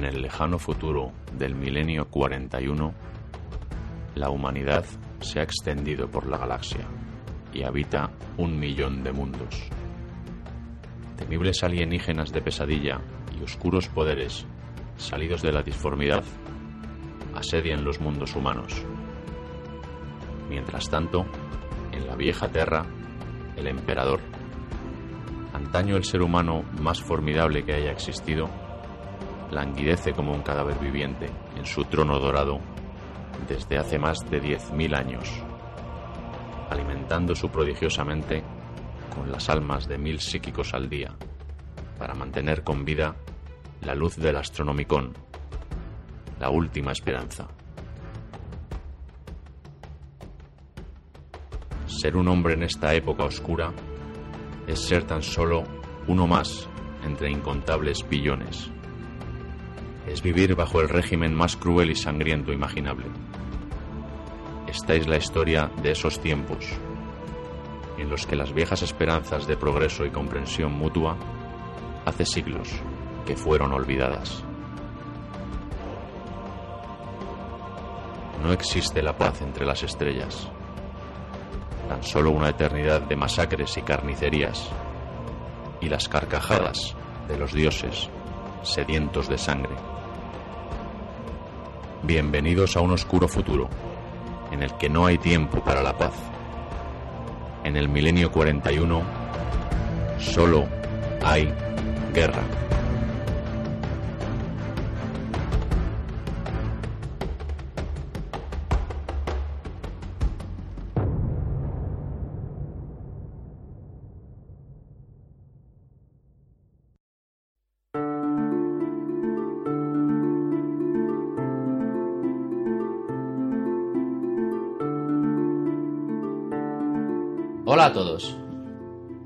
En el lejano futuro del milenio 41, la humanidad se ha extendido por la galaxia y habita un millón de mundos. Temibles alienígenas de pesadilla y oscuros poderes salidos de la disformidad asedian los mundos humanos. Mientras tanto, en la vieja Tierra, el emperador, antaño el ser humano más formidable que haya existido, languidece como un cadáver viviente en su trono dorado desde hace más de 10.000 años, alimentándose prodigiosamente con las almas de mil psíquicos al día, para mantener con vida la luz del astronomicón, la última esperanza. Ser un hombre en esta época oscura es ser tan solo uno más entre incontables billones. Es vivir bajo el régimen más cruel y sangriento imaginable. Esta es la historia de esos tiempos, en los que las viejas esperanzas de progreso y comprensión mutua hace siglos que fueron olvidadas. No existe la paz entre las estrellas, tan solo una eternidad de masacres y carnicerías, y las carcajadas de los dioses sedientos de sangre. Bienvenidos a un oscuro futuro, en el que no hay tiempo para la paz. En el milenio 41 solo hay guerra.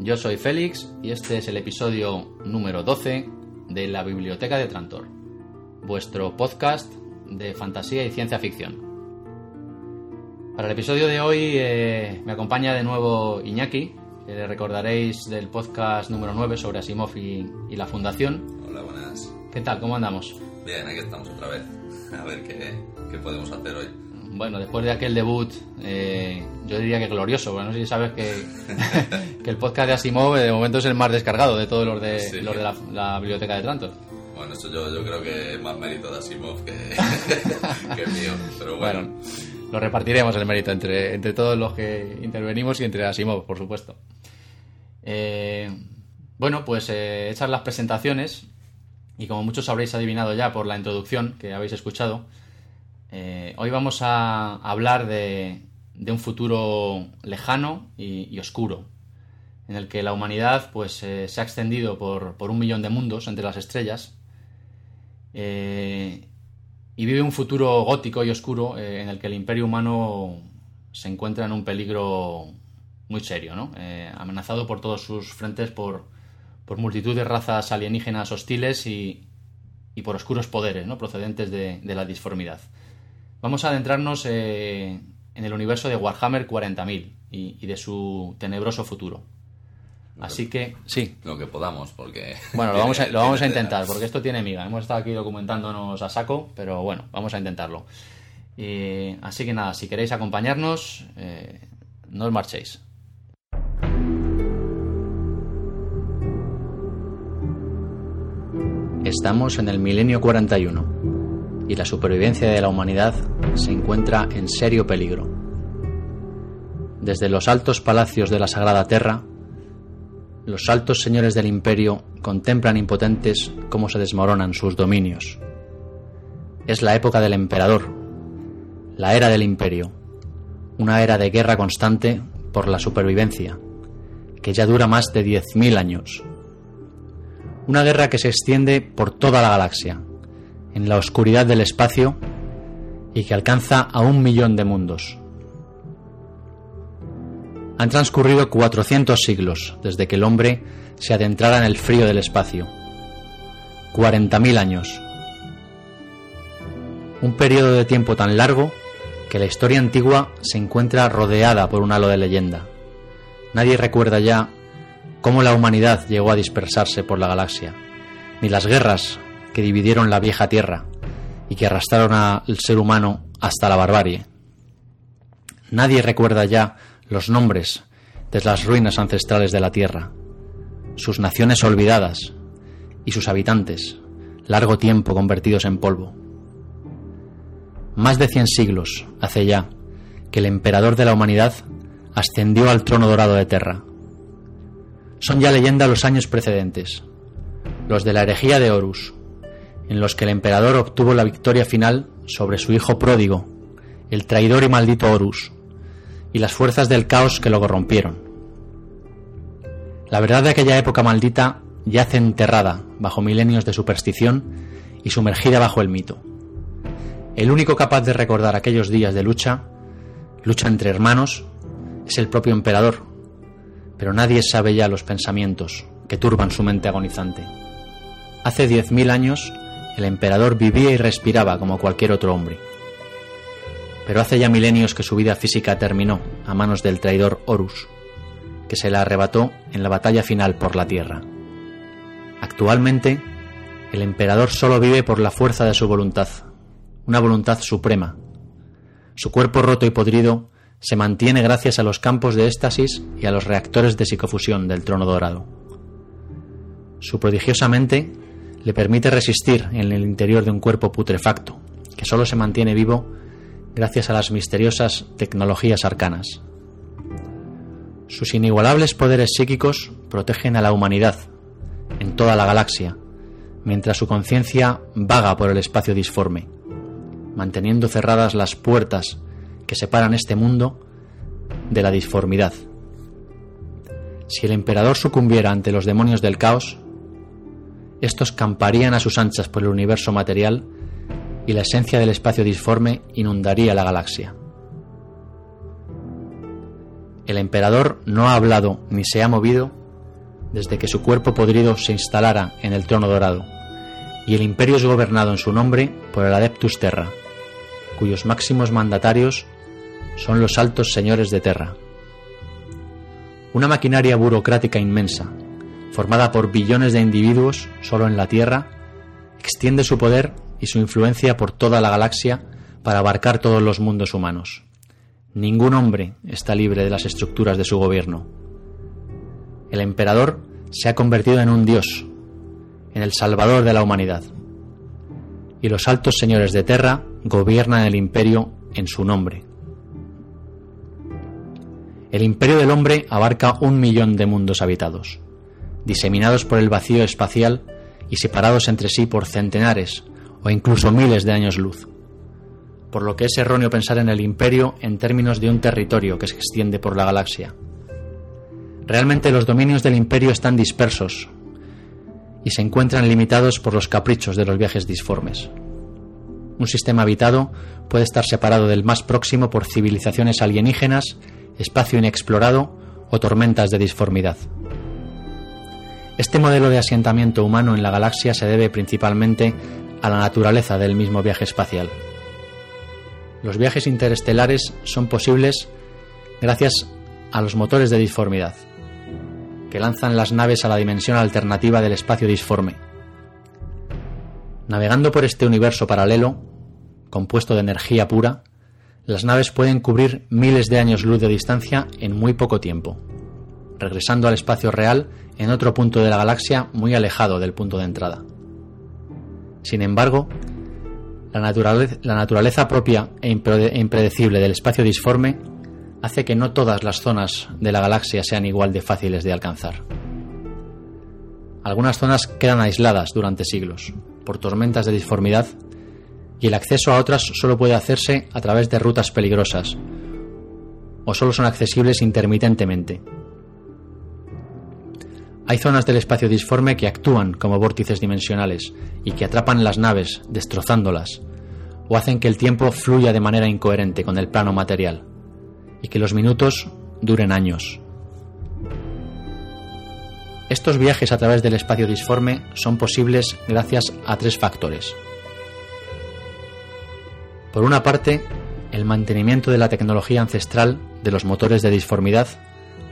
Yo soy Félix y este es el episodio número 12 de la Biblioteca de Trantor, vuestro podcast de fantasía y ciencia ficción. Para el episodio de hoy eh, me acompaña de nuevo Iñaki, que le recordaréis del podcast número 9 sobre Asimov y, y la Fundación. Hola, buenas. ¿Qué tal? ¿Cómo andamos? Bien, aquí estamos otra vez. A ver qué, qué podemos hacer hoy. Bueno, después de aquel debut, eh, yo diría que glorioso. Bueno, no sé si sabes que, que el podcast de Asimov eh, de momento es el más descargado de todos los de, Sí. los de la, la biblioteca de Trantor. Bueno, eso yo, yo creo que es más mérito de Asimov que, que mío. Pero bueno, Bueno, lo repartiremos el mérito entre, entre todos los que intervenimos y entre Asimov, por supuesto. Eh, bueno, pues eh, hechas las presentaciones, y como muchos habréis adivinado ya por la introducción que habéis escuchado, eh, hoy vamos a hablar de, un futuro lejano y, oscuro, en el que la humanidad pues, eh, se ha extendido por, un millón de mundos entre las estrellas, eh, y vive un futuro gótico y oscuro en el que el imperio humano se encuentra en un peligro muy serio, ¿no? Amenazado por todos sus frentes por, multitud de razas alienígenas hostiles y, por oscuros poderes ¿no? procedentes de, de la disformidad. Vamos a adentrarnos eh, en el universo de Warhammer 40.000 y, y de su tenebroso futuro. Así que, sí, lo que podamos, porque. bueno, lo vamos a, lo vamos intentar, porque esto tiene miga. Hemos estado aquí documentándonos a saco, pero bueno, vamos a intentarlo. Y, así que nada, si queréis acompañarnos, eh, no os marchéis. Estamos en el milenio 41 y la supervivencia de la humanidad se encuentra en serio peligro. Desde los altos palacios de la Sagrada Terra, los altos señores del imperio contemplan impotentes cómo se desmoronan sus dominios. Es la época del emperador, la era del imperio, una era de guerra constante por la supervivencia, que ya dura más de 10.000 años. Una guerra que se extiende por toda la galaxia, en la oscuridad del espacio y que alcanza a un millón de mundos. Han transcurrido 400 siglos desde que el hombre se adentrara en el frío del espacio. 40.000 años. Un periodo de tiempo tan largo que la historia antigua se encuentra rodeada por un halo de leyenda. Nadie recuerda ya cómo la humanidad llegó a dispersarse por la galaxia, ni las guerras que dividieron la vieja tierra y que arrastraron al ser humano hasta la barbarie. Nadie recuerda ya los nombres de las ruinas ancestrales de la tierra, sus naciones olvidadas y sus habitantes, largo tiempo convertidos en polvo. Más de cien siglos hace ya que el emperador de la humanidad ascendió al trono dorado de Terra. Son ya leyenda los años precedentes, los de la herejía de Horus, en los que el emperador obtuvo la victoria final sobre su hijo pródigo, el traidor y maldito Horus, y las fuerzas del caos que lo corrompieron. La verdad de aquella época maldita yace enterrada bajo milenios de superstición y sumergida bajo el mito. El único capaz de recordar aquellos días de lucha, lucha entre hermanos, es el propio emperador, pero nadie sabe ya los pensamientos que turban su mente agonizante. Hace diez mil años el emperador vivía y respiraba como cualquier otro hombre. Pero hace ya milenios que su vida física terminó a manos del traidor Horus, que se la arrebató en la batalla final por la tierra. Actualmente, el emperador solo vive por la fuerza de su voluntad, una voluntad suprema. Su cuerpo roto y podrido se mantiene gracias a los campos de éxtasis y a los reactores de psicofusión del trono dorado. Su prodigiosa mente le permite resistir en el interior de un cuerpo putrefacto, que solo se mantiene vivo gracias a las misteriosas tecnologías arcanas. Sus inigualables poderes psíquicos protegen a la humanidad en toda la galaxia, mientras su conciencia vaga por el espacio disforme, manteniendo cerradas las puertas que separan este mundo de la disformidad. Si el emperador sucumbiera ante los demonios del caos, estos camparían a sus anchas por el universo material y la esencia del espacio disforme inundaría la galaxia. El emperador no ha hablado ni se ha movido desde que su cuerpo podrido se instalara en el trono dorado, y el imperio es gobernado en su nombre por el Adeptus Terra, cuyos máximos mandatarios son los altos señores de Terra. Una maquinaria burocrática inmensa, formada por billones de individuos solo en la Tierra, extiende su poder y su influencia por toda la galaxia para abarcar todos los mundos humanos. Ningún hombre está libre de las estructuras de su gobierno. El emperador se ha convertido en un dios, en el salvador de la humanidad. Y los altos señores de Terra gobiernan el imperio en su nombre. El imperio del hombre abarca un millón de mundos habitados diseminados por el vacío espacial y separados entre sí por centenares o incluso miles de años luz. Por lo que es erróneo pensar en el imperio en términos de un territorio que se extiende por la galaxia. Realmente los dominios del imperio están dispersos y se encuentran limitados por los caprichos de los viajes disformes. Un sistema habitado puede estar separado del más próximo por civilizaciones alienígenas, espacio inexplorado o tormentas de disformidad. Este modelo de asentamiento humano en la galaxia se debe principalmente a la naturaleza del mismo viaje espacial. Los viajes interestelares son posibles gracias a los motores de disformidad, que lanzan las naves a la dimensión alternativa del espacio disforme. Navegando por este universo paralelo, compuesto de energía pura, las naves pueden cubrir miles de años luz de distancia en muy poco tiempo regresando al espacio real en otro punto de la galaxia muy alejado del punto de entrada. Sin embargo, la naturaleza, propia e, e impredecible del espacio disforme hace que no todas las zonas de la galaxia sean igual de fáciles de alcanzar. Algunas zonas quedan aisladas durante siglos por tormentas de disformidad y el acceso a otras solo puede hacerse a través de rutas peligrosas o solo son accesibles intermitentemente, hay zonas del espacio disforme que actúan como vórtices dimensionales y que atrapan las naves, destrozándolas, o hacen que el tiempo fluya de manera incoherente con el plano material, y que los minutos duren años. Estos viajes a través del espacio disforme son posibles gracias a tres factores. Por una parte, el mantenimiento de la tecnología ancestral de los motores de disformidad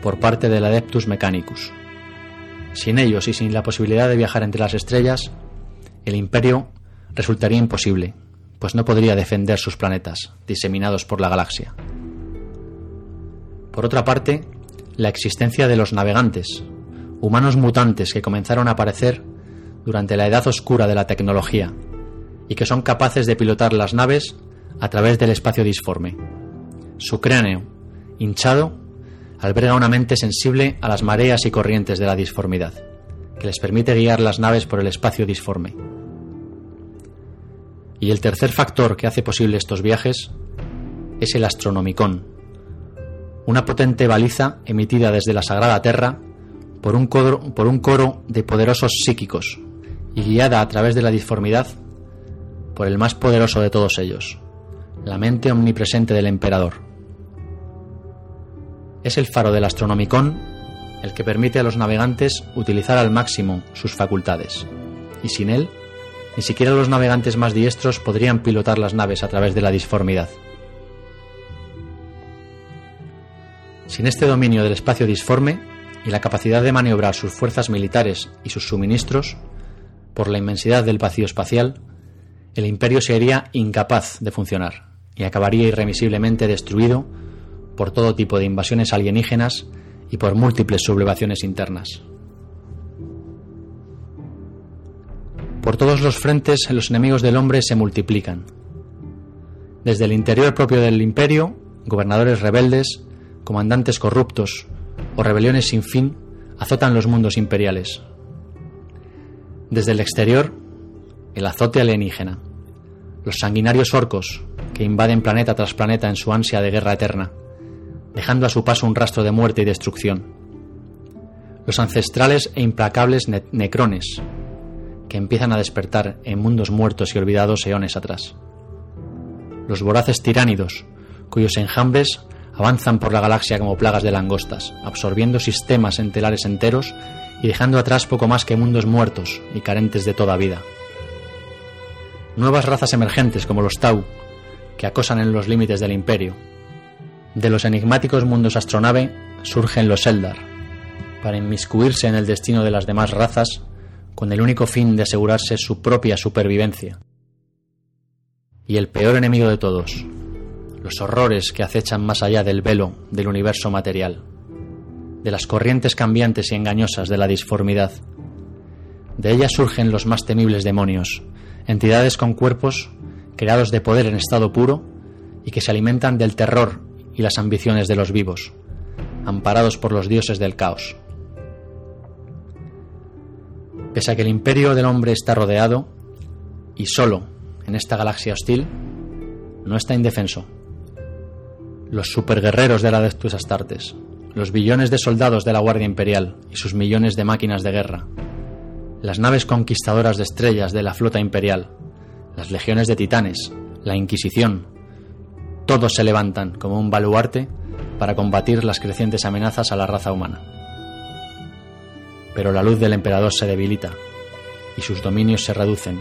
por parte del Adeptus Mechanicus sin ellos y sin la posibilidad de viajar entre las estrellas, el imperio resultaría imposible, pues no podría defender sus planetas, diseminados por la galaxia. Por otra parte, la existencia de los navegantes, humanos mutantes que comenzaron a aparecer durante la edad oscura de la tecnología y que son capaces de pilotar las naves a través del espacio disforme. Su cráneo, hinchado, alberga una mente sensible a las mareas y corrientes de la disformidad, que les permite guiar las naves por el espacio disforme. Y el tercer factor que hace posible estos viajes es el astronomicón, una potente baliza emitida desde la Sagrada Terra por un, coro, por un coro de poderosos psíquicos y guiada a través de la disformidad por el más poderoso de todos ellos, la mente omnipresente del emperador. Es el faro del Astronomicón el que permite a los navegantes utilizar al máximo sus facultades, y sin él, ni siquiera los navegantes más diestros podrían pilotar las naves a través de la disformidad. Sin este dominio del espacio disforme y la capacidad de maniobrar sus fuerzas militares y sus suministros, por la inmensidad del vacío espacial, el imperio sería incapaz de funcionar y acabaría irremisiblemente destruido por todo tipo de invasiones alienígenas y por múltiples sublevaciones internas. Por todos los frentes los enemigos del hombre se multiplican. Desde el interior propio del imperio, gobernadores rebeldes, comandantes corruptos o rebeliones sin fin azotan los mundos imperiales. Desde el exterior, el azote alienígena, los sanguinarios orcos que invaden planeta tras planeta en su ansia de guerra eterna, dejando a su paso un rastro de muerte y destrucción, los ancestrales e implacables necrones que empiezan a despertar en mundos muertos y olvidados eones atrás, los voraces tiránidos cuyos enjambres avanzan por la galaxia como plagas de langostas, absorbiendo sistemas entelares enteros y dejando atrás poco más que mundos muertos y carentes de toda vida. Nuevas razas emergentes como los Tau, que acosan en los límites del imperio. De los enigmáticos mundos astronave surgen los Eldar, para inmiscuirse en el destino de las demás razas con el único fin de asegurarse su propia supervivencia. Y el peor enemigo de todos, los horrores que acechan más allá del velo del universo material, de las corrientes cambiantes y engañosas de la disformidad. De ellas surgen los más temibles demonios, entidades con cuerpos creados de poder en estado puro y que se alimentan del terror y las ambiciones de los vivos, amparados por los dioses del caos. Pese a que el imperio del hombre está rodeado, y solo en esta galaxia hostil, no está indefenso los superguerreros de la Adeptus Astartes, los billones de soldados de la Guardia Imperial y sus millones de máquinas de guerra, las naves conquistadoras de estrellas de la flota imperial, las legiones de titanes, la Inquisición, todos se levantan como un baluarte para combatir las crecientes amenazas a la raza humana. Pero la luz del emperador se debilita y sus dominios se reducen,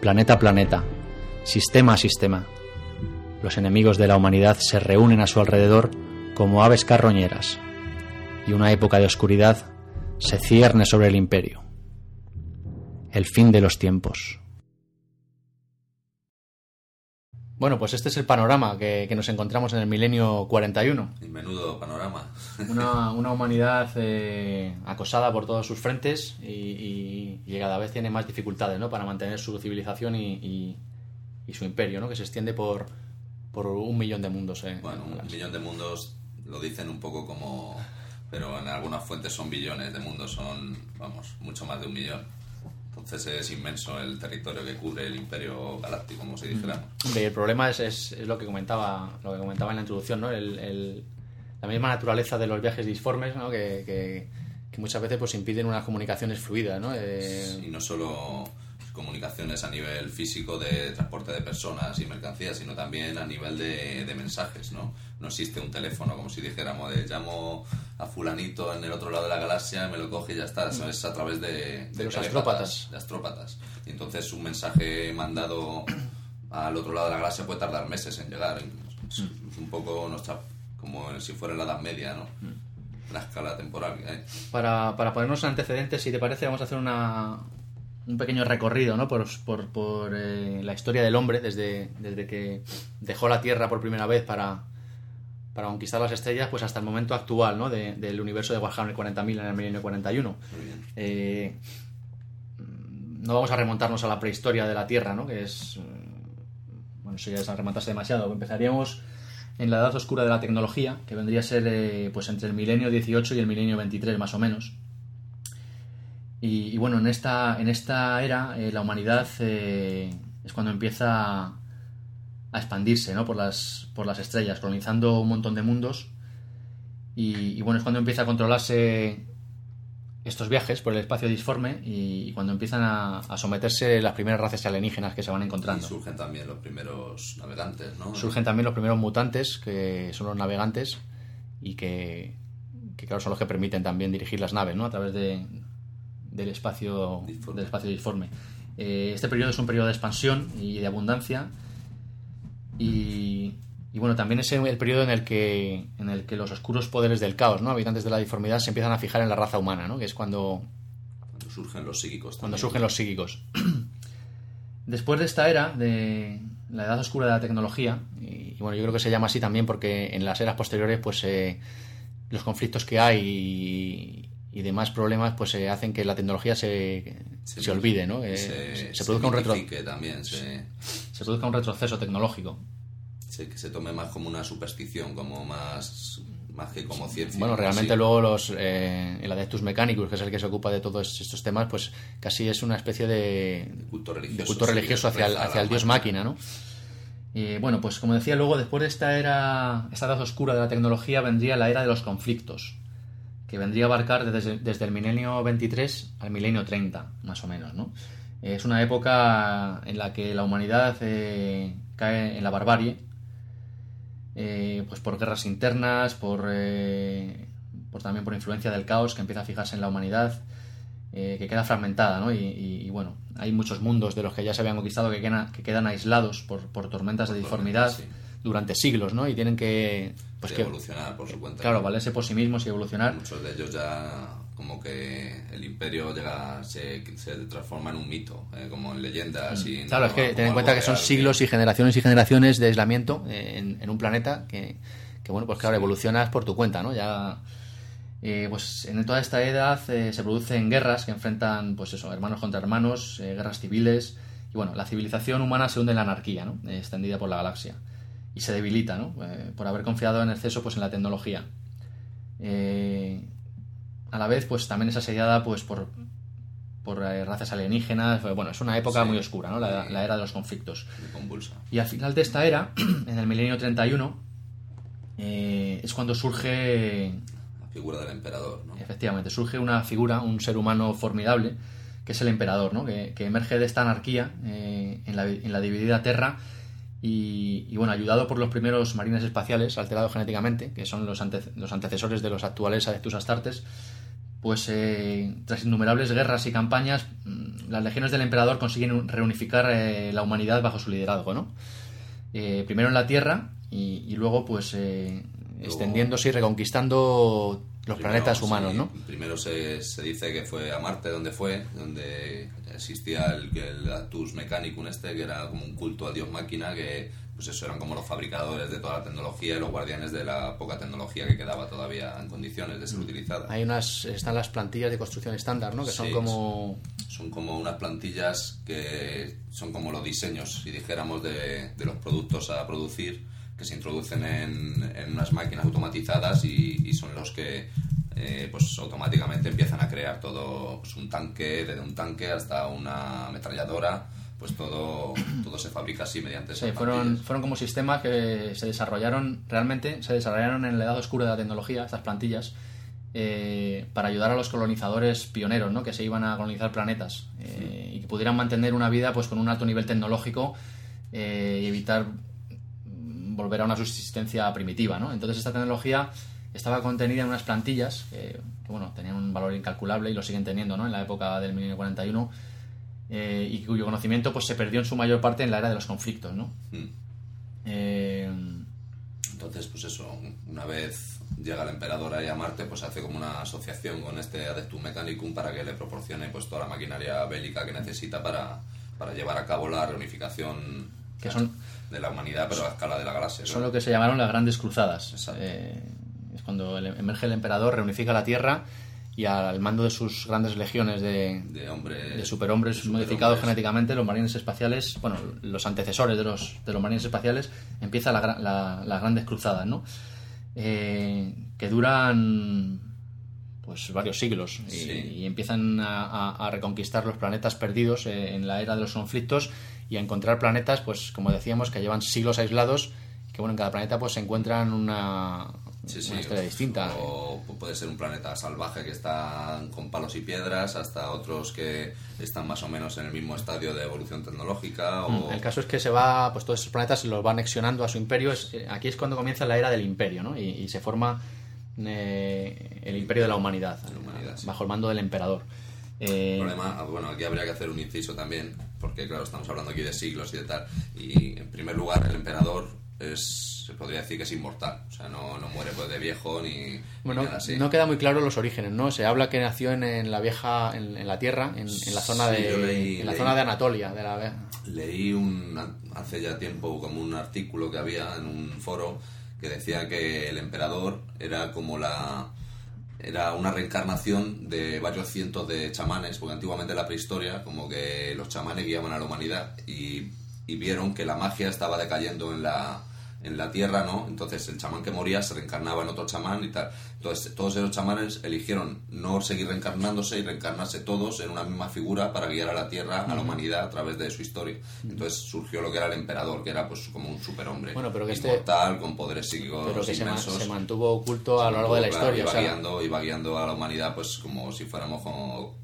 planeta a planeta, sistema a sistema, los enemigos de la humanidad se reúnen a su alrededor como aves carroñeras, y una época de oscuridad se cierne sobre el imperio. El fin de los tiempos. Bueno, pues este es el panorama que, nos encontramos en el milenio 41. El menudo panorama. Una, humanidad eh, acosada por todos sus frentes y, y, cada vez tiene más dificultades ¿no? para mantener su civilización y, y su imperio, ¿no? que se extiende por, por un millón de mundos. Eh, bueno, un millón de mundos lo dicen un poco como... Pero en algunas fuentes son billones de mundos, son, vamos, mucho más de un millón. Entonces es inmenso el territorio que cubre el imperio galáctico, como si dijéramos. el problema es, es, lo que comentaba lo que comentaba en la introducción, ¿no? El, la misma naturaleza de los viajes disformes, ¿no? Que, que, muchas veces pues impiden unas comunicaciones fluidas, ¿no? Eh, y no solo comunicaciones a nivel físico de transporte de personas y mercancías, sino también a nivel de, de, mensajes, ¿no? No existe un teléfono como si dijéramos de llamo a fulanito en el otro lado de la galaxia, me lo coge y ya está, eso es a través de, de, los astrópatas. De astrópatas. Y entonces un mensaje mandado al otro lado de la galaxia puede tardar meses en llegar. Es, un poco nuestra, como si fuera la Edad Media, ¿no? la escala temporal Para, para ponernos antecedentes, si te parece, vamos a hacer una, un pequeño recorrido ¿no? por, por, por eh, la historia del hombre desde, desde que dejó la Tierra por primera vez para, para conquistar las estrellas, pues hasta el momento actual ¿no? de- del universo de Warhammer 40.000 en el milenio 41. Muy bien. Eh, no vamos a remontarnos a la prehistoria de la Tierra, ¿no? que es... eh, Bueno, eso ya es remontarse demasiado. Empezaríamos en la edad oscura de la tecnología, que vendría a ser eh, pues entre el milenio 18 y el milenio 23 más o menos. Y, y bueno, en esta, en esta era eh, la humanidad eh, es cuando empieza a expandirse ¿no? por, las, por las estrellas, colonizando un montón de mundos. Y, y bueno, es cuando empieza a controlarse estos viajes por el espacio disforme y, y cuando empiezan a, a someterse las primeras razas alienígenas que se van Y encontrando. surgen también los primeros navegantes, ¿no? Surgen también los primeros mutantes, que son los navegantes, y que, que, claro, son los que permiten también dirigir las naves, ¿no? A través de, del espacio Disforme. del espacio disforme. Eh, este periodo es un periodo de expansión y de abundancia. Y, y bueno, también es el periodo en el que en el que los oscuros poderes del caos, ¿no? Habitantes de la disformidad se empiezan a fijar en la raza humana, ¿no? Que es cuando, Cuando surgen los psíquicos cuando también. surgen los psíquicos. Después de esta era, de la edad oscura de la tecnología, y, y bueno, yo creo que se llama así también porque en las eras posteriores, pues eh, los conflictos que hay y, y demás problemas, pues eh, hacen que la tecnología se, se, olvide, ¿no? Eh, se, se, produzca un retro, también, se, se produzca un retroceso tecnológico. se- que se tome más como una superstición, como más, más que como ciencia. Bueno, realmente así. luego los eh, el Adeptus Mechanicus, que es el que se ocupa de todos estos temas, pues casi es una especie de, De culto religioso. de culto sí, religioso hacia a el dios máquina, ¿no? Y bueno, pues como decía luego, después de esta era, esta edad oscura de la tecnología, vendría la era de los conflictos, que vendría a abarcar desde, desde el milenio 23 al milenio 30, más o menos, ¿no? Es una época en la que la humanidad eh, cae en la barbarie, eh, pues por guerras internas, por, eh, por también por influencia del caos que empieza a fijarse en la humanidad, eh, que queda fragmentada, ¿no? Y, y- y, bueno, hay muchos mundos de los que ya se habían conquistado que quedan, que quedan aislados por, por tormentas de Por disformidad tormentas, durante siglos, ¿no? Y tienen que, pues de que, evolucionar por su cuenta. claro, valerse por sí mismos y evolucionar. Muchos de ellos ya como que el imperio llega se, se transforma en un mito, eh, como en leyendas. Y Mm. Claro, es que ten en cuenta que son siglos y generaciones y generaciones de aislamiento eh, en, en un planeta que, que, bueno, pues claro, evolucionas por tu cuenta, ¿no? Ya, eh, pues en toda esta edad eh, se producen guerras que enfrentan, pues eso, hermanos contra hermanos, guerras civiles, y bueno, la civilización humana se hunde en la anarquía, ¿no? Extendida por la galaxia. Y se debilita, ¿no? Por haber confiado en exceso, pues en la tecnología. Eh, a la vez, pues también es asediada, pues por por eh, razas alienígenas, bueno, es una época Sí. muy oscura, ¿no? La, era de los conflictos. muy convulsa. Y al final de esta era, en el milenio 31, eh, es cuando surge, La figura del emperador, ¿no? efectivamente, surge una figura, un ser humano formidable, que es el emperador, ¿no? Que, que emerge de esta anarquía eh, en, la, en la dividida Terra y, y, bueno, ayudado por los primeros marines espaciales alterados genéticamente, que son los, ante- los antecesores de los actuales Adeptus Astartes, pues eh, tras innumerables guerras y campañas, mm, las legiones del emperador consiguen un- reunificar eh, la humanidad bajo su liderazgo, ¿no? Eh, primero en la Tierra y, y luego pues eh, extendiéndose y reconquistando los Primero, planetas sí, humanos, ¿no? Primero se, se dice que fue a Marte donde fue, donde existía el, el Actus Mechanicum este, que era como un culto a Dios máquina, que pues eso eran como los fabricadores de toda la tecnología y los guardianes de la poca tecnología que quedaba todavía en condiciones de ser utilizada. Mm. Hay unas, están las plantillas de construcción estándar, ¿no? Que son Sí, como... Son como unas plantillas que son como los diseños, si dijéramos, de, de los productos a producir, que se introducen en, en unas máquinas automatizadas y, y son los que eh, pues automáticamente empiezan a crear todo, pues un tanque, desde un tanque hasta una ametralladora, pues todo, todo se fabrica así mediante Sí, fueron, fueron como sistemas que se desarrollaron, realmente se desarrollaron en la edad oscura de la tecnología, estas plantillas, eh, para ayudar a los colonizadores pioneros, ¿no? Que se iban a colonizar planetas eh, y que pudieran mantener una vida pues con un alto nivel tecnológico eh, y evitar volver a una subsistencia primitiva, ¿no? Entonces esta tecnología estaba contenida en unas plantillas que, que, bueno, tenían un valor incalculable y lo siguen teniendo, ¿no? En la época del milenio 41 eh, y cuyo conocimiento pues se perdió en su mayor parte en la era de los conflictos, ¿no? Mm. Eh, Entonces, pues eso, una vez llega el emperador ahí a Marte, pues hace como una asociación con este Adeptus Mechanicum para que le proporcione pues toda la maquinaria bélica que necesita para, para llevar a cabo la reunificación Que son- de la humanidad, pero a escala de la galaxia. Son ¿no? lo que se llamaron las grandes cruzadas. Eh, es cuando emerge el emperador, reunifica la Tierra y al mando de sus grandes legiones de, De hombres. de superhombres de modificados genéticamente, los marines espaciales, bueno, los antecesores de los, de los marines espaciales, empieza la gra- la- las grandes cruzadas, ¿no? Eh, que duran pues varios siglos y, Sí. y empiezan a, a- a reconquistar los planetas perdidos eh, en la era de los conflictos y a encontrar planetas, pues como decíamos, que llevan siglos aislados, que bueno, en cada planeta pues se encuentran una, Sí, sí, una historia distinta. O puede ser un planeta salvaje que está con palos y piedras, hasta otros que están más o menos en el mismo estadio de evolución tecnológica. O... Mm, El caso es que se va, pues todos esos planetas se los va anexionando a su imperio. Es- eh, aquí es cuando comienza la era del imperio, ¿no? Y, y se forma eh, el imperio de la humanidad, la humanidad, sí. bajo el mando del emperador. Eh, El problema, bueno, aquí habría que hacer un inciso también, porque claro, estamos hablando aquí de siglos y de tal. Y en primer lugar, el emperador es, se podría decir que es inmortal, o sea, no, no muere pues de viejo ni, ni bueno, nada así. no queda muy claro los orígenes, ¿no? Se habla que nació en, en la vieja, en, en la tierra, en, en la zona Sí, de, yo leí- en la leí. zona de Anatolia, de la Leí un, hace ya tiempo como un artículo que había en un foro que decía que el emperador era como la era una reencarnación de varios cientos de chamanes, porque antiguamente en la prehistoria como que los chamanes guiaban a la humanidad y, y vieron que la magia estaba decayendo en la en la tierra, ¿no? Entonces el chamán que moría se reencarnaba en otro chamán y tal. Entonces todos esos chamanes eligieron no seguir reencarnándose y reencarnarse todos en una misma figura para guiar a la tierra, a la humanidad a través de su historia. Entonces surgió lo que era el emperador, que era pues como un superhombre. Bueno, pero que este- inmortal, con poderes psíquicos pero que se, ma- inmensos. se mantuvo oculto a lo largo de la historia. Iba, o sea, guiando, iba guiando a la humanidad pues como si fuéramos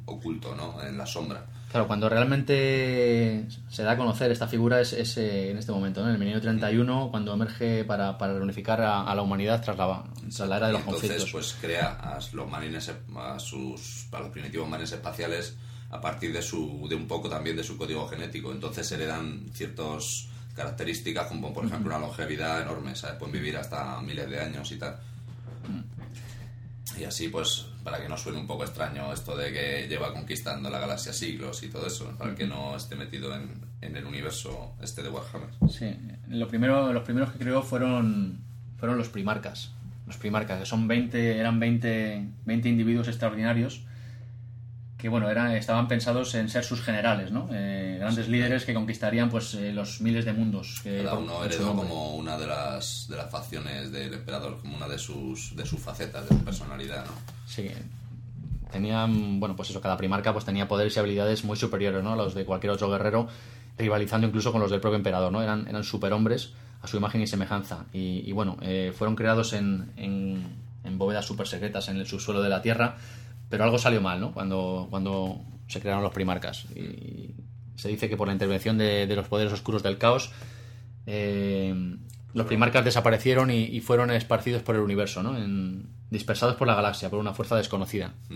oculto, ¿no? En la sombra. Claro, cuando realmente se da a conocer esta figura es, es, eh, en este momento, ¿no? en el milenio 31, cuando emerge para, para reunificar a, a la humanidad tras la, tras la era de los entonces conflictos. pues crea a los marines a sus a los primitivos marines espaciales a partir de su de un poco también de su código genético entonces heredan ciertas características como por ejemplo una longevidad enorme ¿sabes? pueden vivir hasta miles de años y tal y así pues para que no suene un poco extraño esto de que lleva conquistando la galaxia siglos y todo eso para que no esté metido en, en el universo este de Warhammer Sí, lo primero, los primeros que creó fueron, fueron los primarcas. Los primarcas, que son 20, eran 20, 20 individuos extraordinarios que bueno, eran, estaban pensados en ser sus generales, ¿no? Eh, grandes líderes que conquistarían pues eh, los miles de mundos. Que Cada uno heredó como una de las, de las facciones del emperador, como una de sus, de sus facetas, de su personalidad, ¿no? Sí, tenían, bueno, pues eso, cada primarca pues tenía poderes y habilidades muy superiores, ¿no? A los de cualquier otro guerrero, rivalizando incluso con los del propio emperador, ¿no? Eran, eran superhombres a su imagen y semejanza. Y, y, bueno, eh, fueron creados en, en, en bóvedas super secretas en el subsuelo de la Tierra, pero algo salió mal, ¿no? Cuando, cuando se crearon los primarcas. Y se dice que por la intervención de, de los poderes oscuros del caos, eh, los primarcas desaparecieron y, y fueron esparcidos por el universo, ¿no? En- dispersados por la galaxia, por una fuerza desconocida. Mm.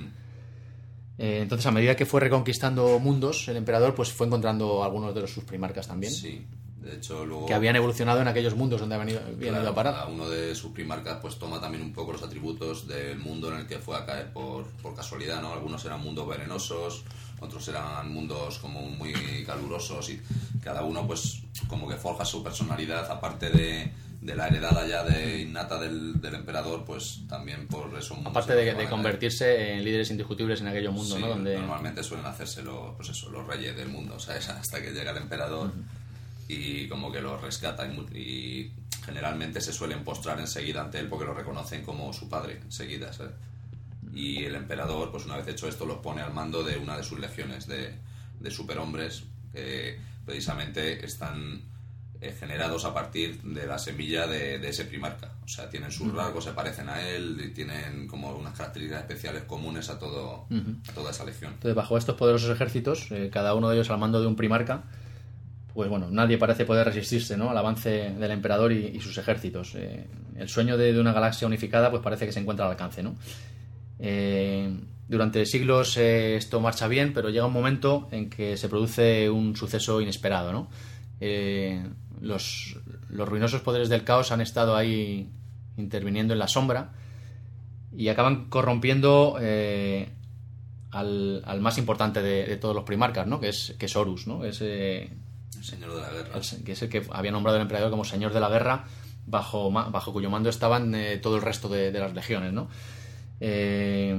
Eh, entonces, a medida que fue reconquistando mundos, el emperador pues fue encontrando algunos de los, sus primarcas también, Sí, de hecho luego... que habían evolucionado en aquellos mundos donde habían ido, habían claro, ido a parar. cada uno de sus primarcas pues toma también un poco los atributos del mundo en el que fue a caer por, por casualidad, ¿no? Algunos eran mundos venenosos, otros eran mundos como muy calurosos y cada uno pues como que forja su personalidad aparte de, de la heredada ya de innata del, del emperador pues también por eso mundos Aparte de, de convertirse en líderes indiscutibles en aquello mundo, Sí, ¿no? Donde normalmente suelen hacerse los, pues eso, los reyes del mundo, ¿sabes? Hasta que llega el emperador y como que los rescata y, generalmente se suelen postrar enseguida ante él porque lo reconocen como su padre enseguida, ¿sabes? Y el emperador, pues una vez hecho esto, los pone al mando de una de sus legiones de, de superhombres que precisamente están eh, generados a partir de la semilla de, de ese primarca. O sea, tienen sus rasgos, se parecen a él y tienen como unas características especiales comunes a, todo, a toda esa legión. Entonces, bajo estos poderosos ejércitos, eh, cada uno de ellos al mando de un primarca, pues bueno, nadie parece poder resistirse ¿no? al avance del emperador y, sus ejércitos. Eh, el sueño de, una galaxia unificada pues parece que se encuentra al alcance. ¿no? Eh, durante siglos eh, esto marcha bien, pero llega un momento en que se produce un suceso inesperado. ¿no? Los, los ruinosos poderes del caos han estado ahí interviniendo en la sombra y acaban corrompiendo al, al más importante de, todos los primarcas, ¿no? Que es, que es Horus, ¿no? El señor de la guerra. el- que es el que había nombrado el emperador como señor de la guerra, bajo, bajo cuyo mando estaban eh, todo el resto de, de las legiones, ¿no? Eh,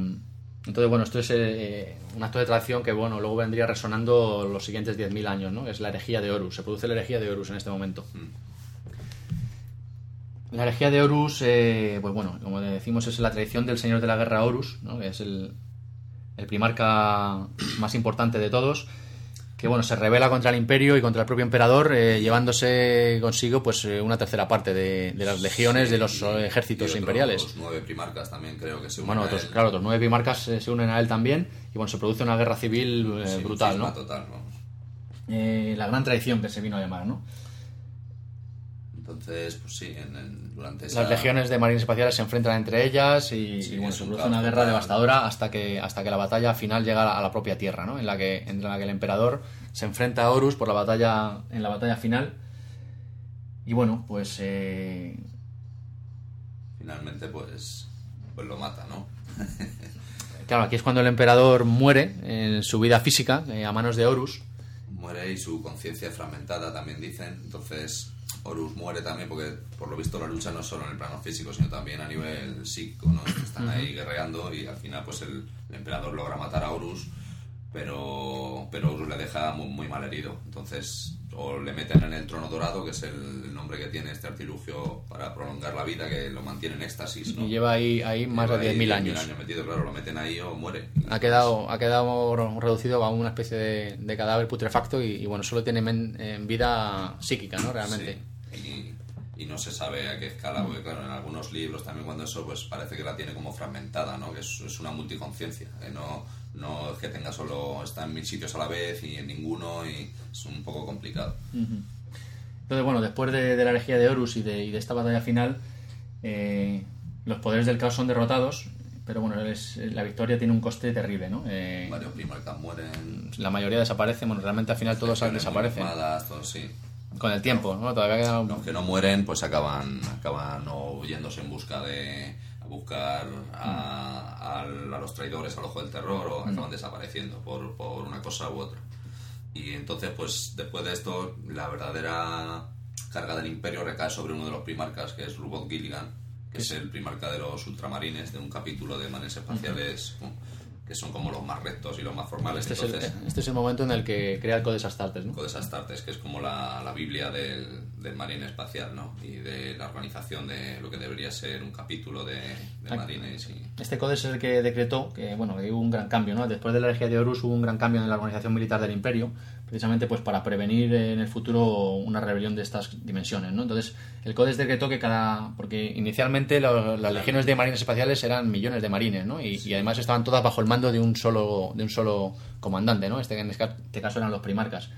entonces, bueno, esto es eh, un acto de traición que, bueno, luego vendría resonando los siguientes 10.000 años, ¿no? Es la herejía de Horus, se produce la herejía de Horus en este momento. La herejía de Horus, eh, pues bueno, como decimos, es la tradición del señor de la guerra Horus, ¿no? que es el, el primarca más importante de todos, que bueno, se revela contra el imperio y contra el propio emperador, eh, llevándose consigo pues eh, una tercera parte de, de las legiones de los y ejércitos otros imperiales. nueve primarcas también creo que se unen Bueno, a otros, él. claro, otros nueve primarcas eh, se unen a él también y bueno, se produce una guerra civil eh, Sí, brutal, ¿no? total, vamos. Eh, la gran traición que se vino a llamar, ¿no? Entonces, pues sí, en, en- durante esa... Las legiones de marines espaciales se enfrentan entre ellas y, Sí, y, bueno, es se produce una guerra devastadora hasta que, hasta que la batalla final llega a la propia tierra, ¿no? En la que, en la que el emperador se enfrenta a Horus por la batalla, en la batalla final. Y bueno, pues eh, Finalmente, pues, pues lo mata, ¿no? claro, aquí es cuando el emperador muere en su vida física eh, a manos de Horus. Muere y su conciencia fragmentada, también dicen. Entonces, Horus muere también porque, por lo visto, la lucha no es solo en el plano físico, sino también a nivel psíquico, ¿no? Están ahí guerreando y al final, pues, el, el emperador logra matar a Horus, pero, pero Horus le deja muy, muy mal herido. Entonces, o le meten en el trono dorado, que es el nombre que tiene este artilugio para prolongar la vida, que lo mantiene en éxtasis, ¿no? Y lleva ahí, ahí más de Lleva ahí 10.000 10.000 años. metido, claro, lo meten ahí o muere. Ha quedado, ha quedado reducido a una especie de, de cadáver putrefacto y, y, bueno, solo tiene en vida psíquica, ¿no? Realmente. Sí, Y, y no se sabe a qué escala, porque claro, en algunos libros también cuando eso, pues parece que la tiene como fragmentada, ¿no? Que es, es una multiconciencia, que no, no es que tenga solo, está en mil sitios a la vez y en ninguno y es un poco complicado. Entonces, bueno, después de, de la herejía de Horus y de, y de esta batalla final, eh, los poderes del caos son derrotados, pero bueno, es- la victoria tiene un coste terrible, ¿no? Eh, Varios primarcas mueren, la mayoría desaparecen, bueno, realmente al final todos desaparecen armadas, todos, sí. Con el tiempo, ¿no? Todavía queda Los que no mueren, pues acaban, acaban o yéndose en busca de a buscar a, a- a los traidores al ojo del terror o acaban desapareciendo por, por una cosa u otra. Y entonces, pues después de esto, la verdadera carga del imperio recae sobre uno de los primarcas, que es Rubot Gilligan, que es el primarca de los ultramarines, de un capítulo de manes espaciales. Que son como los más rectos y los más formales. Este es, el, entonces, este es el momento en el que crea el Codex Astartes, ¿no? Codes Astartes, que es como la, la Biblia del, del marine espacial, ¿no? Y de la organización de lo que debería ser un capítulo de, de Ah. marines y... Este Codex es el que decretó que, bueno, hubo un gran cambio, ¿no? Después de la herejía de Horus hubo un gran cambio en la organización militar del imperio, precisamente pues para prevenir en el futuro una rebelión de estas dimensiones, ¿no? Entonces, el Codex decretó que cada... porque inicialmente lo- las legiones de marines espaciales eran millones de marines, ¿no? Y, y además estaban todas bajo el mando de un solo, de un solo comandante, ¿no? Este, en este caso eran los primarcas.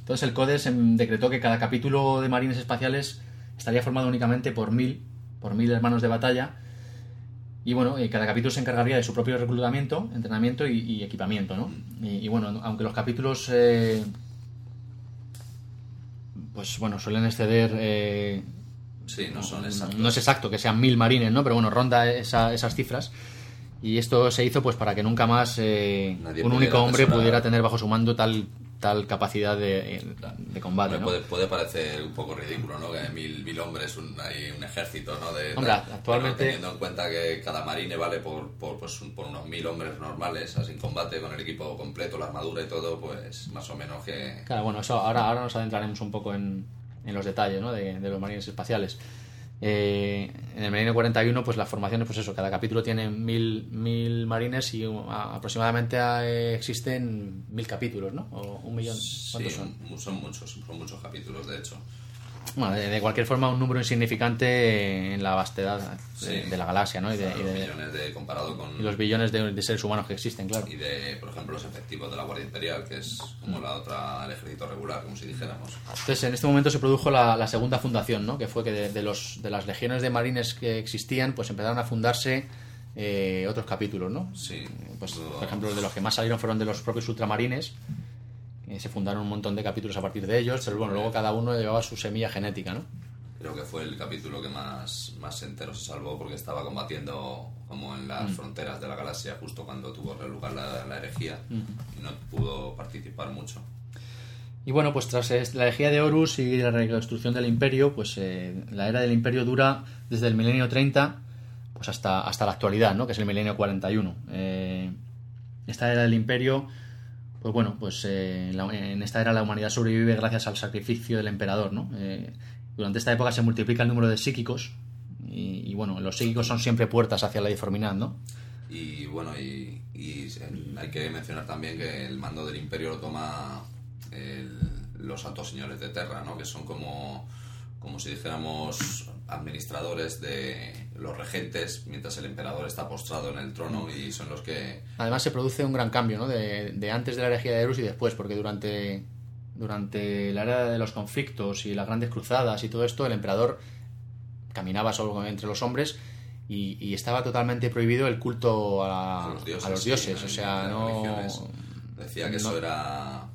Entonces el Codex em, decretó que cada capítulo de marines espaciales estaría formado únicamente por mil, por mil hermanos de batalla, y bueno, eh, cada capítulo se encargaría de su propio reclutamiento, entrenamiento y, y equipamiento, ¿no? Y, y bueno, aunque los capítulos, eh, pues bueno, suelen exceder, eh, Sí, no son exactos. no es exacto que sean mil marines, ¿no? Pero bueno, ronda esa- esas cifras. Y esto se hizo pues para que nunca más un único hombre pudiera tener bajo su mando tal tal capacidad de, de combate, Hombre, ¿no? puede, puede parecer un poco ridículo, ¿no? Que mil, mil hombres, un, hay un ejército, ¿no? De, Hombre, tal. actualmente- teniendo en cuenta que cada marine vale por, por, pues, por unos mil hombres normales, así en combate, con el equipo completo, la armadura y todo, pues más o menos que... Claro, bueno, eso ahora, ahora nos adentraremos un poco en, en los detalles ¿no? de, de los marines espaciales. Eh, en el Marine 41, pues las formaciones, pues eso, cada capítulo tiene mil, mil marines y uh, aproximadamente eh, existen mil capítulos, ¿no? O un millón. ¿Cuántos Sí, son? son muchos, son muchos capítulos, de hecho. Bueno, de, de cualquier forma, un número insignificante en la vastedad de, Sí. de la galaxia, ¿no? Y, de, Los y millones de, comparado con... y los billones de, seres humanos que existen, claro. y de, por ejemplo, los efectivos de la Guardia Imperial, que es como la otra, el ejército regular, como si dijéramos. Entonces, en este momento se produjo la, la segunda fundación, ¿no? Que fue que de, los, de las legiones de marines que existían, pues empezaron a fundarse eh, otros capítulos, ¿no? Sí. Pues, Lo- por ejemplo, de los que más salieron fueron de los propios ultramarines. Eh, se fundaron un montón de capítulos a partir de ellos, pero bueno, luego cada uno llevaba su semilla genética, ¿no? creo que fue el capítulo que más, más entero se salvó porque estaba combatiendo como en las fronteras de la galaxia justo cuando tuvo lugar la, la herejía y no pudo participar mucho. Y bueno, pues tras la herejía de Horus y la reconstrucción del imperio, pues eh, la era del imperio dura desde el milenio 30 pues hasta, hasta la actualidad, ¿no? que es el milenio 41. Eh, esta era del imperio, pues bueno, pues eh, en esta era la humanidad sobrevive gracias al sacrificio del emperador. ¿no? durante esta época se multiplica el número de psíquicos y, bueno, los psíquicos son siempre puertas hacia la deformidad, ¿no? Y bueno, y, hay que mencionar también que el mando del imperio lo toma los altos señores de Terra, ¿no? que son como, como si dijéramos administradores de los regentes mientras el emperador está postrado en el trono y son los que... Además se produce un gran cambio ¿no? de, de antes de la herejía de Eros y después, porque durante, durante la era de los conflictos y las grandes cruzadas y todo esto, el emperador caminaba solo entre los hombres y, estaba totalmente prohibido el culto a, los dioses. o sea, no... Decía que eso era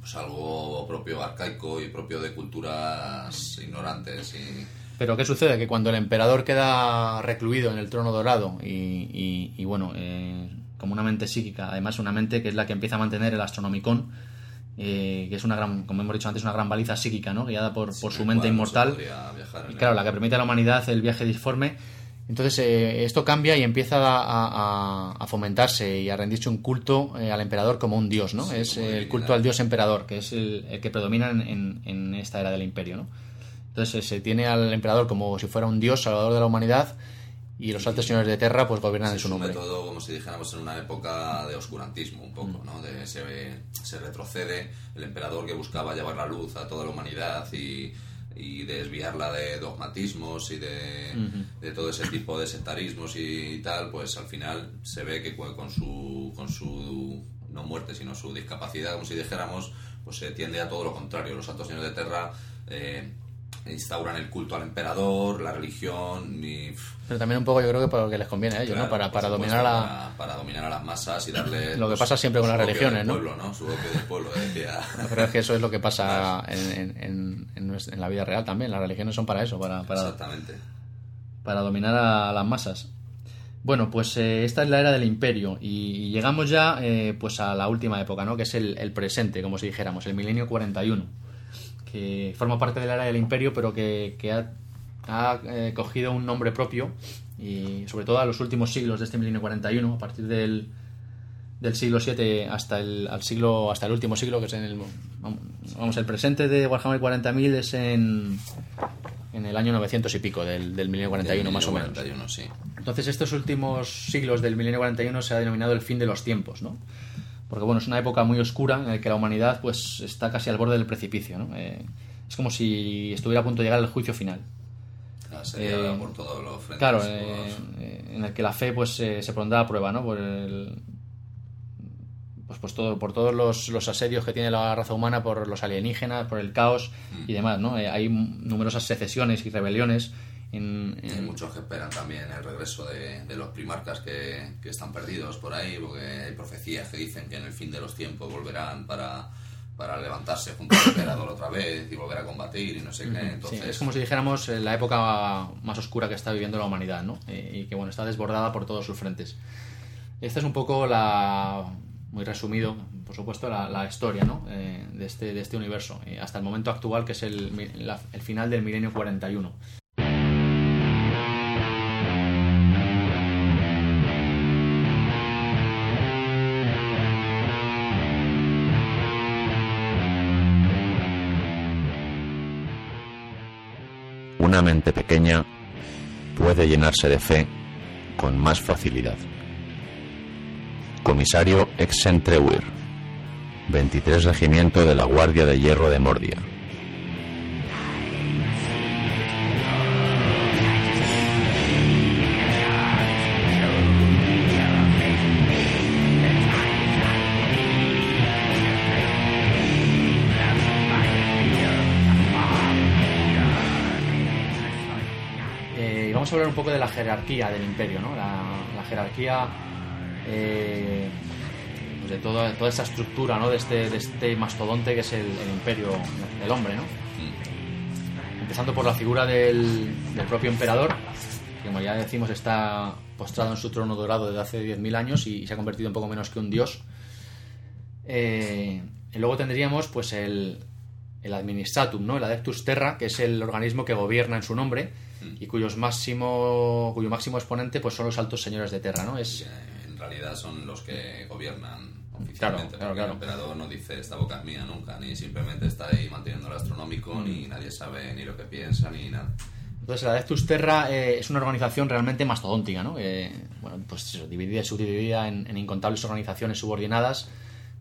pues algo propio arcaico y propio de culturas ignorantes y pero ¿qué sucede? Que cuando el emperador queda recluido en el trono dorado y, bueno, eh, como una mente psíquica, además una mente que es la que empieza a mantener el astronomicón, eh, que es una gran, como hemos dicho antes, una gran baliza psíquica, ¿no? guiada por, por su mente inmortal. Y claro, la que permite a la humanidad el viaje disforme. Entonces eh, esto cambia y empieza a, fomentarse y a rendirse un culto al emperador como un dios, ¿no? es el culto al dios emperador, que es el, que predomina en, en, esta era del imperio, ¿no? Entonces se tiene al emperador como si fuera un dios salvador de la humanidad y los altos señores de Terra pues gobiernan en su nombre. todo como si dijéramos en una época de oscurantismo un poco, ¿no? De, se, se, retrocede el emperador que buscaba llevar la luz a toda la humanidad y, y desviarla de dogmatismos y de, de, todo ese tipo de sectarismos y, tal, pues al final se ve que con su, con su no muerte sino su discapacidad, como si dijéramos, pues se tiende a todo lo contrario. Los altos señores de Terra eh, instauran el culto al emperador, la religión y... Pero también un poco yo creo que para lo que les conviene a ellos, ¿no? Para, para dominar a la... Para, dominar a las masas y darle... Lo que pasa siempre con las religiones, ¿no? Pueblo, ¿no? Su del pueblo, decía... Pero es que eso es lo que pasa en, en, en, la vida real también. Las religiones son para eso, para... para Exactamente. Para dominar a las masas. Bueno, pues eh, esta es la era del imperio y llegamos ya eh, pues a la última época, ¿no? Que es el, el presente, como si dijéramos, el milenio 41 que forma parte de la era del imperio, pero que, ha, eh, cogido un nombre propio y sobre todo a los últimos siglos de este milenio 41, a partir del, del siglo 7 hasta el, al siglo, hasta el último siglo, que es en el... Vamos, el presente de Warhammer 40.000 es en, en el año 900 y pico del, del milenio 41, más o menos. Sí. Entonces estos últimos siglos del milenio 41 se ha denominado el fin de los tiempos, ¿no? Porque bueno, es una época muy oscura en la que la humanidad pues está casi al borde del precipicio, ¿no? Eh, es como si estuviera a punto de llegar al juicio final. Ah, eh, por todos los frentes. Claro, eh, en el que la fe pues se pondrá a prueba, ¿no? Por el, pues, pues todo, por todos los, los, asedios que tiene la raza humana, por los alienígenas, por el caos mm. y demás, ¿no? hay numerosas secesiones y rebeliones hay muchos que esperan también el regreso de, los primarcas que, están perdidos por ahí, porque hay profecías que dicen que en el fin de los tiempos volverán para, levantarse junto al emperador otra vez y volver a combatir y no sé qué. Entonces... es como si dijéramos eh, la época más oscura que está viviendo la humanidad, ¿no? Eh, y que bueno, está desbordada por todos sus frentes. Esta es un poco la, muy resumido, por supuesto, la, historia ¿no? Eh, de, este, de este universo, hasta el momento actual, que es el, el final del milenio 41. Una mente pequeña puede llenarse de fe con más facilidad. Comisario Exentreuer, 23 Regimiento de la Guardia de Hierro de Mordia. Hablar un poco de la jerarquía del imperio, ¿no? La, jerarquía eh, pues de toda, toda esa estructura, ¿no? De este, de este mastodonte que es el, imperio del hombre, ¿no? empezando por la figura del, del propio emperador, que como ya decimos está postrado en su trono dorado desde hace 10.000 años y, se ha convertido en poco menos que un dios. Eh, y luego tendríamos pues el, el administratum, ¿no? el adeptus terra, que es el organismo que gobierna en su nombre y cuyos máximo, cuyo máximo exponente pues son los altos señores de terra. ¿no? Es, en realidad son los que gobiernan oficialmente. Claro, claro, El emperador no dice esta boca es mía nunca, ni simplemente está ahí manteniendo el astronómico, ni nadie sabe ni lo que piensa, ni nada. Entonces, la Adeptus Terra eh, es una organización realmente mastodóntica, ¿no? Eh, bueno, pues eso, dividida y subdividida en, en, incontables organizaciones subordinadas,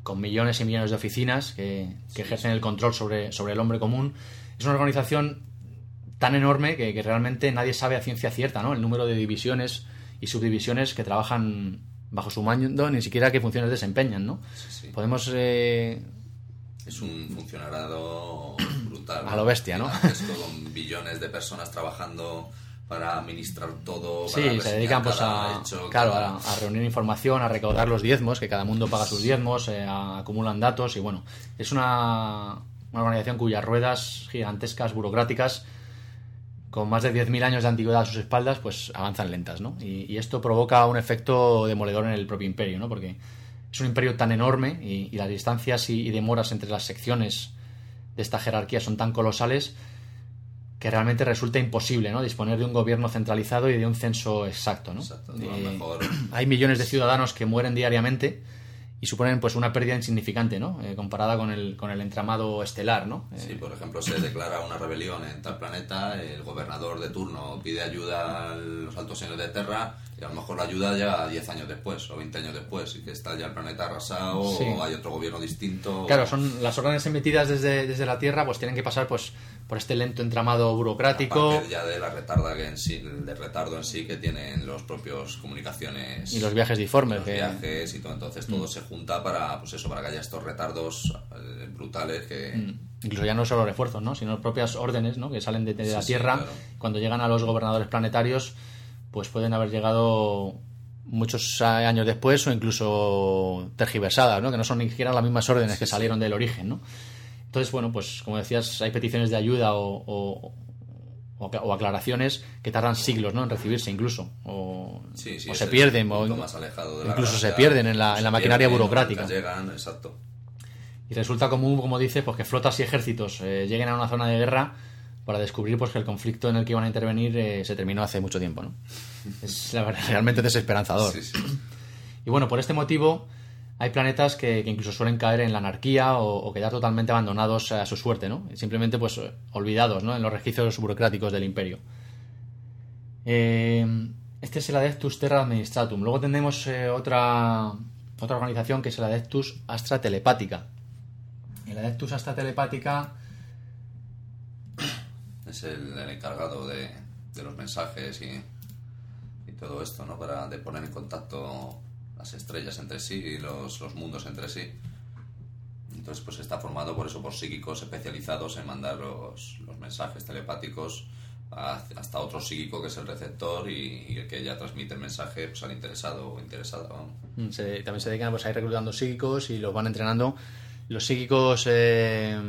con millones y millones de oficinas que, que ejercen el control sobre, sobre el hombre común. Es una organización tan enorme que, que, realmente nadie sabe a ciencia cierta, ¿no? El número de divisiones y subdivisiones que trabajan bajo su mando, ni siquiera qué funciones desempeñan, ¿no? Sí, sí. Podemos... Eh, es un funcionariado brutal. A lo bestia, ¿no? Con billones de personas trabajando para administrar todo. Sí, se dedican pues a, hecho, claro, cada... a, reunir información, a recaudar los diezmos, que cada mundo paga sus diezmos, eh, acumulan datos y bueno, es una, una organización cuyas ruedas gigantescas, burocráticas, con más de 10.000 años de antigüedad a sus espaldas, pues avanzan lentas, ¿no? Y, y, esto provoca un efecto demoledor en el propio imperio, ¿no? Porque es un imperio tan enorme y, y las distancias y, y, demoras entre las secciones de esta jerarquía son tan colosales que realmente resulta imposible ¿no? disponer de un gobierno centralizado y de un censo exacto. ¿no? exacto eh, hay millones de ciudadanos que mueren diariamente y suponen pues una pérdida insignificante, ¿no? Eh, comparada con el, con el entramado estelar, ¿no? Sí, por ejemplo, se declara una rebelión en tal planeta, el gobernador de turno pide ayuda a los altos señores de Terra y a lo mejor la ayuda ya 10 años después o 20 años después y que está ya el planeta arrasado sí. o hay otro gobierno distinto. Claro, son las órdenes emitidas desde, desde la Tierra pues tienen que pasar pues por este lento entramado burocrático. ya de la retarda que en sí, de retardo en sí que tienen los propios comunicaciones. Y los viajes disformes. Los que... viajes y todo. Entonces todo mm. se junta para, pues eso, para que haya estos retardos eh, brutales que... Mm. Incluso ya no solo refuerzos, ¿no? Sino propias órdenes, ¿no? Que salen de, de sí, la Tierra. Sí, claro. Cuando llegan a los gobernadores planetarios, pues pueden haber llegado muchos años después o incluso tergiversadas, ¿no? Que no son ni siquiera las mismas órdenes que salieron del origen, ¿no? Entonces, bueno, pues como decías, hay peticiones de ayuda o, o, o aclaraciones que tardan siglos ¿no? en recibirse incluso. O, sí, sí, o se pierden, o incluso se pierden en la, en la maquinaria burocrática. Llegan, exacto. Y resulta común, como dices, pues que flotas y ejércitos eh, lleguen a una zona de guerra para descubrir pues que el conflicto en el que iban a intervenir eh, se terminó hace mucho tiempo. ¿no? Es la verdad, realmente desesperanzador. Sí, sí. Y bueno, por este motivo hay planetas que, incluso suelen caer en la anarquía o, o, quedar totalmente abandonados a su suerte, ¿no? Simplemente pues olvidados, ¿no? En los registros burocráticos del imperio. Eh, este es el Adeptus Terra Administratum. Luego tenemos eh, otra, otra organización que es el Adeptus Astra Telepática. El Adeptus Astra Telepática es el, encargado de, de, los mensajes y, y todo esto, ¿no? Para de poner en contacto las estrellas entre sí y los, los, mundos entre sí. Entonces, pues está formado por eso, por psíquicos especializados en mandar los, los mensajes telepáticos a, hasta otro psíquico que es el receptor y, y, el que ya transmite el mensaje pues, al interesado o interesada. Vamos. Se, también se dedican pues, a ir reclutando psíquicos y los van entrenando. Los psíquicos, eh,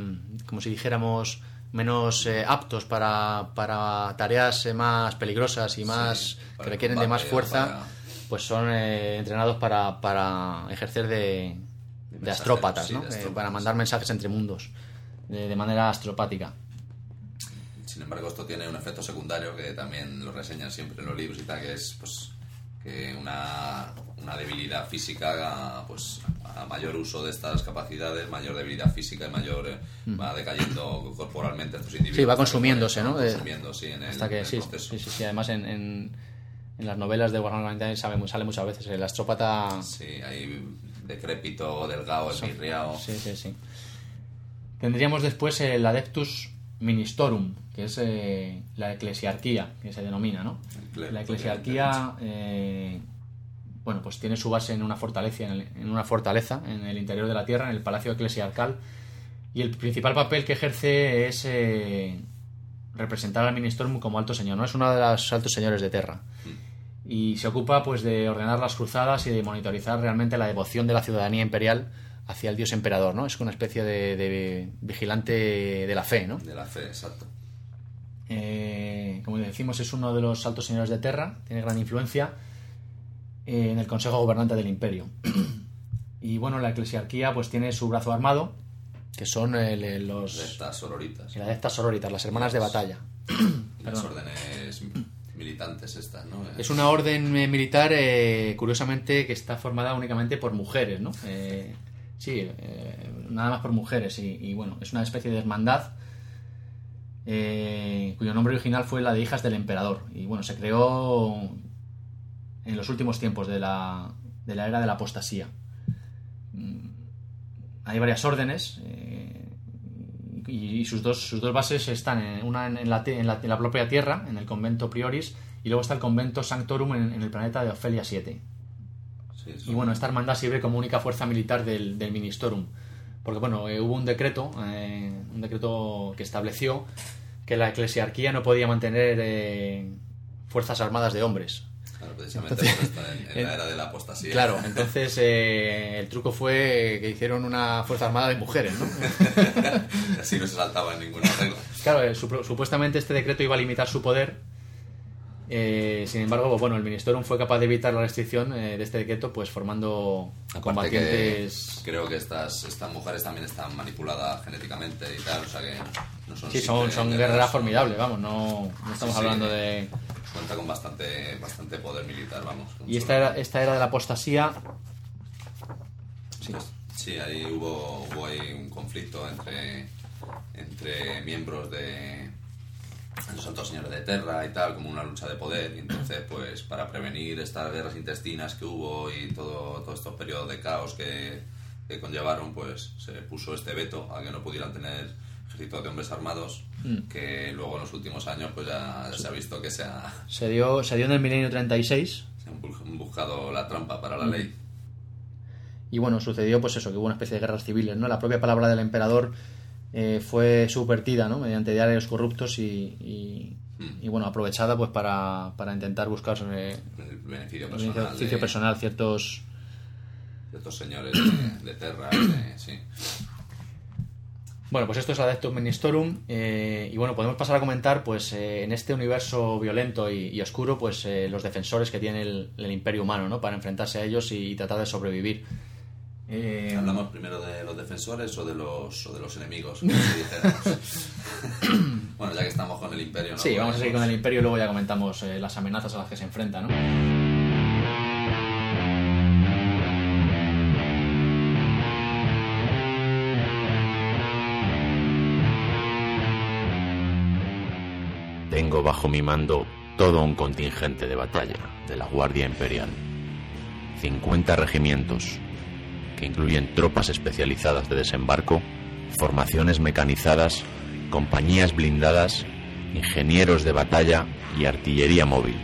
como si dijéramos, menos eh, aptos para, para tareas eh, más peligrosas y más sí, que requieren de más fuerza. Para pues son eh, entrenados para, para, ejercer de, de, de astrópatas, sí, ¿no? de astrópatas, eh, para mandar mensajes entre mundos de, de, manera astropática. Sin embargo, esto tiene un efecto secundario que también lo reseñan siempre en los libros y tal, que es pues que una, una debilidad física, pues a mayor uso de estas capacidades, mayor debilidad física y mayor eh, mm. va decayendo corporalmente estos individuos. Sí, va consumiéndose, ¿no? Consumiendo, sí, en el, hasta que en el sí, sí, sí, sí, además en, en en las novelas de Warren Valentine sale, sale muchas veces el astrópata. Sí, hay decrépito, delgado, esmirriado. Sí, sí, sí. Tendríamos después el Adeptus Ministorum, que es eh, la eclesiarquía, que se denomina, ¿no? La eclesiarquía, eh, bueno, pues tiene su base en una fortaleza, en, el, en, una fortaleza en el interior de la tierra, en el palacio eclesiarcal, y el principal papel que ejerce es eh, representar al Ministorum como alto señor, ¿no? Es uno de los altos señores de Terra. Mm y se ocupa pues de ordenar las cruzadas y de monitorizar realmente la devoción de la ciudadanía imperial hacia el dios emperador, ¿no? Es una especie de, de vigilante de la fe, ¿no? De la fe, exacto. eh, como decimos, es uno de los altos señores de Terra, tiene gran influencia eh, en el Consejo Gobernante del Imperio. y bueno, la eclesiarquía pues tiene su brazo armado, que son el- el- los... De estas sororitas. y la de estas sororitas, las hermanas de batalla. Las órdenes Es una orden eh, militar, eh, curiosamente, que está formada únicamente por mujeres, ¿no? Eh, sí, nada más por mujeres. Y, bueno, es una especie de hermandad cuyo nombre original fue la de Hijas del Emperador. Y bueno, se creó en los últimos tiempos de la, de la era de la apostasía. Mm, Hay varias órdenes. y, sus dos, sus dos bases están en, una en, la, en la- en la propia Tierra, en el convento Prioris, y luego está el convento Sanctorum en, en el planeta de Ofelia 7. Sí, Y bueno, esta hermandad sirve como única fuerza militar del, del Ministorum. Porque bueno, eh, hubo un decreto, eh, un decreto que estableció que la eclesiarquía no podía mantener eh, fuerzas armadas de hombres. Claro, precisamente Entonces- esto, en, en la era de la apostasía. Claro, entonces eh, el truco fue que hicieron una fuerza armada de mujeres, ¿no? Así no se saltaba en ninguna regla. Claro, eh, supuestamente este decreto iba a limitar su poder. Eh, sin embargo, bueno, el Ministerium fue capaz de evitar la restricción eh, de este decreto, pues formando Aparte que combatientes. creo que estas, estas mujeres también están manipuladas genéticamente y tal, o sea que no son Sí, son, son guerreras, formidables, vamos, no, no estamos Sí, sí. hablando de. Cuenta con bastante, bastante poder militar, vamos. Y esta era, esta era de la apostasía. Sí. Sí, ahí hubo, hubo ahí un conflicto entre, entre miembros de los altos señores de Terra y tal, como una lucha de poder. Y entonces, pues, para prevenir estas guerras intestinas que hubo y todo, todos estos periodos de caos que, que conllevaron, pues se puso este veto a que no pudieran tener ejércitos de hombres armados, que luego en los últimos años, pues ya, ya se ha visto que se ha, Se dio, se dio en el milenio 36. se han bu- buscado la trampa para la ley. Y bueno, sucedió pues eso, que hubo una especie de guerras civiles, ¿no? La propia palabra del emperador eh, fue subvertida, ¿no? Mediante diarios corruptos y, y, y, bueno, aprovechada pues para, para intentar buscar eh, El beneficio personal. beneficio de- personal ciertos... ciertos señores de, de Terra, de- sí. Bueno, pues esto es Adeptus Ministorum eh, y bueno, podemos pasar a comentar pues eh, en este universo violento y, y oscuro pues eh, los defensores que tiene el, el imperio humano, ¿no? Para enfrentarse a ellos y, tratar de sobrevivir. Eh, ¿Hablamos primero de los defensores o de los, o de los enemigos? bueno, ya que estamos con el imperio, ¿no? Sí, vamos a seguir con el imperio y luego ya comentamos eh, las amenazas a las que se enfrenta, ¿no? Tengo bajo mi mando todo un contingente de batalla de la Guardia Imperial. 50 regimientos, incluyen tropas especializadas de desembarco, formaciones mecanizadas, compañías blindadas, ingenieros de batalla y artillería móvil.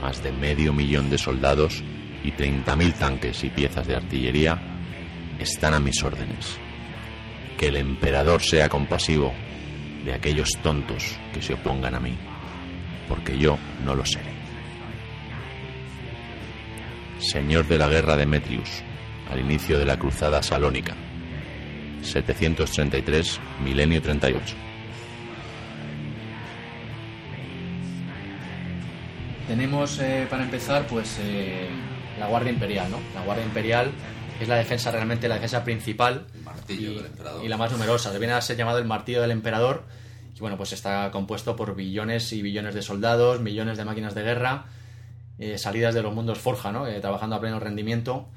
Más de medio millón de soldados y 30.000 tanques y piezas de artillería están a mis órdenes. Que el emperador sea compasivo de aquellos tontos que se opongan a mí, porque yo no lo seré. Señor de la guerra Demetrius, al inicio de la cruzada salónica, 733, milenio 38. Tenemos eh, para empezar pues eh, la Guardia Imperial, ¿no? La Guardia Imperial es la defensa realmente, la defensa principal martillo y, del emperador. y la más numerosa. Viene a ser llamado el martillo del emperador y bueno, pues está compuesto por billones y billones de soldados, millones de máquinas de guerra, eh, salidas de los mundos forja, ¿no? Eh, trabajando a pleno rendimiento.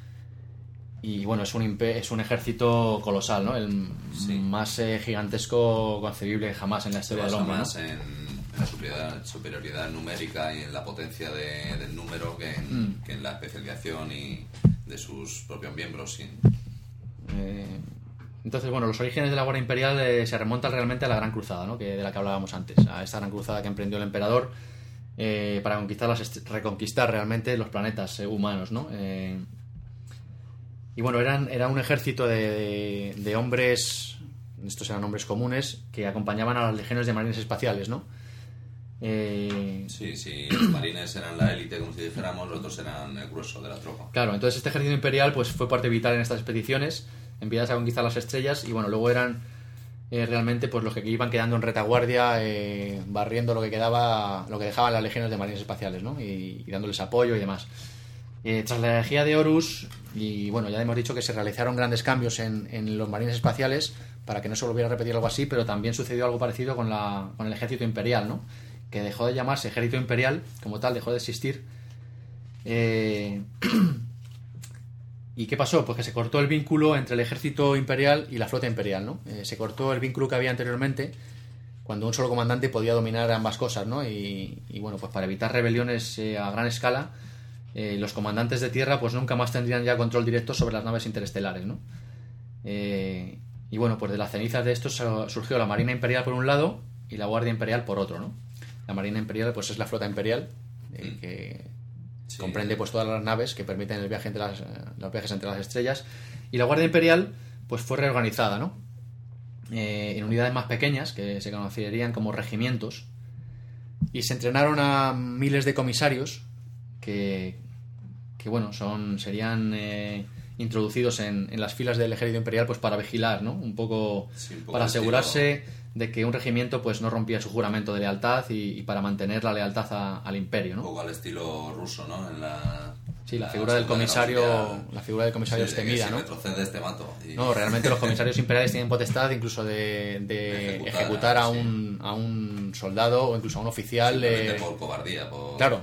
Y bueno, es un, es un ejército colosal, ¿no? El Sí. más eh, gigantesco concebible jamás en la historia del hombre. ¿no? más en, en la superioridad, superioridad numérica y en la potencia de- del número que en, Mm. que en la especialización y de sus propios miembros. sí. Eh, entonces, bueno, los orígenes de la Guardia Imperial eh, se remontan realmente a la Gran Cruzada, ¿no? que, de la que hablábamos antes, a esta Gran Cruzada que emprendió el emperador eh, para conquistar las reconquistar realmente los planetas eh, humanos. ¿no? Y bueno, eran, era un ejército de, de hombres, estos eran hombres comunes, que acompañaban a las legiones de marines espaciales, ¿no? Eh, Sí, sí, los marines eran la élite, como si dijéramos, los otros eran el grueso de la tropa. Claro, entonces este ejército imperial pues fue parte vital en estas expediciones, enviadas a conquistar las estrellas y bueno, luego eran eh, realmente pues los que iban quedando en retaguardia, eh, barriendo lo que quedaba, lo que dejaban las legiones de marines espaciales, ¿no? Y, y dándoles apoyo y demás. Eh, tras la energía de Horus, y bueno, ya hemos dicho que se realizaron grandes cambios en, en, los marines espaciales para que no se volviera a repetir algo así, pero también sucedió algo parecido con, la, con el ejército imperial, ¿no? Que dejó de llamarse ejército imperial, como tal, dejó de existir. Eh, ¿Y qué pasó? Pues que se cortó el vínculo entre el ejército imperial y la flota imperial, ¿no? Eh, se cortó el vínculo que había anteriormente cuando un solo comandante podía dominar ambas cosas, ¿no? Y, y bueno, pues para evitar rebeliones eh, a gran escala, eh, los comandantes de tierra pues nunca más tendrían ya control directo sobre las naves interestelares, ¿no? Eh, y bueno, pues de las cenizas de esto surgió la Marina Imperial por un lado y la Guardia Imperial por otro, ¿no? La Marina Imperial pues es la flota imperial eh, que sí. comprende pues todas las naves que permiten el viaje entre las, los viajes entre las estrellas y la Guardia Imperial pues fue reorganizada, ¿no? en unidades más pequeñas que se conocerían como regimientos y se entrenaron a miles de comisarios que, que bueno, son serían eh, introducidos en, en, las filas del ejército imperial pues para vigilar, ¿no? Un poco, sí, un poco para asegurarse de que un regimiento pues no rompía su juramento de lealtad y, y para mantener la lealtad a, al imperio, ¿no? Un poco al estilo ruso, ¿no? En la Sí, la figura del comisario, la figura del comisario sí, es temida, si ¿no? retrocedes te mato. Y... No, realmente los comisarios imperiales tienen potestad incluso de, de ejecutar, ejecutar, a, un, a un soldado o incluso a un oficial. Eh... por cobardía, por... Claro,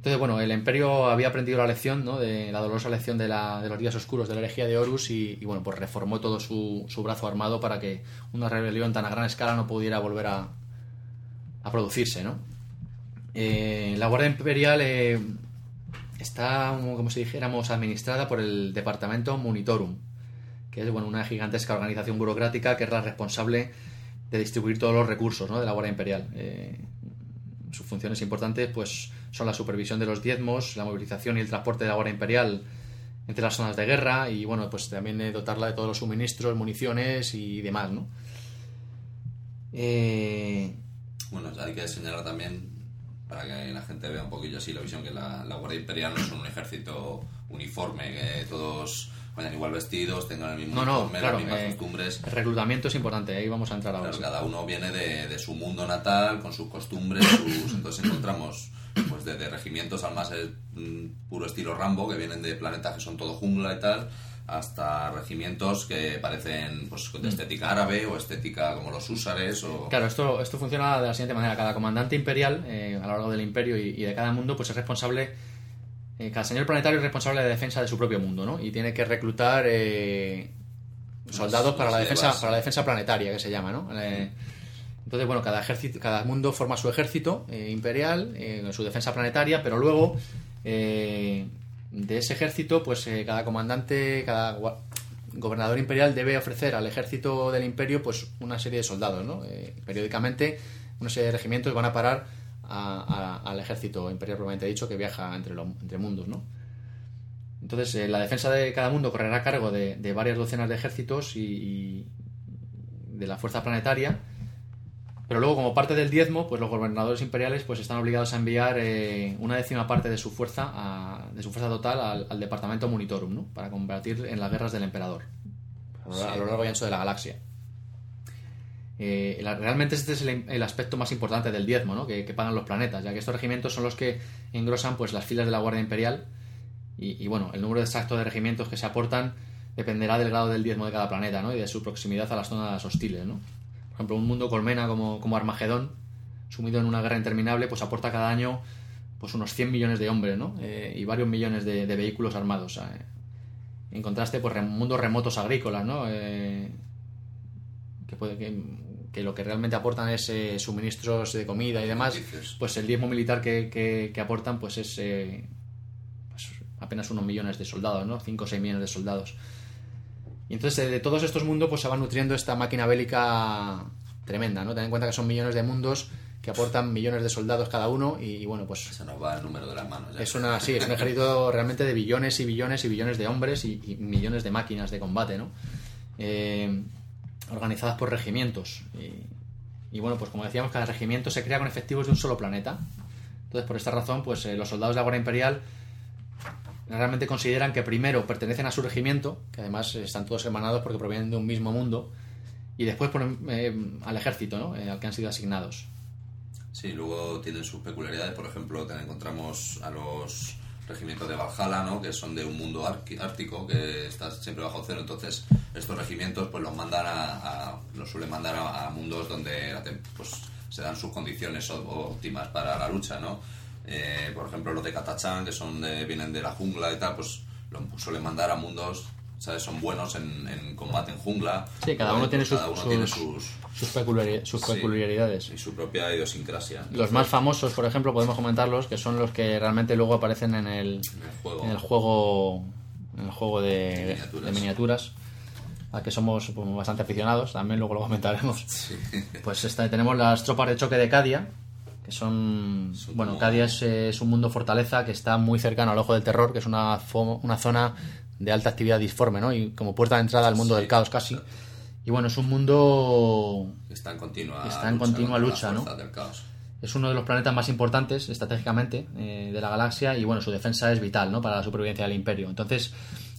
entonces, bueno, el Imperio había aprendido la lección, ¿no? De la dolorosa lección de, la, de los días oscuros de la herejía de Horus y, bueno, pues reformó todo su, brazo armado para que una rebelión tan a gran escala no pudiera volver a, a producirse, ¿no? Eh, la Guardia Imperial eh, está, como si dijéramos, administrada por el Departamento Monitorum, que es, bueno, una gigantesca organización burocrática que es la responsable de distribuir todos los recursos, ¿no? De la Guardia Imperial. Eh, sus funciones importantes, pues son la supervisión de los diezmos, la movilización y el transporte de la Guardia Imperial entre las zonas de guerra y bueno, pues también dotarla de todos los suministros, municiones y demás, ¿no? Eh... Bueno, hay que señalar también para que la gente vea un poquillo así la visión que la, la Guardia Imperial no es un ejército uniforme, que todos vayan igual vestidos, tengan el mismo no, no, uniforme, claro, las mismas eh, costumbres. El reclutamiento es importante, ahí vamos a entrar ahora. Claro, cada uno viene de, de, su mundo natal, con sus costumbres, sus... entonces encontramos pues desde regimientos al más el, mm, puro estilo Rambo, que vienen de planetas que son todo jungla y tal, hasta regimientos que parecen pues de estética árabe o estética como los húsares o... Claro, esto, esto funciona de la siguiente manera. Cada comandante imperial eh, a lo largo del imperio y, y, de cada mundo pues es responsable... Eh, cada señor planetario es responsable de la defensa de su propio mundo, ¿no? Y tiene que reclutar eh, soldados para la, defensa, para la defensa planetaria, que se llama, ¿no? Eh, entonces, bueno, cada ejército, cada mundo forma su ejército eh, imperial, eh, su defensa planetaria, pero luego eh, de ese ejército, pues eh, cada comandante, cada gobernador imperial debe ofrecer al ejército del imperio, pues una serie de soldados, ¿no? Eh, periódicamente, una serie de regimientos van a parar a, al ejército imperial propiamente dicho que viaja entre, lo, entre mundos, ¿no? Entonces, la defensa de cada mundo correrá a cargo de, varias docenas de ejércitos y de la fuerza planetaria pero luego, como parte del diezmo, pues los gobernadores imperiales pues están obligados a enviar eh, una décima parte de su fuerza, de su fuerza total al, departamento Monitorum, ¿no? Para combatir en las guerras del emperador a lo largo y ancho de la galaxia. Eh, realmente este es el, aspecto más importante del diezmo, ¿no? Que, que, pagan los planetas, ya que estos regimientos son los que engrosan pues las filas de la Guardia Imperial y, y bueno, el número exacto de regimientos que se aportan dependerá del grado del diezmo de cada planeta, ¿no? Y de su proximidad a las zonas hostiles, ¿no? Ejemplo, un mundo colmena como, como Armagedón, sumido en una guerra interminable, pues aporta cada año pues unos 100 millones de hombres, ¿no? Eh, y varios millones de, de vehículos armados. Eh. En contraste, pues mundos remotos agrícolas, ¿no? Eh, que, puede, que, que, lo que realmente aportan es eh, suministros de comida y demás. Pues el diezmo militar que, que, que aportan, pues es pues apenas unos millones de soldados, ¿no? 5 o 6 millones de soldados. Y entonces de todos estos mundos pues se va nutriendo esta máquina bélica tremenda, ¿no? Ten en cuenta que son millones de mundos que aportan millones de soldados cada uno y, y bueno, pues... Se nos va el número de las manos. ¿ya? Es, una, sí, es un ejército realmente de billones y billones y billones de hombres y, y millones de máquinas de combate, ¿no? Eh, organizadas por regimientos. Y, y, bueno, pues como decíamos, cada regimiento se crea con efectivos de un solo planeta. Entonces, por esta razón, pues eh, los soldados de la Guardia Imperial realmente consideran que primero pertenecen a su regimiento, que además están todos hermanados porque provienen de un mismo mundo, y después eh, al ejército, ¿no? Eh, al que han sido asignados. Sí, luego tienen sus peculiaridades, por ejemplo, encontramos a los regimientos de Valhalla, ¿no? que son de un mundo ártico que está siempre bajo cero, entonces estos regimientos pues los mandan a, los suelen mandar a, mundos donde pues, se dan sus condiciones óptimas para la lucha, ¿no? Eh, por ejemplo, los de Katachan, que son de, vienen de la jungla y tal, pues los suelen mandar a mundos ¿sabes? Son buenos en, combate en jungla. Sí, cada uno, tiene, sus, sus, peculiaridades. Y su propia idiosincrasia. Los más famosos, por ejemplo, podemos comentarlos, que son los que realmente luego aparecen en el, en el juego, en el juego, de, miniaturas. a que somos pues, bastante aficionados, también luego lo comentaremos. Pues esta, tenemos las tropas de choque de Cadia, que son... bueno, Cadia es, es, un mundo fortaleza que está muy cercano al Ojo del Terror, que es una, una zona de alta actividad disforme, ¿no? Y como puerta de entrada al mundo del caos casi. Y bueno, es un mundo... Está en continua está en lucha, continua lucha, ¿no? Es uno de los planetas más importantes estratégicamente eh, de la galaxia y bueno, su defensa es vital, ¿no? Para la supervivencia del imperio. Entonces,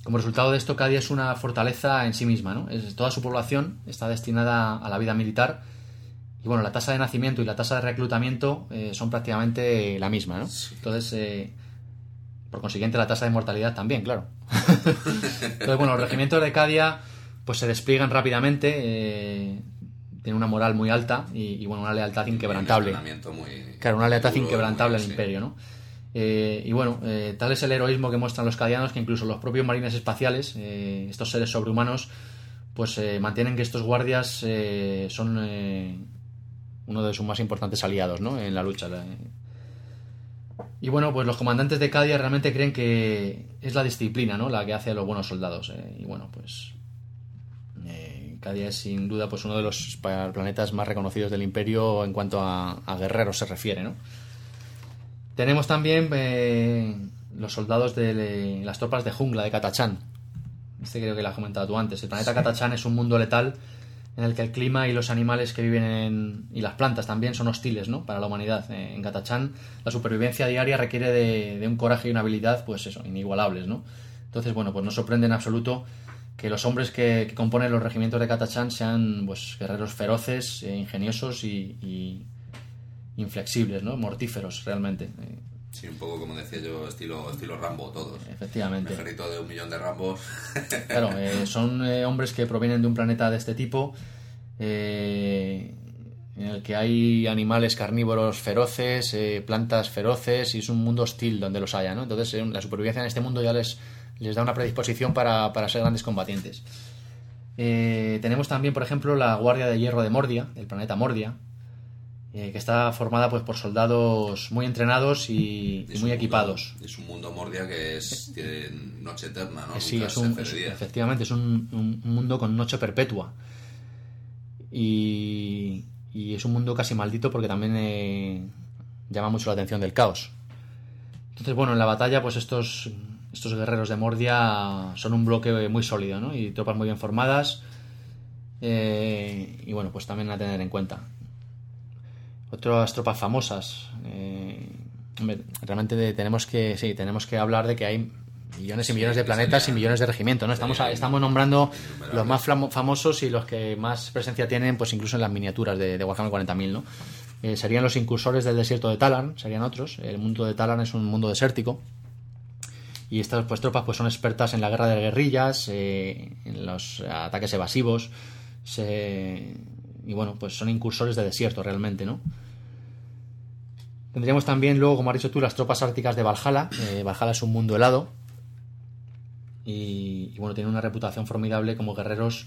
como resultado de esto, Cadia es una fortaleza en sí misma, ¿no? Es, toda su población está destinada a la vida militar y bueno, la tasa de nacimiento y la tasa de reclutamiento eh, son prácticamente la misma, ¿no? Entonces, eh, por consiguiente, la tasa de mortalidad también, claro. Entonces, bueno, los regimientos de Cadia pues se despliegan rápidamente, eh, tienen una moral muy alta y, bueno, una lealtad inquebrantable. claro, una lealtad inquebrantable al imperio, ¿no? Eh, y bueno, eh, tal es el heroísmo que muestran los cadianos que incluso los propios marines espaciales, estos seres sobrehumanos, pues mantienen que estos guardias son uno de sus más importantes aliados ¿no? en la lucha. Y bueno, pues los comandantes de Cadia realmente creen que es la disciplina, ¿no? La que hace a los buenos soldados. ¿eh? Y bueno, pues eh, Cadia es sin duda pues uno de los planetas más reconocidos del Imperio en cuanto a, guerreros se refiere, ¿no? Tenemos también eh, los soldados de las tropas de jungla de Katachan. Este creo que lo has comentado tú antes. El planeta Katachan es un mundo letal en el que el clima y los animales que viven en, y las plantas también son hostiles ¿no? para la humanidad. Eh, en Katachan la supervivencia diaria requiere de, un coraje y una habilidad, pues eso, inigualables, ¿no? Entonces, bueno, pues no sorprende en absoluto que los hombres que, componen los regimientos de Katachan sean pues guerreros feroces, eh, ingeniosos y, inflexibles, ¿no? Mortíferos, realmente. Eh, Sí, un poco como decía yo, estilo, estilo Rambo todos. Efectivamente. Un ejército de un millón de Rambos. claro, eh, son eh, hombres que provienen de un planeta de este tipo, eh, en el que hay animales carnívoros feroces, plantas feroces, y es un mundo hostil donde los haya, ¿no? Entonces la supervivencia en este mundo ya les, les da una predisposición para, para ser grandes combatientes. tenemos también, por ejemplo, la Guardia de Hierro de Mordia, el planeta Mordia, eh, que está formada pues por soldados muy entrenados y, muy equipados. Es un mundo Mordia que es, tiene noche eterna, ¿no? Sí, es un, efectivamente, es un, mundo con noche perpetua. Y, es un mundo casi maldito porque también eh, llama mucho la atención del caos. Entonces, bueno, en la batalla, pues estos, estos guerreros de Mordia son un bloque muy sólido, ¿no? Y tropas muy bien formadas. Eh, y bueno, pues también a tener en cuenta otras tropas famosas. Eh, realmente tenemos que sí, tenemos que hablar de que hay millones y millones de planetas y millones de regimientos, ¿no? Estamos, estamos nombrando los más famosos y los que más presencia tienen, pues incluso en las miniaturas de, de Warhammer 40.000, ¿no? Eh, serían los incursores del desierto de Talan, serían otros. El mundo de Talan es un mundo desértico. Y estas pues, tropas pues, son expertas en la guerra de guerrillas, eh, en los ataques evasivos. Y bueno, pues son incursores de desierto realmente, ¿no? Tendríamos también luego, como has dicho tú, las tropas árticas de Valhalla. Eh, Valhalla es un mundo helado. Y, bueno, tiene una reputación formidable como guerreros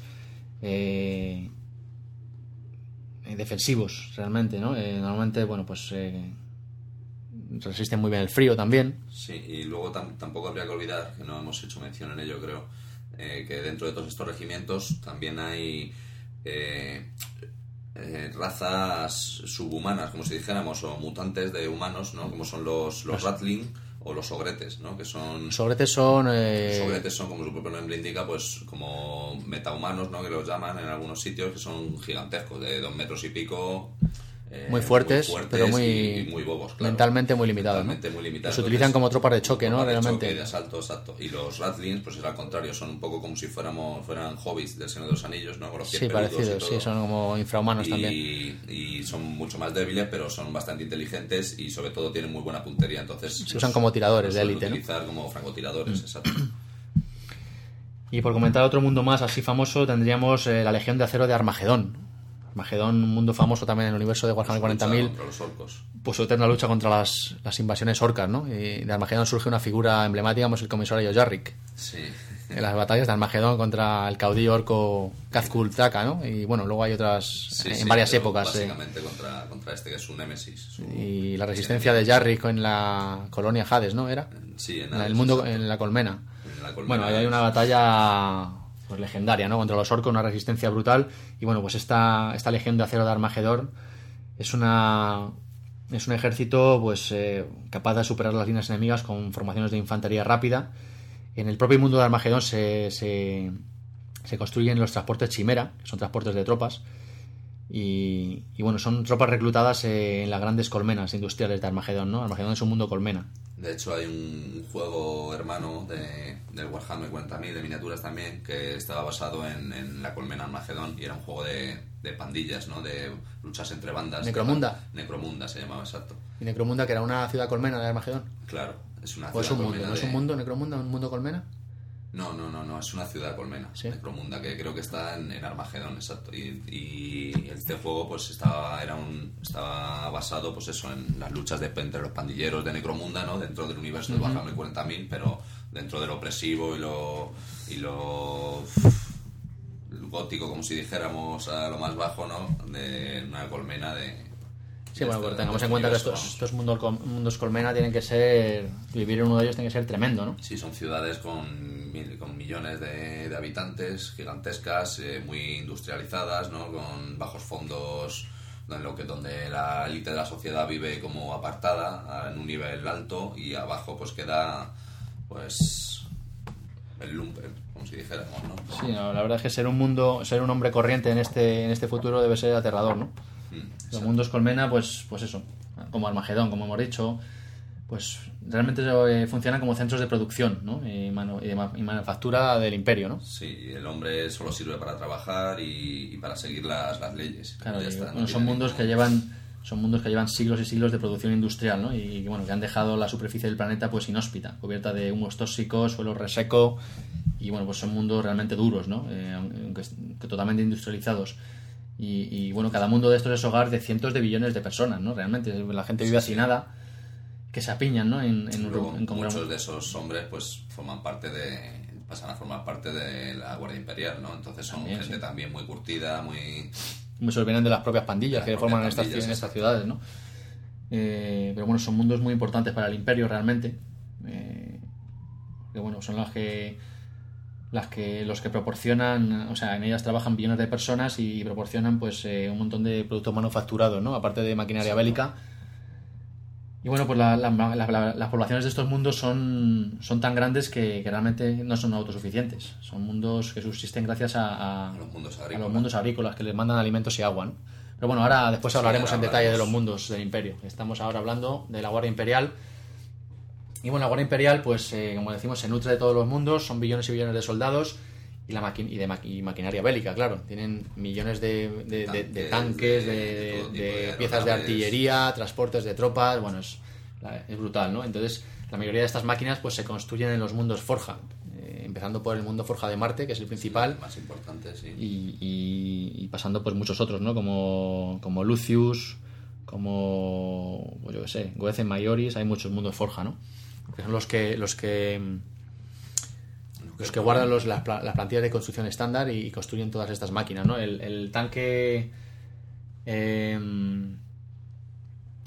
eh, eh, defensivos, realmente, ¿no? normalmente, bueno, pues resisten muy bien el frío también. Sí, y luego tampoco habría que olvidar, que no hemos hecho mención en ello, creo, que dentro de todos estos regimientos también hay eh, razas subhumanas, como si dijéramos, o mutantes de humanos, ¿no? Como son los, los Ratling o los ogretes, ¿no? Que son... Los ogretes son... Eh... Los ogretes son, como su propio nombre indica, pues como metahumanos, ¿no? Que los llaman en algunos sitios, que son gigantescos, de dos metros y pico, eh, muy, fuertes, pero muy, y muy bobos, claro. mentalmente muy limitados. ¿no? muy limitados. Los utilizan como tropas de choque, ¿no? De Realmente. choque, de asalto, exacto. Y los Ratlings, pues es al contrario, son un poco como si fuéramos fueran hobbits del Señor de los Anillos, ¿no? Con los Sí, y parecidos, sí, son como infrahumanos y, también. y son mucho más débiles, pero son bastante inteligentes y sobre todo tienen muy buena puntería. Entonces Se usan como tiradores de élite, ¿no? Mm. utilizar como francotiradores, exacto. Y por comentar otro mundo más así famoso, tendríamos eh, la Legión de Acero de Armagedón. Armagedón, un mundo famoso también en el universo de Warhammer Lucha 40.000, contra los orcos. pues su eterna lucha contra las, las invasiones orcas, ¿no? Y de Armagedón surge una figura emblemática, como es el comisario Jarrick. Sí. En las batallas de Armagedón contra el caudillo orco Kazkul Taka, ¿no? Y bueno, luego hay otras Sí, en sí, varias épocas. eh. Básicamente contra, contra este que es su némesis. su- Y la resistencia de Jarrick en la colonia Hades, ¿no? Era. Sí, en En el mundo, en la colmena. En la colmena Bueno, ahí hay una batalla pues, legendaria, ¿no? Contra los orcos, una resistencia brutal. Y bueno, pues esta, esta legión de acero de Armagedón es una. Es un ejército pues eh, capaz de superar las líneas enemigas con formaciones de infantería rápida. En el propio mundo de Armagedón se, se, se construyen los transportes Chimera, que son transportes de tropas. Y, y, bueno, son tropas reclutadas eh, en las grandes colmenas industriales de Armagedón, ¿no? Armagedón es un mundo colmena. De hecho, hay un juego hermano de, del Warhammer 40.000 de miniaturas también que estaba basado en, en la colmena Armagedón y era un juego de, de pandillas, ¿no? De luchas entre bandas. ¿Necromunda? Necromunda se llamaba, exacto. Y Necromunda, que era una ciudad colmena de Armagedón. Claro, es una ¿O es ciudad un mundo? ¿No es un mundo Necromunda? ¿Un mundo colmena? No, no, no, no, es una ciudad colmena, Sí. Necromunda, que creo que está en, en Armagedón, exacto. Y, y este juego pues estaba, era un, estaba basado pues eso, en las luchas de, entre los pandilleros de Necromunda, ¿no? Dentro del universo de Warhammer 40.000, pero dentro de lo opresivo y lo, y lo gótico, como si dijéramos a lo más bajo, ¿no? De una colmena de... Sí, bueno, pero tengamos en cuenta que estos, mundos, mundos colmena tienen que ser. Vivir en uno de ellos tiene que ser tremendo, ¿no? Sí, son ciudades con, mil- con millones de, de habitantes, gigantescas, eh, muy industrializadas, ¿no? con bajos fondos, en lo que, donde la élite de la sociedad vive como apartada, en un nivel alto, y abajo pues queda pues el lumpen, como si dijéramos, ¿no? Sí, no, la verdad es que ser un mundo, ser un hombre corriente en este, en este futuro debe ser aterrador, ¿no? Los mundos colmena, pues, pues eso, como Armagedón, como hemos dicho, pues realmente eh, funcionan como centros de producción, ¿no? Y, manu- y de ma- y manufactura del imperio, ¿no? Sí, el hombre solo sirve para trabajar y, y para seguir las, las leyes. Claro, Ya y, está, no bueno, son mundos ningún- que llevan son mundos que llevan siglos y siglos de producción industrial, ¿no? Y bueno, que han dejado la superficie del planeta pues inhóspita, cubierta de humos tóxicos, suelo reseco y bueno, pues son mundos realmente duros, ¿no? Eh, aunque totalmente industrializados. Y, y, bueno, cada mundo de estos es hogar de cientos de billones de personas, ¿no? Realmente la gente vive hacinada, que se apiñan, ¿no? En, en, Luego, en- muchos de esos hombres pues forman parte de pasan a formar parte de la Guardia Imperial, ¿no? Entonces son También, gente sí. también muy curtida, muy Muchos vienen de las propias pandillas Las que propias forman estas, pandillas, en estas ciudades, ¿no? Eh, pero bueno, son mundos muy importantes para el imperio realmente. Eh, que bueno, son las que las que los que proporcionan, o sea, en ellas trabajan billones de personas y proporcionan pues eh, un montón de productos manufacturados, ¿no? Aparte de maquinaria bélica. Y bueno, pues la- la- la- la- las poblaciones de estos mundos son, son tan grandes que, que realmente no son autosuficientes. Son mundos que subsisten gracias a, a- a los mundos a los agrícolas. mundos agrícolas que les mandan alimentos y agua. ¿no? Pero bueno, ahora después Sí, hablaremos ahora en detalle de los mundos del imperio. Estamos ahora hablando de la Guardia Imperial. Y bueno, la Guardia Imperial, pues eh, como decimos, se nutre de todos los mundos, son billones y billones de soldados y, la maqui- y de maqui- y maquinaria bélica, claro. Tienen millones de, de- de- de Tanques, de piezas de artillería, transportes de tropas, bueno, es, es brutal, ¿no? Entonces, la mayoría de estas máquinas pues se construyen en los mundos Forja, eh, empezando por el mundo Forja de Marte, que es el principal, más importante, sí. y, y- y pasando por muchos otros, ¿no? Como, como Lucius, como, pues yo qué sé, Goethe Maioris, hay muchos mundos Forja, ¿no? Que son los que, los que, los que guardan los, las, pla- las plantillas de construcción estándar y, construyen todas estas máquinas, ¿no? El, el tanque... em,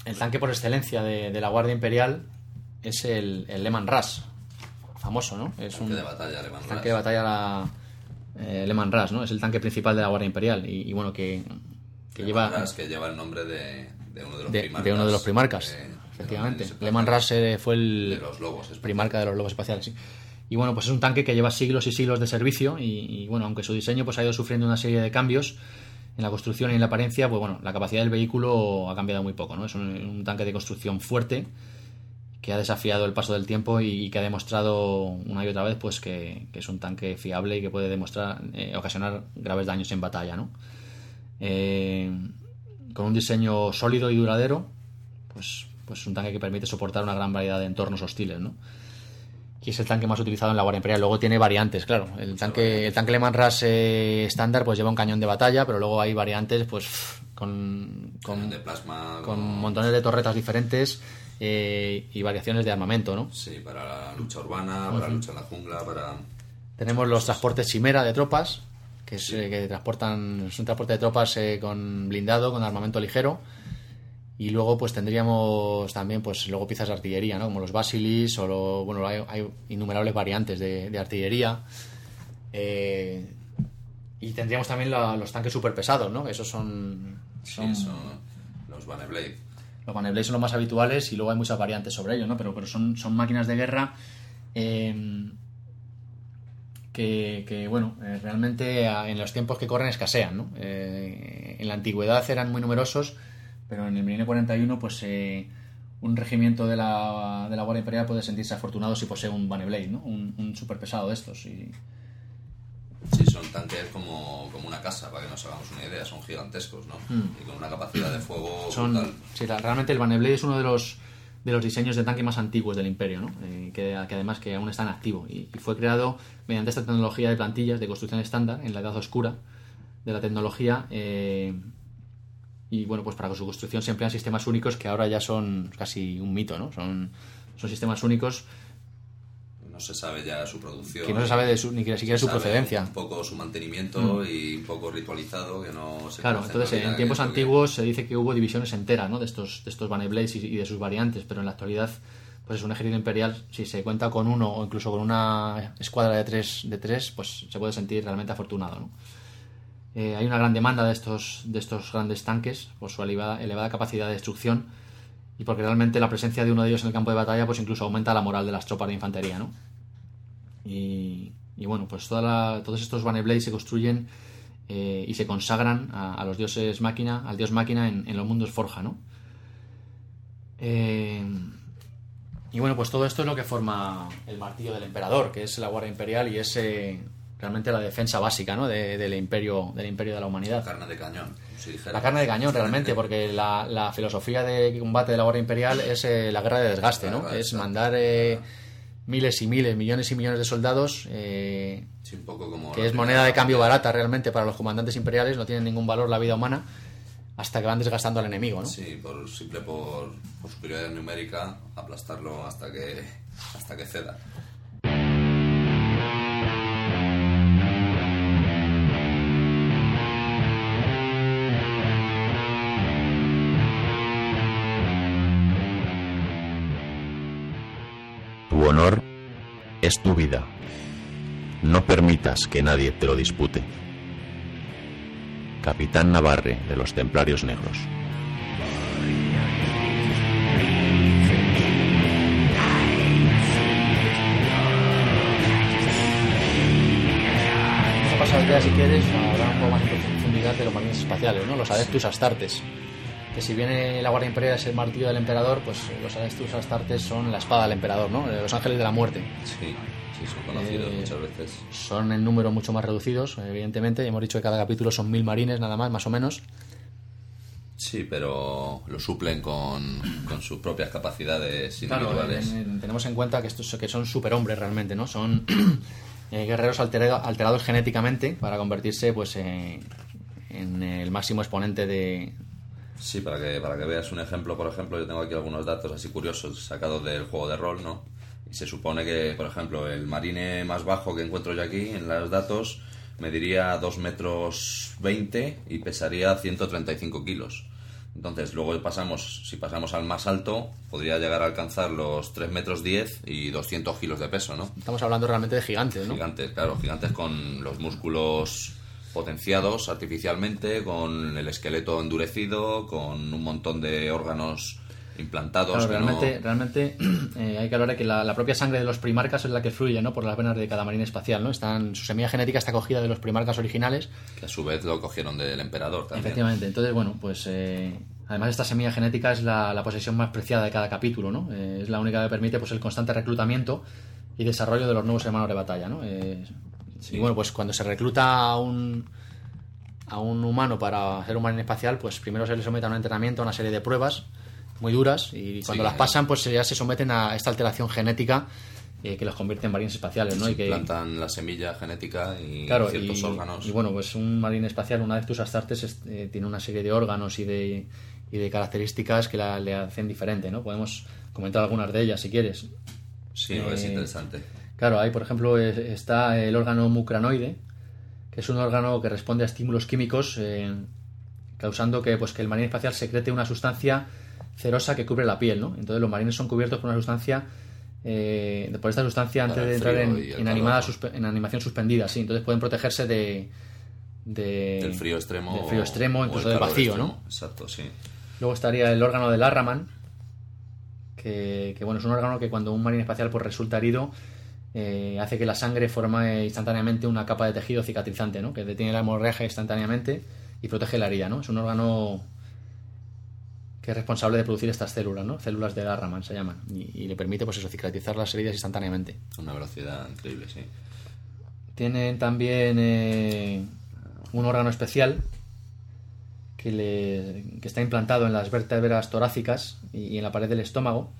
el tanque por excelencia de, de la Guardia Imperial es el, el Lehman Russ, famoso, ¿no? Es Tanque un de batalla tanque de batalla la, eh, Lehman Russ, ¿no? Es el tanque principal de la Guardia Imperial y, y bueno, que, que lleva que lleva el nombre de, de uno de los de, primarcas. de uno de los primarcas, eh, efectivamente. Lehman Russ eh, fue el De los lobos. primarca de los lobos espaciales, sí. Y bueno, pues es un tanque que lleva siglos y siglos de servicio y, y, bueno, aunque su diseño pues ha ido sufriendo una serie de cambios, en la construcción y en la apariencia, pues bueno, la capacidad del vehículo ha cambiado muy poco, ¿no? Es un, un tanque de construcción fuerte que ha desafiado el paso del tiempo y, que ha demostrado una y otra vez pues que, que es un tanque fiable y que puede demostrar eh, ocasionar graves daños en batalla, ¿no? Eh, con un diseño sólido y duradero, pues, pues un tanque que permite soportar una gran variedad de entornos hostiles, ¿no? Y es el tanque más utilizado en la Guardia Imperial. Luego tiene variantes, claro. El tanque, el tanque Le Mans eh, estándar pues lleva un cañón de batalla, pero luego hay variantes pues con, con, de plasma, con montones de torretas diferentes eh, y variaciones de armamento, ¿no? Sí, para la lucha urbana, para la lucha en la jungla, para... Tenemos los transportes Chimera de tropas, que, es, eh, que transportan, es un transporte de tropas eh, con blindado, con armamento ligero. Y luego pues tendríamos también pues luego piezas de artillería, ¿no? Como los Basilis o lo, bueno, hay, hay, innumerables variantes de, de artillería. Eh, y tendríamos también la, los tanques super pesados, ¿no? Esos son... son... Sí, son los Baneblade. Los Baneblade son los más habituales y luego hay muchas variantes sobre ellos, ¿no? Pero, pero son, son máquinas de guerra eh, que, que, bueno, eh, realmente en los tiempos que corren escasean, ¿no? Eh, en la antigüedad eran muy numerosos pero en el milenio 41 pues eh, un regimiento de la, de la Guardia Imperial puede sentirse afortunado si posee un Baneblade, ¿no? Un, un super pesado de estos. Y... Sí, son tanques como, como una casa, para que nos hagamos una idea, son gigantescos, ¿no? Mm. Y con una capacidad de fuego son, brutal. Sí, realmente el Baneblade es uno de los de los diseños de tanque más antiguos del imperio, ¿no? Eh, que, que, además que aún está en activo y, y, fue creado mediante esta tecnología de plantillas de construcción estándar en la edad oscura de la tecnología eh, y bueno, pues para su construcción se emplean sistemas únicos que ahora ya son casi un mito, ¿no? Son, son sistemas únicos. No se sabe ya su producción. Que no se sabe de su, ni siquiera su procedencia. Un poco su mantenimiento mm. y un poco ritualizado que no se Claro, entonces en tiempos antiguos se dice que hubo divisiones enteras, ¿no? De estos, de estos Blades y, y de sus variantes, pero en la actualidad pues es un ejército imperial, si se cuenta con uno o incluso con una escuadra de tres, de tres pues se puede sentir realmente afortunado, ¿no? Eh, hay una gran demanda de estos, de estos grandes tanques por su elevada, capacidad de destrucción y porque realmente la presencia de uno de ellos en el campo de batalla pues incluso aumenta la moral de las tropas de infantería, ¿no? Y, y bueno, pues toda la, todos estos Blades se construyen eh, y se consagran a, los dioses máquina, al dios máquina en, los mundos forja, ¿no? Eh, y bueno, pues todo esto es lo que forma el martillo del emperador, que es la guardia imperial y ese realmente la defensa básica ¿no? de, del imperio del imperio de la humanidad. La carne de cañón. Si la carne de cañón realmente, porque la, la, filosofía de combate de la Guardia Imperial es eh, la guerra de desgaste, ¿no? Es mandar eh, miles y miles, millones y millones de soldados, eh, sí, un poco como que es moneda de cambio barata realmente para los comandantes imperiales, no tienen ningún valor la vida humana hasta que van desgastando al enemigo, ¿no? Sí, por simple por, por superioridad numérica, aplastarlo hasta que hasta que ceda. Honor es tu vida. No permitas que nadie te lo dispute. Capitán Navarre de los Templarios Negros. Vamos a ya, si quieres, a un poco más en profundidad de los marines espaciales, ¿no? Los Adeptus Astartes que si bien la Guardia Imperial es el martillo del emperador, pues los Astartes son la espada del emperador, ¿no? Los ángeles de la muerte. Sí, sí, son conocidos eh, muchas veces. Son en número mucho más reducidos, evidentemente. Hemos dicho que cada capítulo son mil marines, nada más, más o menos. Sí, pero lo suplen con, con sus propias capacidades individuales. Claro, en, en, tenemos en cuenta que estos que son superhombres realmente, ¿no? Son eh, guerreros alterado, alterados genéticamente para convertirse, pues, eh, en el máximo exponente de, Sí, para que, para que veas un ejemplo, por ejemplo, yo tengo aquí algunos datos así curiosos sacados del juego de rol, ¿no? Y se supone que, por ejemplo, el marine más bajo que encuentro yo aquí en los datos mediría 2 metros 20 y pesaría 135 kilos. Entonces, luego pasamos, si pasamos al más alto, podría llegar a alcanzar los 3 metros 10 y 200 kilos de peso, ¿no? Estamos hablando realmente de gigantes, ¿no? Gigantes, claro, gigantes con los músculos potenciados artificialmente, con el esqueleto endurecido, con un montón de órganos implantados. Claro, realmente, no- realmente eh, hay que hablar de que la, la propia sangre de los primarcas es la que fluye ¿no? por las venas de cada marina espacial. ¿no? Están, su semilla genética está cogida de los primarcas originales. que a su vez lo cogieron del emperador también. Efectivamente. Entonces, bueno, pues eh, además esta semilla genética es la, la posesión más preciada de cada capítulo. ¿no? Eh, es la única que permite pues, el constante reclutamiento y desarrollo de los nuevos hermanos de batalla. ¿no? Y bueno, pues cuando se recluta a un, a un humano para ser un marine espacial, pues primero se le somete a un entrenamiento, a una serie de pruebas muy duras y cuando Sí, las pasan, pues ya se someten a esta alteración genética eh, que los convierte en marines espaciales, ¿no? Se Y que, implantan la semilla genética y claro, ciertos y, órganos. y bueno, pues un marine espacial, una vez tus astartes, es- eh, tiene una serie de órganos y de, y de características que la, le hacen diferente, ¿no? Podemos comentar algunas de ellas si quieres. sí, es eh, interesante. Claro, ahí por ejemplo es- está el órgano mucranoide, que es un órgano que responde a estímulos químicos, eh, causando que, pues, que el marine espacial secrete una sustancia cerosa que cubre la piel, ¿no? Entonces los marines son cubiertos por una sustancia, eh, por esta sustancia antes de entrar en, animada en animación suspendida, sí. Entonces pueden protegerse de, de- Del frío extremo. del frío extremo, o incluso el del vacío, extremo. ¿no? Exacto, sí. Luego estaría el órgano del Arraman, que, que, bueno, es un órgano que cuando un marine espacial pues, resulta herido, eh, hace que la sangre forme instantáneamente una capa de tejido cicatrizante, ¿no? que detiene la hemorragia instantáneamente y protege la herida. ¿no? Es un órgano que es responsable de producir estas células, ¿no? células del Arraman se llaman, y, y le permite pues eso, cicatrizar las heridas instantáneamente. Una velocidad increíble, sí. Tienen también eh, un órgano especial que, le, que está implantado en las vértebras torácicas y, y en la pared del estómago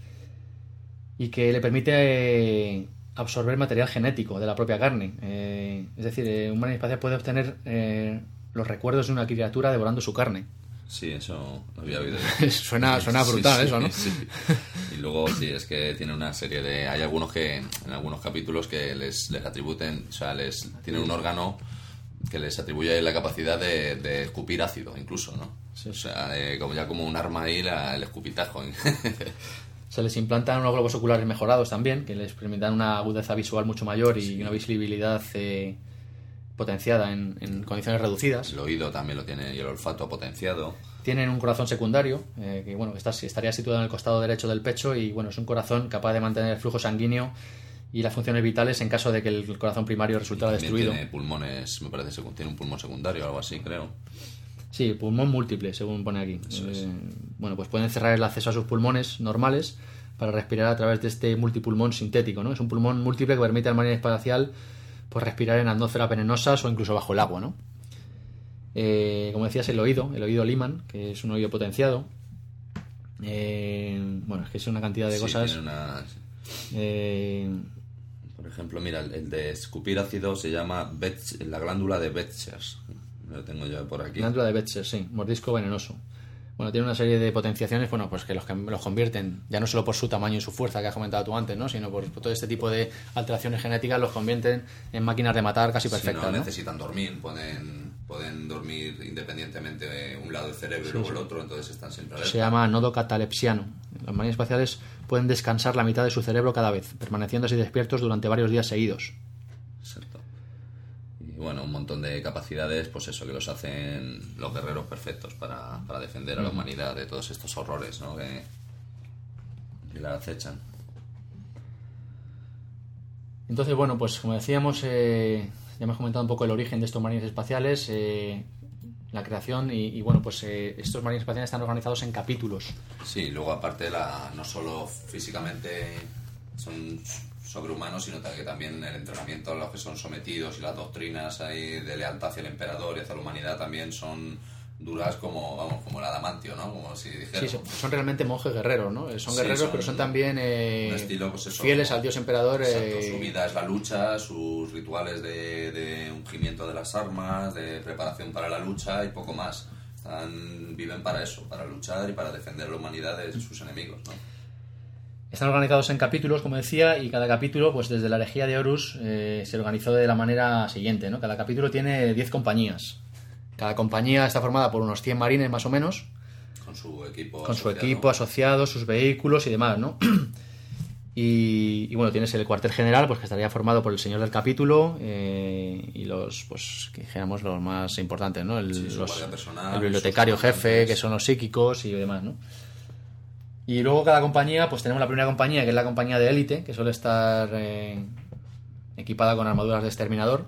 y que le permite eh, absorber material genético de la propia carne. Eh, es decir, eh, un espacial puede obtener eh, los recuerdos de una criatura devorando su carne. Sí, eso lo había oído. suena, suena brutal sí, eso, ¿no? sí. Y luego sí, es que tiene una serie de... Hay algunos que, en algunos capítulos que les, les atribuyen, o sea, les tienen un órgano que les atribuye la capacidad de, de escupir ácido, incluso, ¿no? Sí. O sea, de- como ya como un arma ahí la- el escupitajo. Se les implantan unos globos oculares mejorados también, que les permitan una agudeza visual mucho mayor y una visibilidad eh, potenciada en, en condiciones reducidas. el oído también lo tiene y el olfato potenciado. Tienen un corazón secundario, eh, que bueno, está, estaría situado en el costado derecho del pecho y bueno, es un corazón capaz de mantener el flujo sanguíneo y las funciones vitales en caso de que el corazón primario resultara destruido. tiene pulmones, me parece, tiene un pulmón secundario o algo así, creo. Sí, pulmón múltiple, según pone aquí. Eso es. Eh, bueno, pues pueden cerrar el acceso a sus pulmones normales para respirar a través de este multipulmón sintético, ¿no? Es un pulmón múltiple que permite al marine espacial pues respirar en atmósferas venenosas o incluso bajo el agua, ¿no? Eh, como decías, el oído, el oído Liman, que es un oído potenciado. Eh, bueno, es que es una cantidad de Sí, cosas. una- Eh, Por ejemplo, mira, el, de escupir ácido se llama Betz- la glándula de Betschers. Lo tengo yo por aquí. Glándula de Betzer, sí, mordisco venenoso. Bueno, tiene una serie de potenciaciones, bueno, pues que los, que los convierten, ya no solo por su tamaño y su fuerza que has comentado tú antes, ¿no? Sino por, por todo este tipo de alteraciones genéticas, los convierten en máquinas de matar casi Si perfectas, no ¿no? necesitan dormir, pueden, pueden dormir independientemente de un lado del cerebro y luego el otro, entonces están siempre alerta. Se llama nodo catalepsiano. Los marines espaciales pueden descansar la mitad de su cerebro cada vez, permaneciendo así despiertos durante varios días seguidos. Y bueno, un montón de capacidades, pues eso, que los hacen los guerreros perfectos para, para defender a la humanidad de todos estos horrores, ¿no? Que, que la acechan. Entonces, bueno, pues como decíamos, eh, ya hemos comentado un poco el origen de estos marines espaciales, eh, la creación y, y, bueno, pues eh, estos marines espaciales están organizados en capítulos. Sí, luego aparte la, no solo físicamente son sobrehumanos, sino que también el entrenamiento a los que son sometidos y las doctrinas ahí de lealtad hacia el emperador y hacia la humanidad también son duras como, vamos, como el adamantio, ¿no? Como si Sí, dijéramos. son, realmente monjes guerreros, ¿no? Eh, Son Sí, guerreros, son pero son también eh, estilo, pues eso, fieles al dios emperador. Exacto, eh, su vida es la lucha, sus rituales de, de ungimiento de las armas, de preparación para la lucha y poco más. Están, viven para eso, para luchar y para defender la humanidad de sus enemigos, ¿no? Están organizados en capítulos, como decía, y cada capítulo, pues desde la herejía de Horus, eh, se organizó de la manera siguiente, ¿no? Cada capítulo tiene 10 compañías. Cada compañía está formada por unos 100 marines más o menos, Con su equipo. con su asociado. equipo asociado, sus vehículos y demás, ¿no? Y, y, bueno, tienes el cuartel general, pues que estaría formado por el señor del capítulo eh, y los, pues, que dijéramos los más importantes, ¿no? El, Sí, su los- guardia personal, el bibliotecario jefe, que son los psíquicos y demás, ¿no? Y luego cada compañía, pues tenemos la primera compañía, que es la compañía de élite, que suele estar eh, equipada con armaduras de exterminador.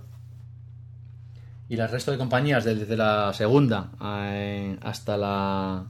Y el resto de compañías, desde la segunda eh, hasta la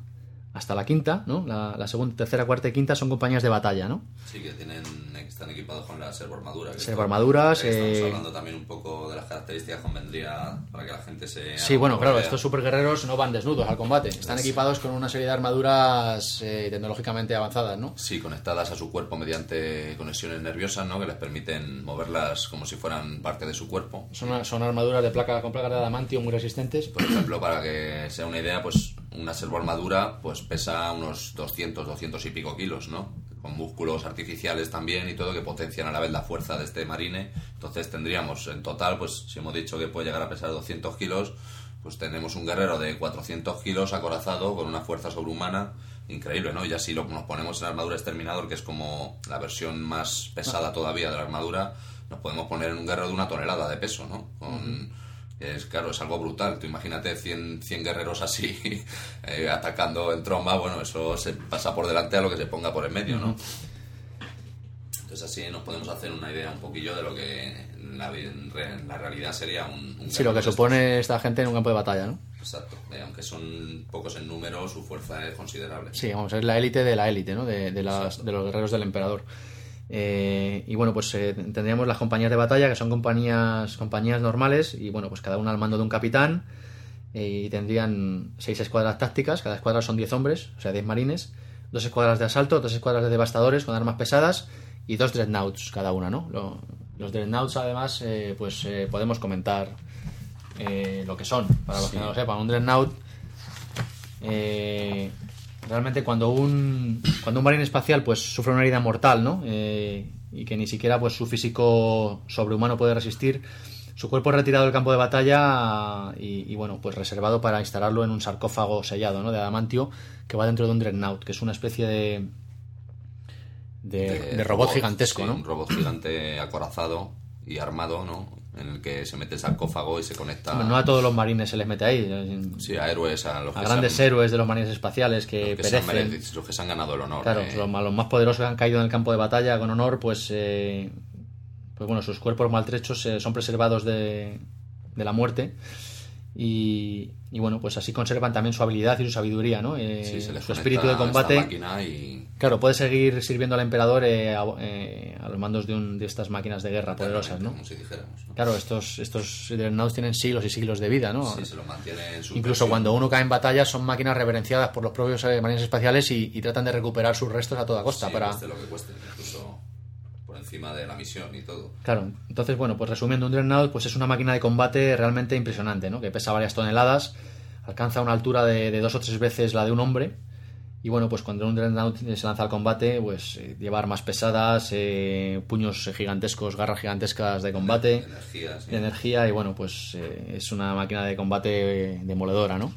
hasta la quinta, ¿no? La, la, segunda, tercera, cuarta y quinta son compañías de batalla, ¿no? Sí, que tienen, están equipados con las servoarmaduras. Servoarmaduras. Estamos eh... hablando también un poco de las características, convendría para que la gente se. Sí, bueno, claro, estos superguerreros no van desnudos al combate. Están sí. equipados con una serie de armaduras eh, tecnológicamente avanzadas, ¿no? Sí, conectadas a su cuerpo mediante conexiones nerviosas, ¿no? Que les permiten moverlas como si fueran parte de su cuerpo. Son, son armaduras de placa con placas de adamantio muy resistentes. Por ejemplo, para que sea una idea, pues una servoarmadura pues pesa unos 200, 200 y pico kilos, ¿no? Con músculos artificiales también y todo que potencian a la vez la fuerza de este marine. Entonces tendríamos en total, pues si hemos dicho que puede llegar a pesar 200 kilos, pues tenemos un guerrero de 400 kilos acorazado con una fuerza sobrehumana increíble, ¿no? Y así lo, nos ponemos en la armadura exterminador, que es como la versión más pesada todavía de la armadura, nos podemos poner en un guerrero de una tonelada de peso, ¿no? Con, es claro, es algo brutal. Tú imagínate 100, 100 guerreros así eh, atacando en tromba, bueno, eso se pasa por delante a lo que se ponga por en medio, ¿no? Entonces así nos podemos hacer una idea un poquillo de lo que en la, la realidad sería un... un sí, lo que supone esta gente en un campo de batalla, ¿no? Exacto, eh, aunque son pocos en número, su fuerza es considerable. Sí, vamos, es la élite de la élite, ¿no? De, de, las, de los guerreros del emperador. Eh, y bueno, pues eh, tendríamos las compañías de batalla, que son compañías, compañías normales, y bueno, pues cada una al mando de un capitán, eh, y tendrían seis escuadras tácticas, cada escuadra son 10 hombres, o sea, 10 marines, dos escuadras de asalto, dos escuadras de devastadores con armas pesadas, y dos dreadnoughts cada una, ¿no? Lo, los dreadnoughts, además, pues podemos comentar lo que son, para los sí. que no lo sepan. Un dreadnought realmente cuando un cuando un marine espacial pues sufre una herida mortal no eh, y que ni siquiera pues su físico sobrehumano puede resistir su cuerpo es retirado del campo de batalla y, y, bueno pues reservado para instalarlo en un sarcófago sellado no de adamantio que va dentro de un dreadnought que es una especie de de, de, de robot, robot, gigantesco sí, no un robot gigante acorazado y armado no en el que se mete el sarcófago y se conecta. No a todos los marines se les mete ahí. Sí, a héroes, a los a grandes han, héroes de los marines espaciales que, los que perecen. Se han, los que se han ganado el honor. Claro, eh. los, los, más poderosos que han caído en el campo de batalla con honor, pues, eh, pues bueno, sus cuerpos maltrechos eh, son preservados de, de la muerte. Y, y, bueno, pues así conservan también su habilidad y su sabiduría, ¿no? Eh, sí, su espíritu de combate. Y... Claro, puede seguir sirviendo al emperador eh, a, eh, a, los mandos de, un, de, estas máquinas de guerra poderosas, ¿no? Como si dijéramos, ¿no? Claro, estos, estos dreadnoughts tienen siglos y siglos de vida, ¿no? Sí, se los Incluso cuando uno cae en batalla son máquinas reverenciadas por los propios eh, marines espaciales y, y, tratan de recuperar sus restos a toda costa sí, para... Cueste lo que cueste, incluso encima de la misión y todo. Claro, entonces, bueno, pues resumiendo, un Dreadnought pues es una máquina de combate realmente impresionante, ¿no? Que pesa varias toneladas, alcanza una altura de, de dos o tres veces la de un hombre. Y bueno, pues cuando un Dreadnought se lanza al combate, pues eh, lleva armas pesadas, eh, puños gigantescos, garras gigantescas de combate, de energía, sí. de energía y bueno, pues eh, es una máquina de combate demoledora, ¿no?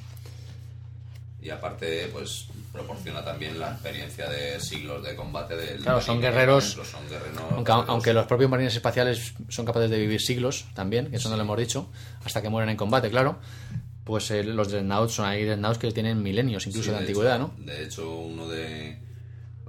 Y aparte, pues proporciona también la experiencia de siglos de combate del claro son guerreros, ejemplo, son guerreros aunque, aunque, los propios marines espaciales son capaces de vivir siglos también que eso sí. no lo hemos dicho hasta que mueren en combate claro pues eh, los dreadnoughts son ahí dreadnoughts que tienen milenios incluso sí, de, de, antigüedad no de hecho uno de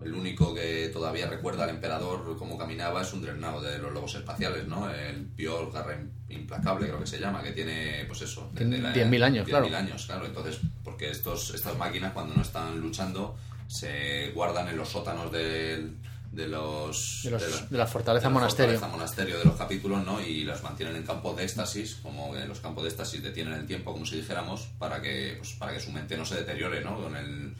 el único que todavía recuerda al emperador cómo caminaba es un dreadnought de los lobos espaciales, ¿no? El Pior Garra Implacable, creo que se llama, que tiene, pues eso... 10.000 años, 10 claro. años, claro. Entonces, porque estos, estas máquinas cuando no están luchando se guardan en los sótanos del, de los... De, los, de, la, de la fortaleza de monasterio. Fortaleza monasterio de los capítulos, ¿no? Y las mantienen en campos de éxtasis, como los campos de éxtasis detienen el tiempo, como si dijéramos, para que, pues, para que su mente no se deteriore, ¿no? Con el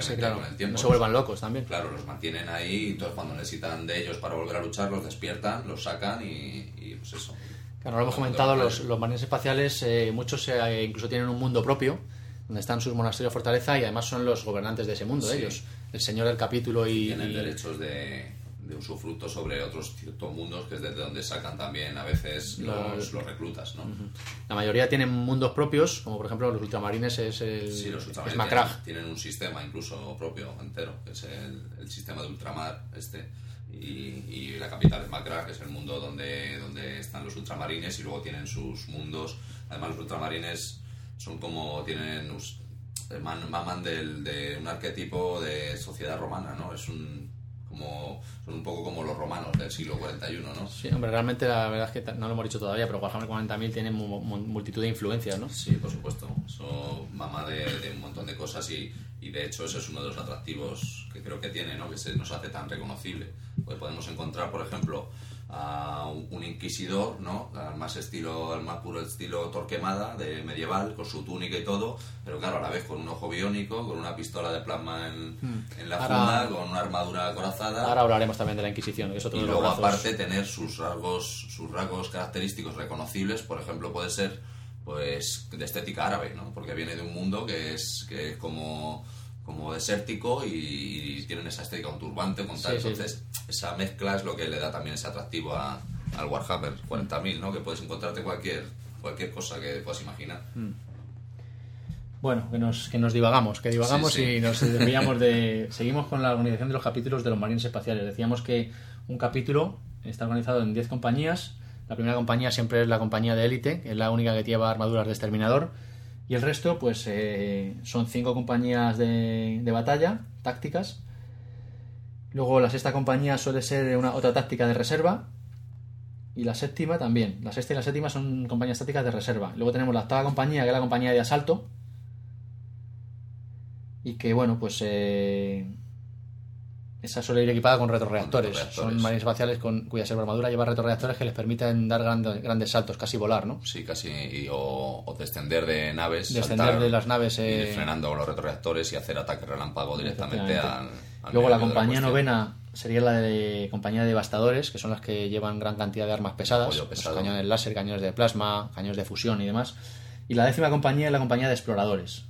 sí, claro. con el tiempo. No se vuelvan locos también. Claro, los mantienen ahí y entonces cuando necesitan de ellos para volver a luchar, los despiertan, los sacan y, y pues eso. Claro, lo hemos comentado, los, los marines espaciales, eh, muchos eh, incluso tienen un mundo propio, donde están sus monasterios fortaleza y además son los gobernantes de ese mundo, sí. ellos. El señor del capítulo y... Tienen derechos de, de usufructo sobre otros ciertos mundos que es desde donde sacan también a veces los, los, reclutas, ¿no? Uh -huh. La mayoría tienen mundos propios, como por ejemplo los ultramarines es el sí, los ultramarines. Tienen, tienen, un sistema incluso propio entero, que es el, el sistema de ultramar este y, y, la capital es Macrag, que es el mundo donde, donde están los ultramarines y luego tienen sus mundos. Además los ultramarines son como tienen Se maman del, de un arquetipo de sociedad romana, ¿no? Es un como son un poco como los romanos del siglo 41, ¿no? Sí, hombre, realmente la verdad es que no lo hemos dicho todavía, pero Warhammer 40.000 tiene mu- mu- multitud de influencias, ¿no? Sí, por supuesto. Eso mama de, de un montón de cosas y, y de hecho ese es uno de los atractivos que creo que tiene, ¿no? Que se nos hace tan reconocible. Pues podemos encontrar, por ejemplo, a un, inquisidor, ¿no? Al más estilo, al más puro estilo Torquemada, de medieval, con su túnica y todo, pero claro, a la vez con un ojo biónico, con una pistola de plasma en, en la funda, con una armadura acorazada. Ahora hablaremos también de la Inquisición, que es otro Y de los luego brazos. aparte tener sus rasgos, sus rasgos característicos reconocibles, por ejemplo, puede ser pues de estética árabe, ¿no? Porque viene de un mundo que es, que es como, como desértico y, y tienen esa estética, un turbante, con tal. Sí, sí, Entonces, esa mezcla es lo que le da también ese atractivo a, al Warhammer 40.000, ¿no? Que puedes encontrarte cualquier, cualquier cosa que puedas imaginar. Bueno, que nos, que nos divagamos, que divagamos sí. y nos desviamos de... Seguimos con la organización de los capítulos de los marines espaciales. Decíamos que un capítulo está organizado en 10 compañías. La primera compañía siempre es la compañía de élite, que es la única que lleva armaduras de exterminador. Y el resto, pues, eh, son cinco compañías de, de batalla, tácticas. Luego la sexta compañía suele ser una otra táctica de reserva. Y la séptima también. La sexta y la séptima son compañías tácticas de reserva. Luego tenemos la octava compañía, que es la compañía de asalto. Y que, bueno, pues. eh, esa suele ir equipada con retroreactores. retroreactores. Son marines espaciales con, cuya armadura lleva retroreactores que les permiten dar grandes, grandes saltos, casi volar, ¿no? Sí, casi. y- o, o descender de naves. Descender saltar, de las naves, ir eh, frenando con los retroreactores y hacer ataque relámpago directamente al. Luego la compañía novena sería la de compañía de devastadores, que son las que llevan gran cantidad de armas pesadas, cañones láser, cañones de plasma, cañones de fusión y demás. Y la décima compañía es la compañía de exploradores,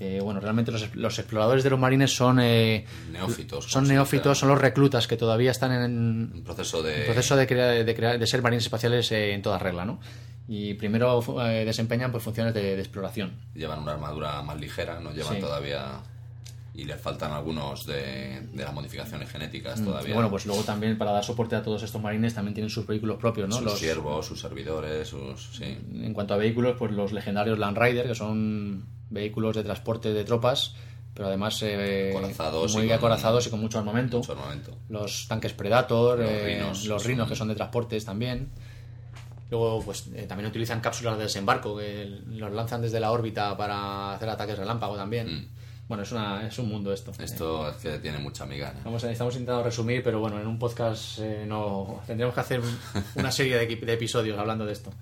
que bueno, realmente los, los exploradores de los marines son eh, Neófitos. son neófitos, son los reclutas que todavía están en, Un proceso de. proceso de crear, de, crear- de ser marines espaciales eh, en toda regla, ¿no? Y primero eh, desempeñan pues funciones de, de exploración. Llevan una armadura más ligera, no llevan Sí. todavía. Y les faltan algunos de, de las modificaciones genéticas Y todavía. bueno, pues luego también para dar soporte a todos estos marines también tienen sus vehículos propios, ¿no? sus Los- siervos, sus servidores, sus. Sí. En cuanto a vehículos, pues los legendarios Land Rider, que son vehículos de transporte de tropas, pero además eh, Acorazados y muy con- acorazados y con mucho armamento. Mucho armamento. Los tanques Predator, Los eh, Rhinos, los que rinos son- que son de transportes también. Luego, pues eh, también utilizan cápsulas de desembarco que los lanzan desde la órbita para hacer ataques relámpago también. Mm. Bueno, es, una, es un mundo esto. Esto es que tiene mucha miga. ¿no? Vamos estamos intentando resumir, pero bueno, en un podcast eh, no tendremos que hacer un- una serie de, de episodios hablando de esto.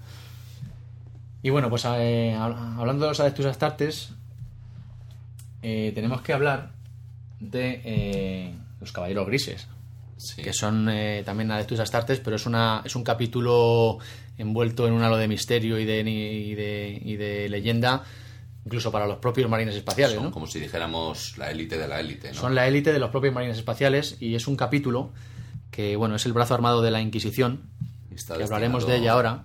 Y bueno, pues eh, hab- hablando de los Adeptus Astartes, eh, tenemos que hablar de eh, los Caballeros Grises, Sí. que son eh, también Adeptus Astartes, pero es, una, es un capítulo envuelto en un halo de misterio y de, y de, y de leyenda, incluso para los propios marines espaciales, Son ¿no? como si dijéramos la élite de la élite, ¿no? Son la élite de los propios marines espaciales y es un capítulo que, bueno, es el brazo armado de la Inquisición, está que hablaremos de ella ahora.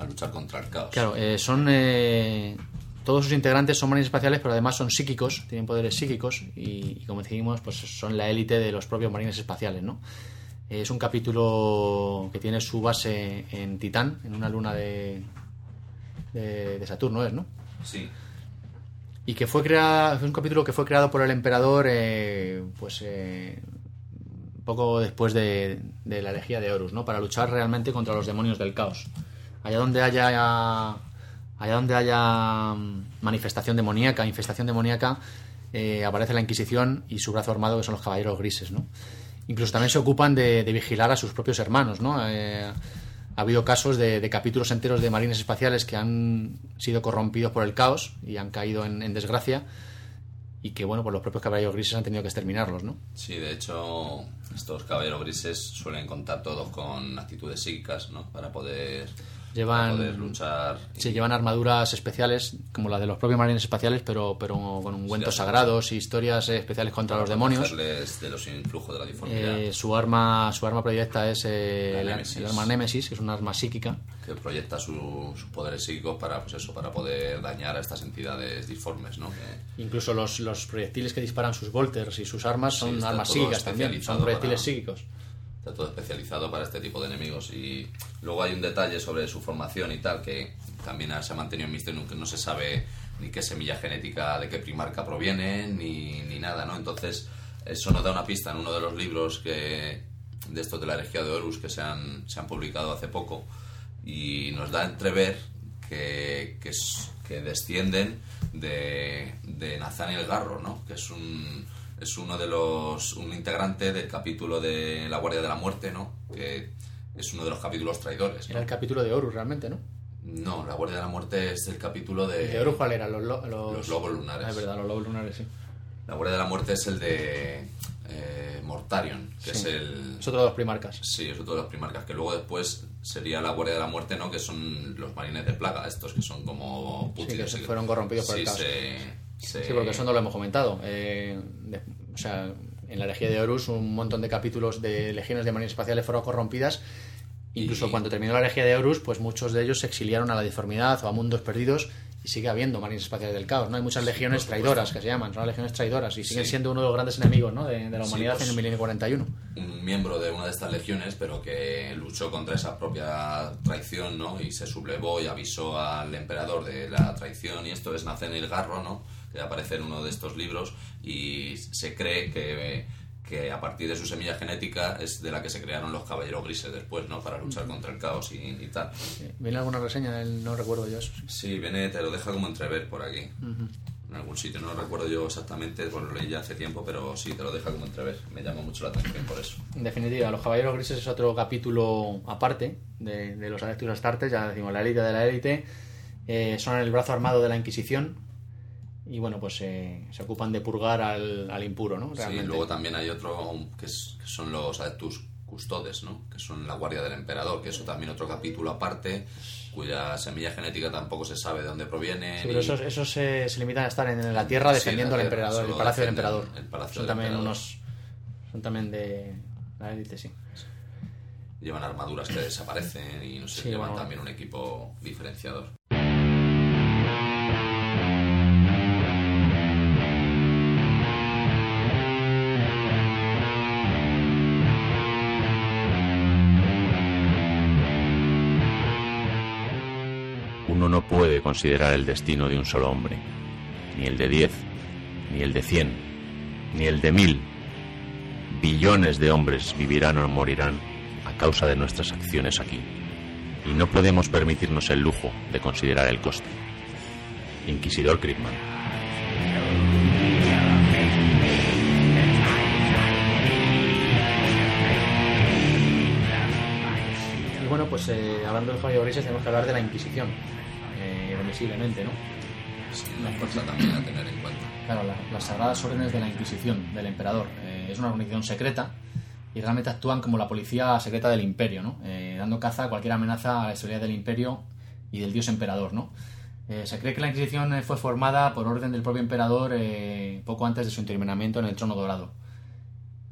A luchar contra el caos. Claro, eh, son... eh, todos sus integrantes son marines espaciales, pero además son psíquicos, tienen poderes psíquicos y, y como decimos, pues son la élite de los propios marines espaciales, ¿no? Eh, Es un capítulo que tiene su base en Titán, en una luna de, de, de Saturno, ¿es, no? Sí. y que fue creado es un capítulo que fue creado por el emperador eh, pues eh, poco después de, de la elegía de Horus no para luchar realmente contra los demonios del caos allá donde haya allá donde haya mm, manifestación demoníaca infestación demoníaca eh, aparece la Inquisición y su brazo armado que son los caballeros grises no incluso también se ocupan de, de vigilar a sus propios hermanos no Eh, ha habido casos de, de capítulos enteros de marines espaciales que han sido corrompidos por el caos y han caído en, en desgracia y que, bueno, pues los propios caballeros grises han tenido que exterminarlos, ¿no? Sí, de hecho, estos caballeros grises suelen contar todos con actitudes psíquicas, ¿no? Para poder, Llevan- para poder luchar. Se llevan armaduras especiales, como las de los propios marines espaciales, pero, pero con ungüentos Sí, sagrados y historias especiales contra los demonios. de los influjos de la diformidad. Eh, su arma su arma predilecta es eh, La el, arma Némesis, que es un arma psíquica. que proyecta su- sus poderes psíquicos para pues eso para poder dañar a estas entidades disformes no Que- Incluso los, los proyectiles que disparan sus volters y sus armas son armas psíquicas también, son proyectiles para- psíquicos. Está todo especializado para este tipo de enemigos y luego hay un detalle sobre su formación y tal que también se ha mantenido en misterio que no se sabe ni qué semilla genética de qué primarca proviene, ni, ni nada, ¿no? Entonces, eso nos da una pista en uno de los libros que, de estos de la herejía de Horus que se han, se han publicado hace poco y nos da a entrever que, que, que descienden de, de Nathaniel Garro, ¿no? Que es un es uno de los un integrante del capítulo de la Guardia de la Muerte, ¿no? Que es uno de los capítulos traidores. ¿no? Era el capítulo de Horus realmente, ¿no? No, la Guardia de la Muerte es el capítulo de, ¿De Horus cuál era? Los, lo- los... Los lobos lunares. Ah, es verdad, los lobos lunares, sí. La Guardia de la Muerte es el de eh, Mortarion, que es el Es otro de los primarcas. Sí, es otro de los primarcas, que luego después sería la Guardia de la Muerte, ¿no? Que son los marines de plaga, estos que son como Sí, que se fueron corrompidos por Sí, el caos. se- se- Sí, porque eso no lo hemos comentado. Eh, de- o sea, en la herejía de Horus un montón de capítulos de legiones de marines espaciales fueron corrompidas. Incluso Y- cuando terminó la herejía de Horus, pues muchos de ellos se exiliaron a la deformidad o a mundos perdidos y sigue habiendo marines espaciales del caos. ¿no? Hay muchas legiones traidoras que se llaman, son legiones traidoras y siguen Sí. siendo uno de los grandes enemigos ¿no? de, de la Sí, humanidad pues- en el milenio 41. un miembro de una de estas legiones, pero que luchó contra esa propia traición, ¿no? Y se sublevó y avisó al emperador de la traición, y esto es Nathaniel Garro, ¿no? Que aparece en uno de estos libros, y se cree que, que a partir de su semilla genética es de la que se crearon los caballeros grises después, ¿no? Para luchar contra el caos y, y tal. ¿Viene alguna reseña? No recuerdo yo eso. sí. Viene, te lo deja como entrever por aquí. En algún sitio, no recuerdo yo exactamente, pues lo leí ya hace tiempo, pero sí, te lo deja como entrever. Me llama mucho la atención por eso. En definitiva, Los Caballeros Grises es otro capítulo aparte de, de los Adeptus Astartes, ya decimos la élite de la élite. Eh, son el brazo armado de la Inquisición y bueno, pues eh, se ocupan de purgar al, al impuro, ¿no? Sí, Realmente. luego también hay otro que, es- que son los adeptus custodes, ¿no? Que son la guardia del emperador, que eso también otro capítulo aparte, cuya semilla genética tampoco se sabe de dónde proviene. Sí, pero ni- esos, esos se, se limitan a estar en la tierra Sí, defendiendo en al la tierra, emperador, el palacio del emperador. el palacio son del también emperador. unos son también de la élite, sí. Llevan armaduras que desaparecen y no sé, Sí, llevan bueno. también un equipo diferenciador. Puede considerar el destino de un solo hombre, ni el de diez, ni el de cien, ni el de mil. Billones de hombres vivirán o morirán a causa de nuestras acciones aquí, y no podemos permitirnos el lujo de considerar el coste. Inquisidor Kripman. Bueno, pues eh, hablando de Caballeros Grises tenemos que hablar de la Inquisición, irremisiblemente, ¿no? Sí, una fuerza también a tener en cuenta. Claro, la- las sagradas órdenes de la Inquisición, del emperador. Eh, es una organización secreta y realmente actúan como la policía secreta del imperio, ¿no? Eh, dando caza a cualquier amenaza a la seguridad del imperio y del dios emperador, ¿no? Eh, se cree que la Inquisición fue formada por orden del propio emperador eh, poco antes de su interminamiento en el trono dorado.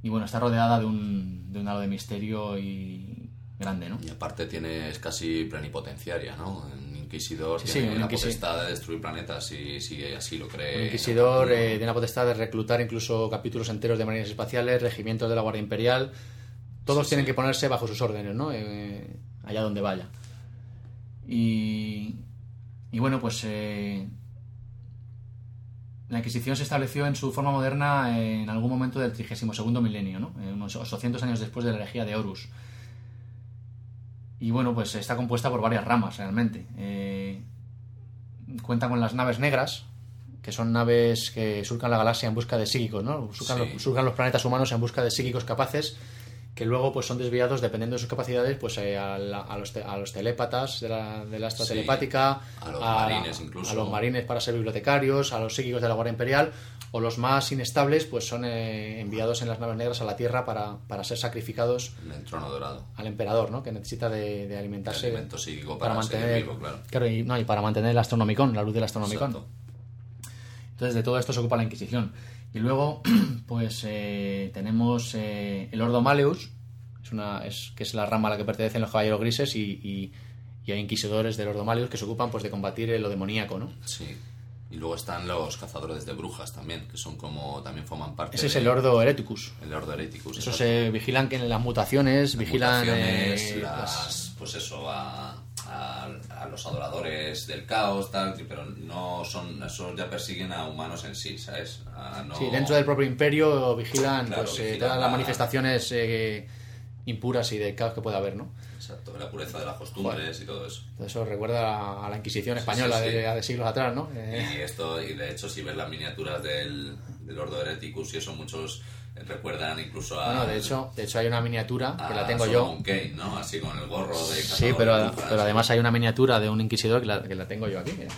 Y bueno, está rodeada de un, de un halo de misterio y grande, ¿no? Y aparte tiene, es casi plenipotenciaria, ¿no? Inquisidor Sí, sí, tiene un la potestad de destruir planetas si, si así lo cree. El inquisidor eh, tiene la potestad de reclutar incluso capítulos enteros de marines espaciales, regimientos de la Guardia Imperial. Todos Sí, tienen que ponerse bajo sus órdenes, ¿no? Eh, allá donde vaya. Y, y bueno, pues eh, la Inquisición se estableció en su forma moderna en algún momento del 32 milenio, ¿no? Eh, unos 800 años después de la herejía de Horus. Y bueno, pues está compuesta por varias ramas realmente. Eh, cuenta con las naves negras, que son naves que surcan la galaxia en busca de psíquicos, ¿no? Surcan, Sí. los, surcan los planetas humanos en busca de psíquicos capaces que luego pues son desviados dependiendo de sus capacidades pues eh, a, la- a los, te- a los telépatas de la, de la astra Sí. telepática A los marines incluso. a los marines para ser bibliotecarios a los psíquicos de la Guardia Imperial o los más inestables pues son eh, enviados en las naves negras a la Tierra para, para ser sacrificados En el trono dorado. al emperador, ¿no? Que necesita de, de alimentarse alimento psíquico para seguir vivo, claro. y, no, y para mantener el astronomicón, la luz del astronomicón. Exacto. Entonces de todo esto se ocupa la Inquisición. Y luego, pues eh, tenemos eh, el Ordo Maleus, es una, es, que es la rama a la que pertenecen los caballeros grises y, y- y hay inquisidores del Ordo Maleus que se ocupan pues de combatir eh, lo demoníaco, ¿no? Sí. Y luego están los cazadores de brujas también, que son como también forman parte Ese es el Ordo Hereticus. el Ordo Hereticus. Exacto. se vigilan que en las mutaciones, Las vigilan mutaciones, eh, las- pues eso, a, a- a los adoradores del caos, tal, pero no son, esos ya persiguen a humanos en sí, ¿sabes? A no- Sí, dentro del propio imperio vigilan, Claro, pues, eh, todas las la- manifestaciones eh, impuras y de caos que pueda haber, ¿no? Exacto, la pureza de las costumbres y todo eso. Todo Eso recuerda a- la Inquisición Sí, española sí, sí. De, de siglos atrás, ¿no? Eh, Y esto, y de hecho, si ves las miniaturas del, del Ordo Hereticus, y eso muchos recuerdan incluso a. bueno, de hecho, de hecho hay una miniatura que la tengo yo. Kane, ¿no? Así con el gorro de Sí, pero, de pero además hay una miniatura de un inquisidor que la, que la tengo yo aquí, mira,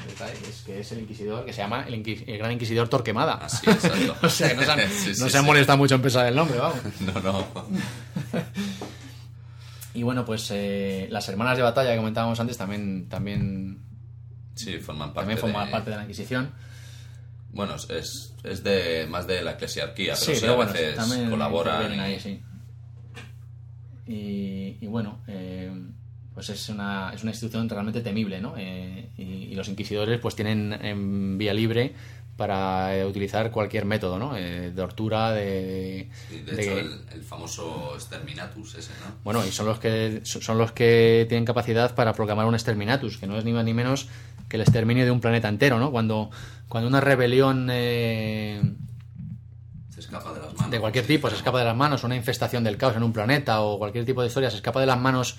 es, que es el inquisidor que se llama el, Inquis- el Gran Inquisidor Torquemada. Así, exacto. o sea, no se han, Sí, no sí, se han sí. molestado mucho en pensar el nombre, vamos. No, no. Y bueno, pues eh, las hermanas de batalla que comentábamos antes también, también, Sí, forman parte también forman de... parte de la Inquisición. Bueno, es, es de más de la eclesiarquía, pero sí, sí, pero a bueno, veces también colaboran. y- ahí, sí. Y, y bueno, eh, pues es una, es una institución realmente temible, ¿no? Eh, y, y los inquisidores pues tienen en vía libre para eh, utilizar cualquier método, ¿no? Eh, de tortura, de... de de- hecho, el, el famoso Exterminatus ese, ¿no? Bueno, y son los que son los que tienen capacidad para proclamar un exterminatus, que no es ni más ni menos que el exterminio de un planeta entero, ¿no? Cuando, cuando una rebelión eh, Se escapa de las manos. de cualquier tipo se escapa de las manos, una infestación del caos en un planeta o cualquier tipo de historia se escapa de las manos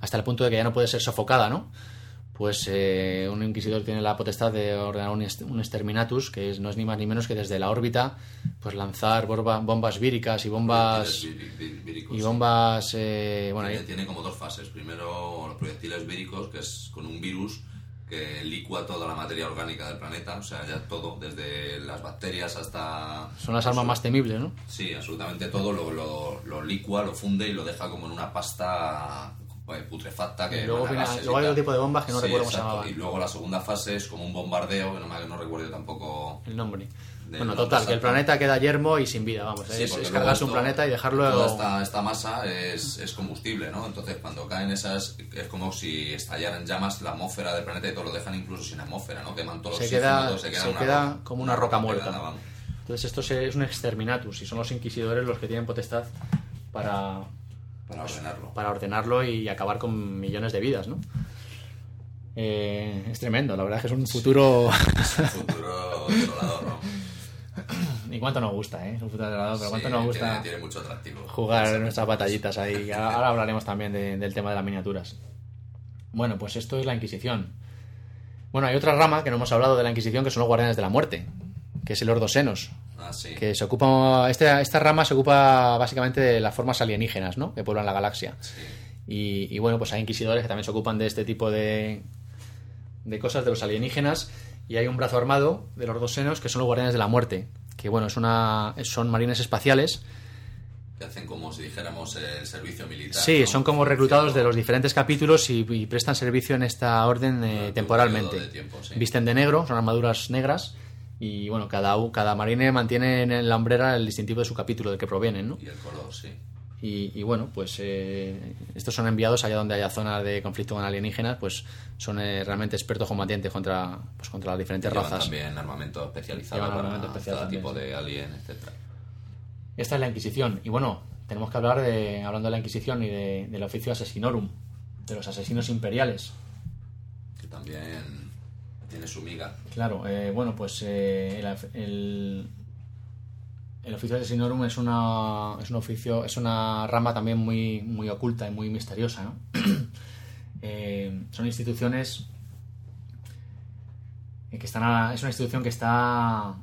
hasta el punto de que ya no puede ser sofocada, ¿no? Pues eh, un inquisidor tiene la potestad de ordenar un, un exterminatus, que es- no es ni más ni menos que desde la órbita, pues lanzar borba- bombas víricas y bombas víricos, y bombas, eh, bueno, tiene como dos fases. Primero, los proyectiles víricos, que es con un virus que licua toda la materia orgánica del planeta, o sea, ya todo, desde las bacterias hasta... son las armas más temibles, ¿no? Sí, absolutamente todo lo, lo, lo licua, lo funde y lo deja como en una pasta eh, putrefacta que Y luego, viene- luego hay otro tipo de bombas que no Sí, recuerdo cómo se llamaban. Y luego la segunda fase es como un bombardeo, que no, no recuerdo tampoco... El nombre. Bueno, los total, que el planeta queda yermo y sin vida, vamos. Sí, es, es cargarse un planeta y dejarlo... Toda esta, esta masa es, es combustible, ¿no? Entonces, cuando caen esas, es como si estallaran llamas la atmósfera del planeta y todo lo dejan incluso sin atmósfera, ¿no? Queman todo el se queda, se queda, una queda roca- como una roca muerta. pelada, vamos. Entonces esto se- es un exterminatus y son los inquisidores los que tienen potestad para, Para ordenarlo. para ordenarlo y acabar con millones de vidas, ¿no? Eh, es tremendo, la verdad es que es un futuro... Futuro desolador, ¿no? y cuánto nos gusta, ¿eh? Es un futuro desolador, pero cuánto Sí, nos gusta Tiene, tiene mucho atractivo. jugar nuestras batallitas ahí. Ahora, ahora hablaremos también de- del tema de las miniaturas. Bueno, pues esto es la Inquisición. Bueno, hay otra rama que no hemos hablado de la Inquisición que son los Guardianes de la Muerte, que es el Ordosenos. Ah, sí. que se ocupa esta, esta rama se ocupa básicamente de las formas alienígenas ¿no? que pueblan la galaxia Sí. y, y, bueno pues hay inquisidores que también se ocupan de este tipo de de cosas de los alienígenas y hay un brazo armado de los dos senos que son los guardianes de la muerte que bueno es una son marines espaciales Que hacen como si dijéramos el servicio militar. sí ¿no? son como reclutados de los diferentes capítulos y, y prestan servicio en esta orden eh, temporalmente periodo de tiempo, sí. visten de negro son armaduras negras y bueno cada cada marine mantiene en la hombrera el distintivo de su capítulo del que provienen ¿no? Y el color, sí. Y, y bueno, pues eh, estos son enviados allá donde haya zonas de conflicto con alienígenas, pues son eh, realmente expertos combatientes contra, pues, contra las diferentes Llevan razas. también armamento especializado Llevan para armamento especial cada tipo de alien, etcétera. Esta es la Inquisición. Y bueno, tenemos que hablar de, hablando de la Inquisición y de- del oficio asesinorum, de los asesinos imperiales. Que también tiene su miga. Claro, eh, bueno, pues eh, el, el, oficio asesinorum es una, es un oficio, es una rama también muy, muy oculta y muy misteriosa, ¿no? Eh, son instituciones que están a- es una institución que está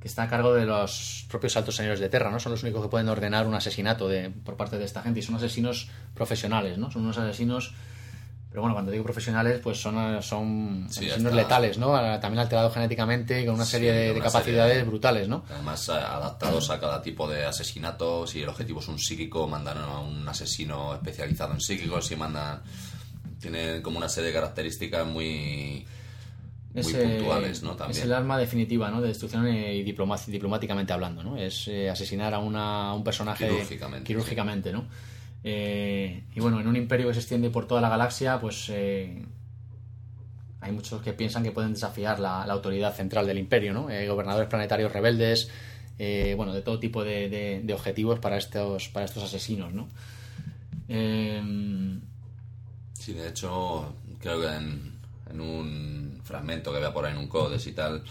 que está a cargo de los propios altos señores de Terra, ¿no? Son los únicos que pueden ordenar un asesinato de, por parte de esta gente y son asesinos profesionales, ¿no? Son unos asesinos pero bueno, cuando digo profesionales, pues son, son Sí, letales, ¿no? También alterados genéticamente, con una serie de, de una capacidades serie brutales, ¿no? Además, eh, adaptados a cada tipo de asesinato. Si el objetivo es un psíquico, mandan a un asesino especializado en psíquicos. Si mandan. Tienen como una serie de características muy. Muy Es, eh, puntuales, ¿no? Es También. el arma definitiva, ¿no? De destrucción eh, y diplomáticamente hablando, ¿no? Es eh, asesinar a, una, un personaje Quirúrgicamente, quirúrgicamente, ¿no? Eh, y bueno, en un imperio que se extiende por toda la galaxia, pues eh, hay muchos que piensan que pueden desafiar la, autoridad central del imperio, ¿no? Eh, gobernadores planetarios rebeldes, eh, bueno, de todo tipo de, objetivos para estos, para estos asesinos, ¿no? Eh, Sí, de hecho, creo que en, un fragmento que vea por ahí en un codes y tal,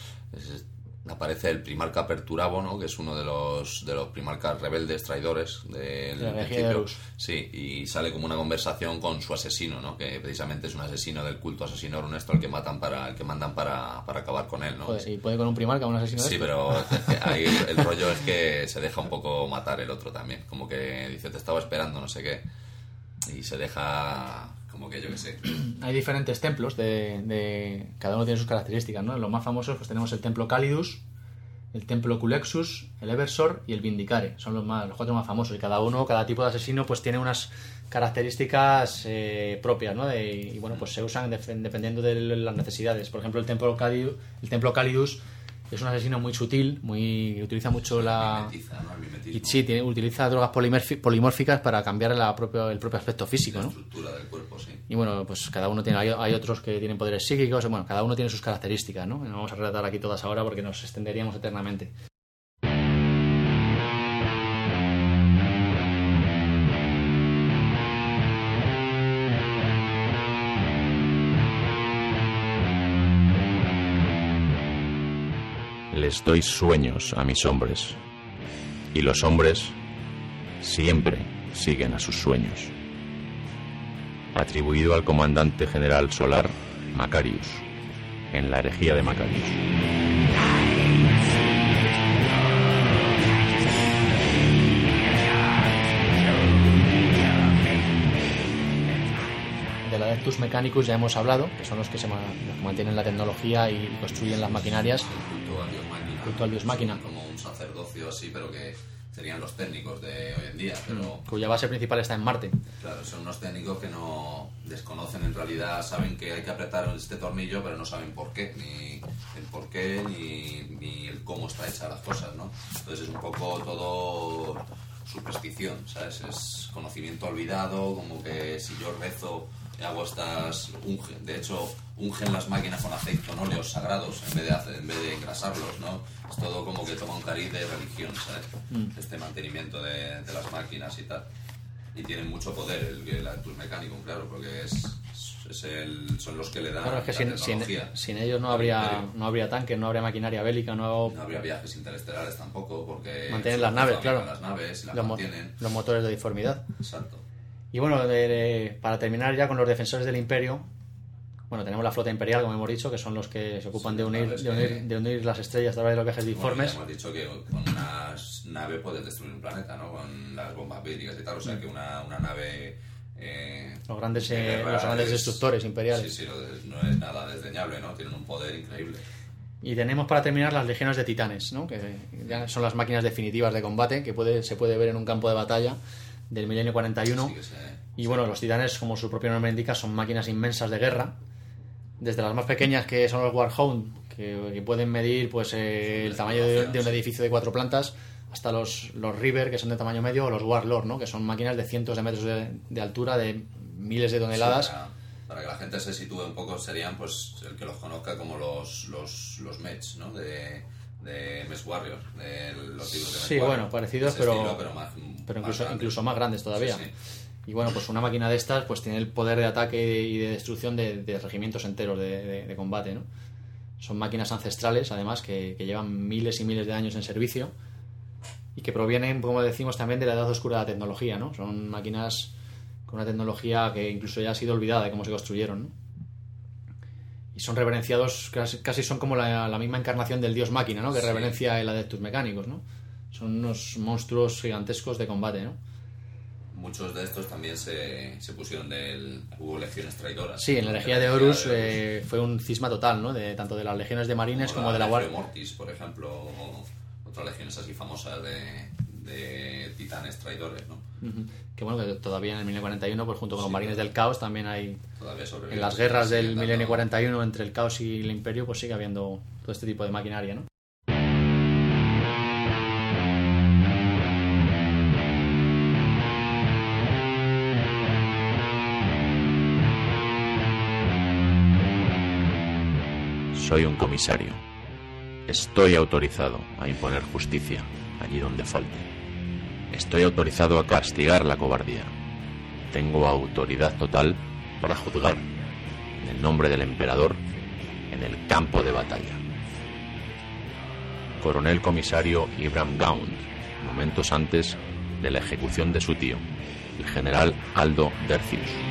aparece el primarca Perturabo, ¿no? que es uno de los, de los primarcas rebeldes traidores del De. Sí, y sale como una conversación con su asesino, ¿no? que precisamente es un asesino del culto asesino honesto al que matan para, el que mandan para, para acabar con él. ¿no? Joder, y puede con un primarca un asesino Sí, pero ahí el, el rollo es que se deja un poco matar el otro también. Como que dice, te estaba esperando, no sé qué. Y se deja, como que yo qué sé. Hay diferentes templos de, de- Cada uno tiene sus características, ¿no? Los más famosos pues tenemos el templo Calidus, el templo Culexus, el Eversor y el Vindicare. Son los, más, los cuatro más famosos. Y cada uno, cada tipo de asesino, pues tiene unas características eh, propias, ¿no? De- y bueno, pues se usan dependiendo de las necesidades. Por ejemplo, el templo Calidus, el templo Calidus es un asesino muy sutil, muy utiliza mucho la... Y sí, tiene- utiliza drogas polimórficas para cambiar la propio- el propio aspecto físico, La ¿no? estructura del cuerpo, sí. Y bueno, pues cada uno tiene, hay, hay otros que tienen poderes psíquicos, bueno, cada uno tiene sus características, ¿no? No vamos a relatar aquí todas ahora porque nos extenderíamos eternamente. Les doy sueños a mis hombres, y los hombres siempre siguen a sus sueños. Atribuido al comandante general solar Macarius, en la herejía de Macarius. Adeptus Mechanicus ya hemos hablado, que son los que, se ma- los que mantienen la tecnología y construyen las maquinarias. El culto al dios máquina. Como un sacerdocio así, pero que serían los técnicos de hoy en día. Pero cuya base principal está en Marte. Claro, son unos técnicos que no desconocen en realidad, saben que hay que apretar este tornillo, pero no saben por qué, ni el por qué, ni, ni el cómo está hecha las cosas, ¿no? Entonces es un poco todo superstición, ¿sabes? Es conocimiento olvidado, como que si yo rezo hago estas... unge- de hecho, ungen las máquinas con aceite con óleos sagrados en vez de, hacer- en vez de engrasarlos, ¿no? Es todo como que toma un cariz de religión, ¿sabes? Este mantenimiento de, de las máquinas y tal y tienen mucho poder el, el Actus Mechanicum, claro, porque es, es el, son los que le dan Claro, es que sin, sin, sin ellos no habría, no habría tanques, no habría maquinaria bélica, no, No habría viajes interestelares tampoco, porque mantienen las naves, claro. las naves y las los, mantienen. los motores de diformidad. Exacto. Y bueno, de- de- para terminar ya con los defensores del imperio, bueno, tenemos la flota imperial, como hemos dicho, que son los que se ocupan Sí, de, unir, de, que- unir, de unir las estrellas a través de los viajes Bueno, diformes. ya hemos dicho que con una nave puedes destruir un planeta, ¿no? Con las bombas bélicas y tal, o sea que una, una nave... eh, Los grandes, de eh, los grandes es- destructores imperiales. Sí, sí, no no es nada desdeñable, ¿no? Tienen un poder increíble. Y tenemos para terminar las legiones de titanes, ¿no? que ya son las máquinas definitivas de combate que puede, se puede ver en un campo de batalla del milenio 41. Sí que se- Y bueno, los titanes, como su propio nombre indica, son máquinas inmensas de guerra. Desde las más pequeñas, que son los Warhound, que, que pueden medir pues eh, el tamaño de, de un edificio de cuatro plantas, hasta los, los River, que son de tamaño medio, o los Warlord, ¿no? que son máquinas de cientos de metros de, de altura, de miles de toneladas. Para que la gente se sitúe un poco, serían pues el que los conozca como los, los, los Mets, ¿no? De, de Mes Warrior, de los libros de Mes Sí, Warrior. bueno, parecidos, pero- estilo, pero, más, pero más incluso, incluso más grandes todavía. Sí, sí. Y bueno, pues una máquina de estas pues tiene el poder de ataque y de destrucción de, de regimientos enteros de, de- de combate, ¿no? Son máquinas ancestrales, además, que, que llevan miles y miles de años en servicio y que provienen, como decimos, también de la edad oscura de la tecnología, ¿no? Son máquinas con una tecnología que incluso ya ha sido olvidada de cómo se construyeron, ¿no? Y son reverenciados, casi, casi son como la, la misma encarnación del dios máquina, ¿no? Que Sí. reverencia el Adeptus Mecánicos, ¿no? Son unos monstruos gigantescos de combate, ¿no? Muchos de estos también se, se pusieron del... Hubo legiones traidoras. Sí, en la herejía de Horus eh, fue un cisma total, ¿no? De, tanto de las legiones de marines como de la Guardia Guardia. Mortis, por ejemplo, o otras legiones así famosas de, de titanes traidores, ¿no? Que bueno, que todavía en el milenio 41, pues junto con los marines del caos, también hay. En las guerras del milenio dando- 41 entre el caos y el imperio, pues sigue habiendo todo este tipo de maquinaria, ¿no? Soy un comisario. Estoy autorizado a imponer justicia allí donde falte. Estoy autorizado a castigar la cobardía. Tengo autoridad total para juzgar, en el nombre del emperador, en el campo de batalla. Coronel comisario Ibram Gaunt, momentos antes de la ejecución de su tío, el general Aldo Dercius.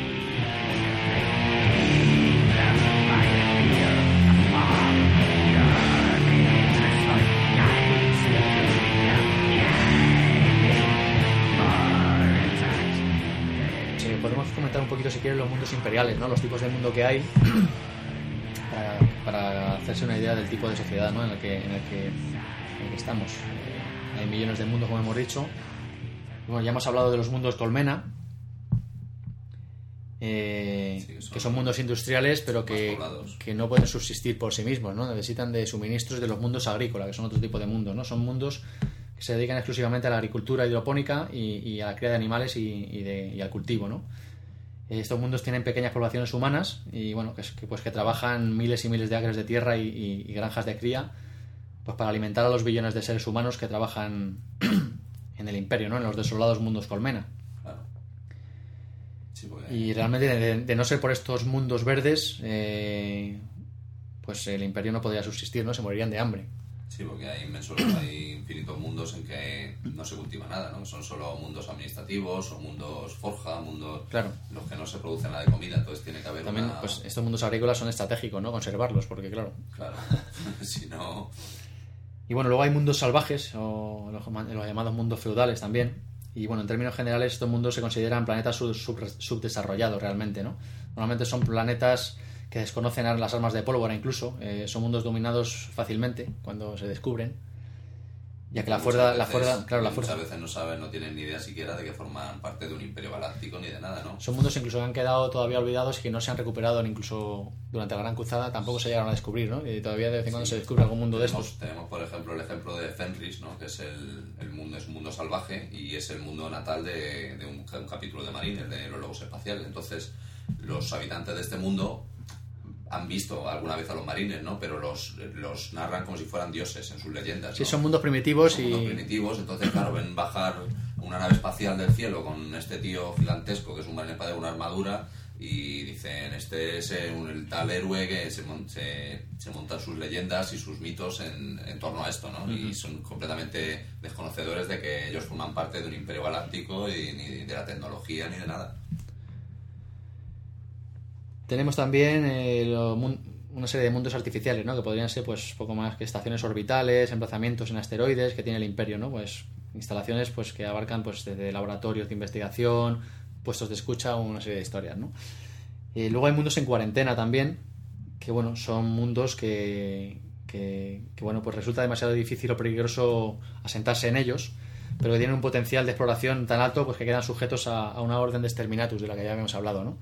Los mundos imperiales, ¿no? Los tipos de mundo que hay, para, para hacerse una idea del tipo de sociedad ¿no? en, el que, en, el que, en el que estamos. Eh, hay millones de mundos, como hemos dicho. Bueno, ya hemos hablado de los mundos colmena, eh, Sí, que son que son mundos industriales, pero que, que no pueden subsistir por sí mismos, ¿no? Necesitan de suministros de los mundos agrícolas, que son otro tipo de mundos, ¿no? Son mundos que se dedican exclusivamente a la agricultura hidropónica y, y a la cría de animales y, y de- y al cultivo, ¿no? Eh, Estos mundos tienen pequeñas poblaciones humanas y bueno, que, es- que, pues que trabajan miles y miles de acres de tierra y, y- y granjas de cría pues para alimentar a los billones de seres humanos que trabajan en el imperio, ¿no? En los desolados mundos colmena. Claro. Sí, porque Y realmente, de, de no ser por estos mundos verdes, eh, pues el imperio no podría subsistir, ¿no? Se morirían de hambre. Sí, porque hay infinitos mundos en que no se cultiva nada, ¿no? Son solo mundos administrativos o mundos forja, mundos Claro. los que no se produce nada de comida, entonces tiene que haber También, una... pues estos mundos agrícolas son estratégicos, ¿no? Conservarlos, porque claro. Claro, si no... Y bueno, luego hay mundos salvajes, o los, los llamados mundos feudales también. Y bueno, en términos generales, estos mundos se consideran planetas sub- sub- subdesarrollados realmente, ¿no? Normalmente son planetas que desconocen las armas de pólvora incluso. eh, son mundos dominados fácilmente cuando se descubren. Ya que la muchas fuerza, la veces- fuerza, claro, la Muchas fuerza. veces no saben, no tienen ni idea siquiera de que forman parte de un imperio galáctico ni de nada, ¿no? Son mundos incluso que han quedado todavía olvidados y que no se han recuperado incluso durante la Gran Cruzada tampoco se llegaron a descubrir, ¿no? Y todavía de vez en cuando Sí. se descubre algún mundo de tenemos, estos. tenemos, por ejemplo, el ejemplo de Fenris, ¿no? que es el, el mundo es un mundo salvaje y es el mundo natal de, de un, un capítulo de Marines, de los lobos espaciales. Entonces, los habitantes de este mundo han visto alguna vez a los marines, ¿no? Pero los, los narran como si fueran dioses en sus leyendas. Sí, son mundos primitivos Son y... mundos primitivos, entonces, claro, ven bajar una nave espacial del cielo con este tío gigantesco que es un marine de una armadura y dicen, este es el tal héroe que se, se, se montan sus leyendas y sus mitos en, en torno a esto, ¿no? Y son completamente desconocedores de que ellos forman parte de un imperio galáctico y ni de la tecnología ni de nada. Tenemos también eh, lo una serie de mundos artificiales, ¿no? Que podrían ser, pues, poco más que estaciones orbitales, emplazamientos en asteroides que tiene el Imperio, ¿no? Pues instalaciones, pues, que abarcan, pues, desde laboratorios de investigación, puestos de escucha, una serie de historias, ¿no? Y luego hay mundos en cuarentena también, que, bueno, son mundos que, que, que, bueno, pues resulta demasiado difícil o peligroso asentarse en ellos, pero que tienen un potencial de exploración tan alto, pues, que quedan sujetos a, a una orden de exterminatus, de la que ya habíamos hablado, ¿no?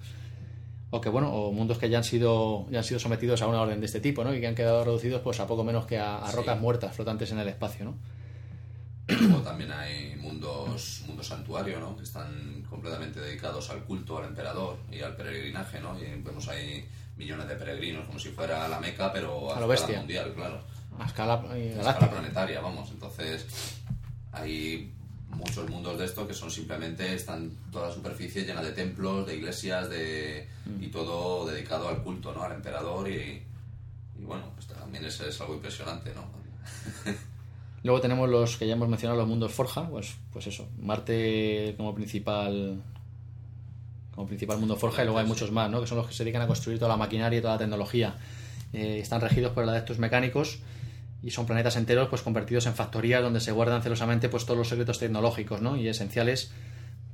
O que bueno o mundos que ya han sido ya han sido sometidos a una orden de este tipo no y que han quedado reducidos pues a poco menos que a, a Sí. rocas muertas flotantes en el espacio no Luego también hay mundos, mundos santuario, ¿no? Que están completamente dedicados al culto, al emperador y al peregrinaje, ¿no? Y vemos ahí millones de peregrinos, como si fuera la Meca, pero a, A lo escala mundial, claro. a escala eh, A escala planetaria, vamos. Entonces, hay muchos mundos de esto que son simplemente, están toda la superficie llena de templos, de iglesias, de y todo dedicado al culto, ¿no? Al emperador y, y bueno, pues también es, es algo impresionante, ¿no? luego tenemos los que ya hemos mencionado los mundos forja pues pues eso Marte como principal como principal mundo forja y luego hay muchos más no que son los que se dedican a construir toda la maquinaria y toda la tecnología Eh, están regidos por adeptos mecánicos y son planetas enteros pues convertidos en factorías donde se guardan celosamente pues todos los secretos tecnológicos ¿no? y esenciales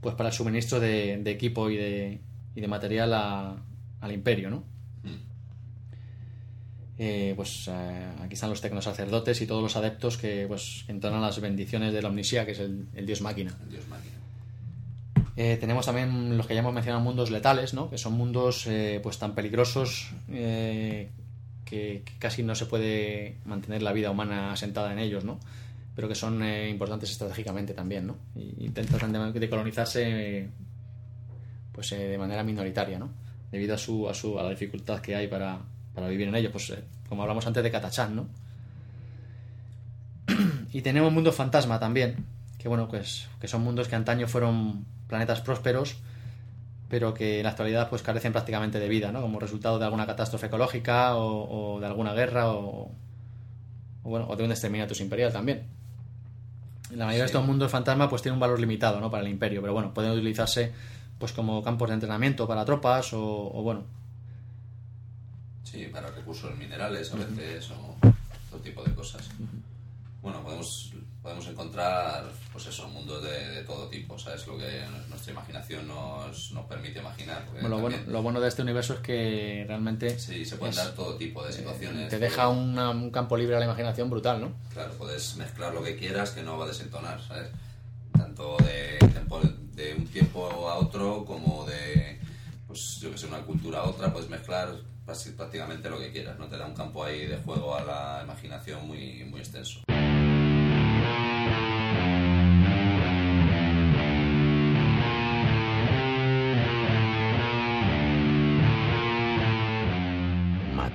pues para el suministro de, de equipo y de, y de material a- al imperio ¿no? Mm. Eh, pues eh, aquí están los tecnosacerdotes y todos los adeptos que pues entonan las bendiciones del Omnisía que es el, el dios máquina El Dios máquina. eh, tenemos también los que ya hemos mencionado mundos letales, ¿no? Que son mundos eh, pues tan peligrosos eh, que, casi no se puede mantener la vida humana asentada en ellos, ¿no? Pero que son eh, importantes estratégicamente también, ¿no? Y intentan de, de colonizarse pues eh, de manera minoritaria, ¿no? Debido a su, a su a la dificultad que hay para, para vivir en ellos, pues eh, como hablamos antes de Katachan, ¿no? y tenemos mundos fantasma también, que bueno, pues que son mundos que antaño fueron planetas prósperos, pero que en la actualidad pues carecen prácticamente de vida, ¿no? Como resultado de alguna catástrofe ecológica o, o de alguna guerra o, o, bueno, o de un exterminatus imperial también. La mayoría de estos mundos fantasma pues tiene un valor limitado, ¿no? Para el imperio, pero bueno, pueden utilizarse pues como campos de entrenamiento para tropas o, o bueno, Sí, para recursos minerales a veces o todo tipo de cosas. Bueno, podemos, podemos encontrar, pues eso, mundos de, de todo tipo, ¿sabes? Lo que nuestra imaginación nos, nos permite imaginar. Bueno, lo, bueno, lo bueno de este universo es que realmente Sí, se pueden es- dar todo tipo de situaciones. te deja una- un campo libre a la imaginación brutal, ¿no? Claro, puedes mezclar lo que quieras que no va a desentonar, ¿sabes? Tanto de, tiempo- de un tiempo a otro como de, pues yo que sé, una cultura a otra, puedes mezclar prácticamente lo que quieras, ¿no? Te da un campo ahí de juego a la imaginación muy, muy extenso.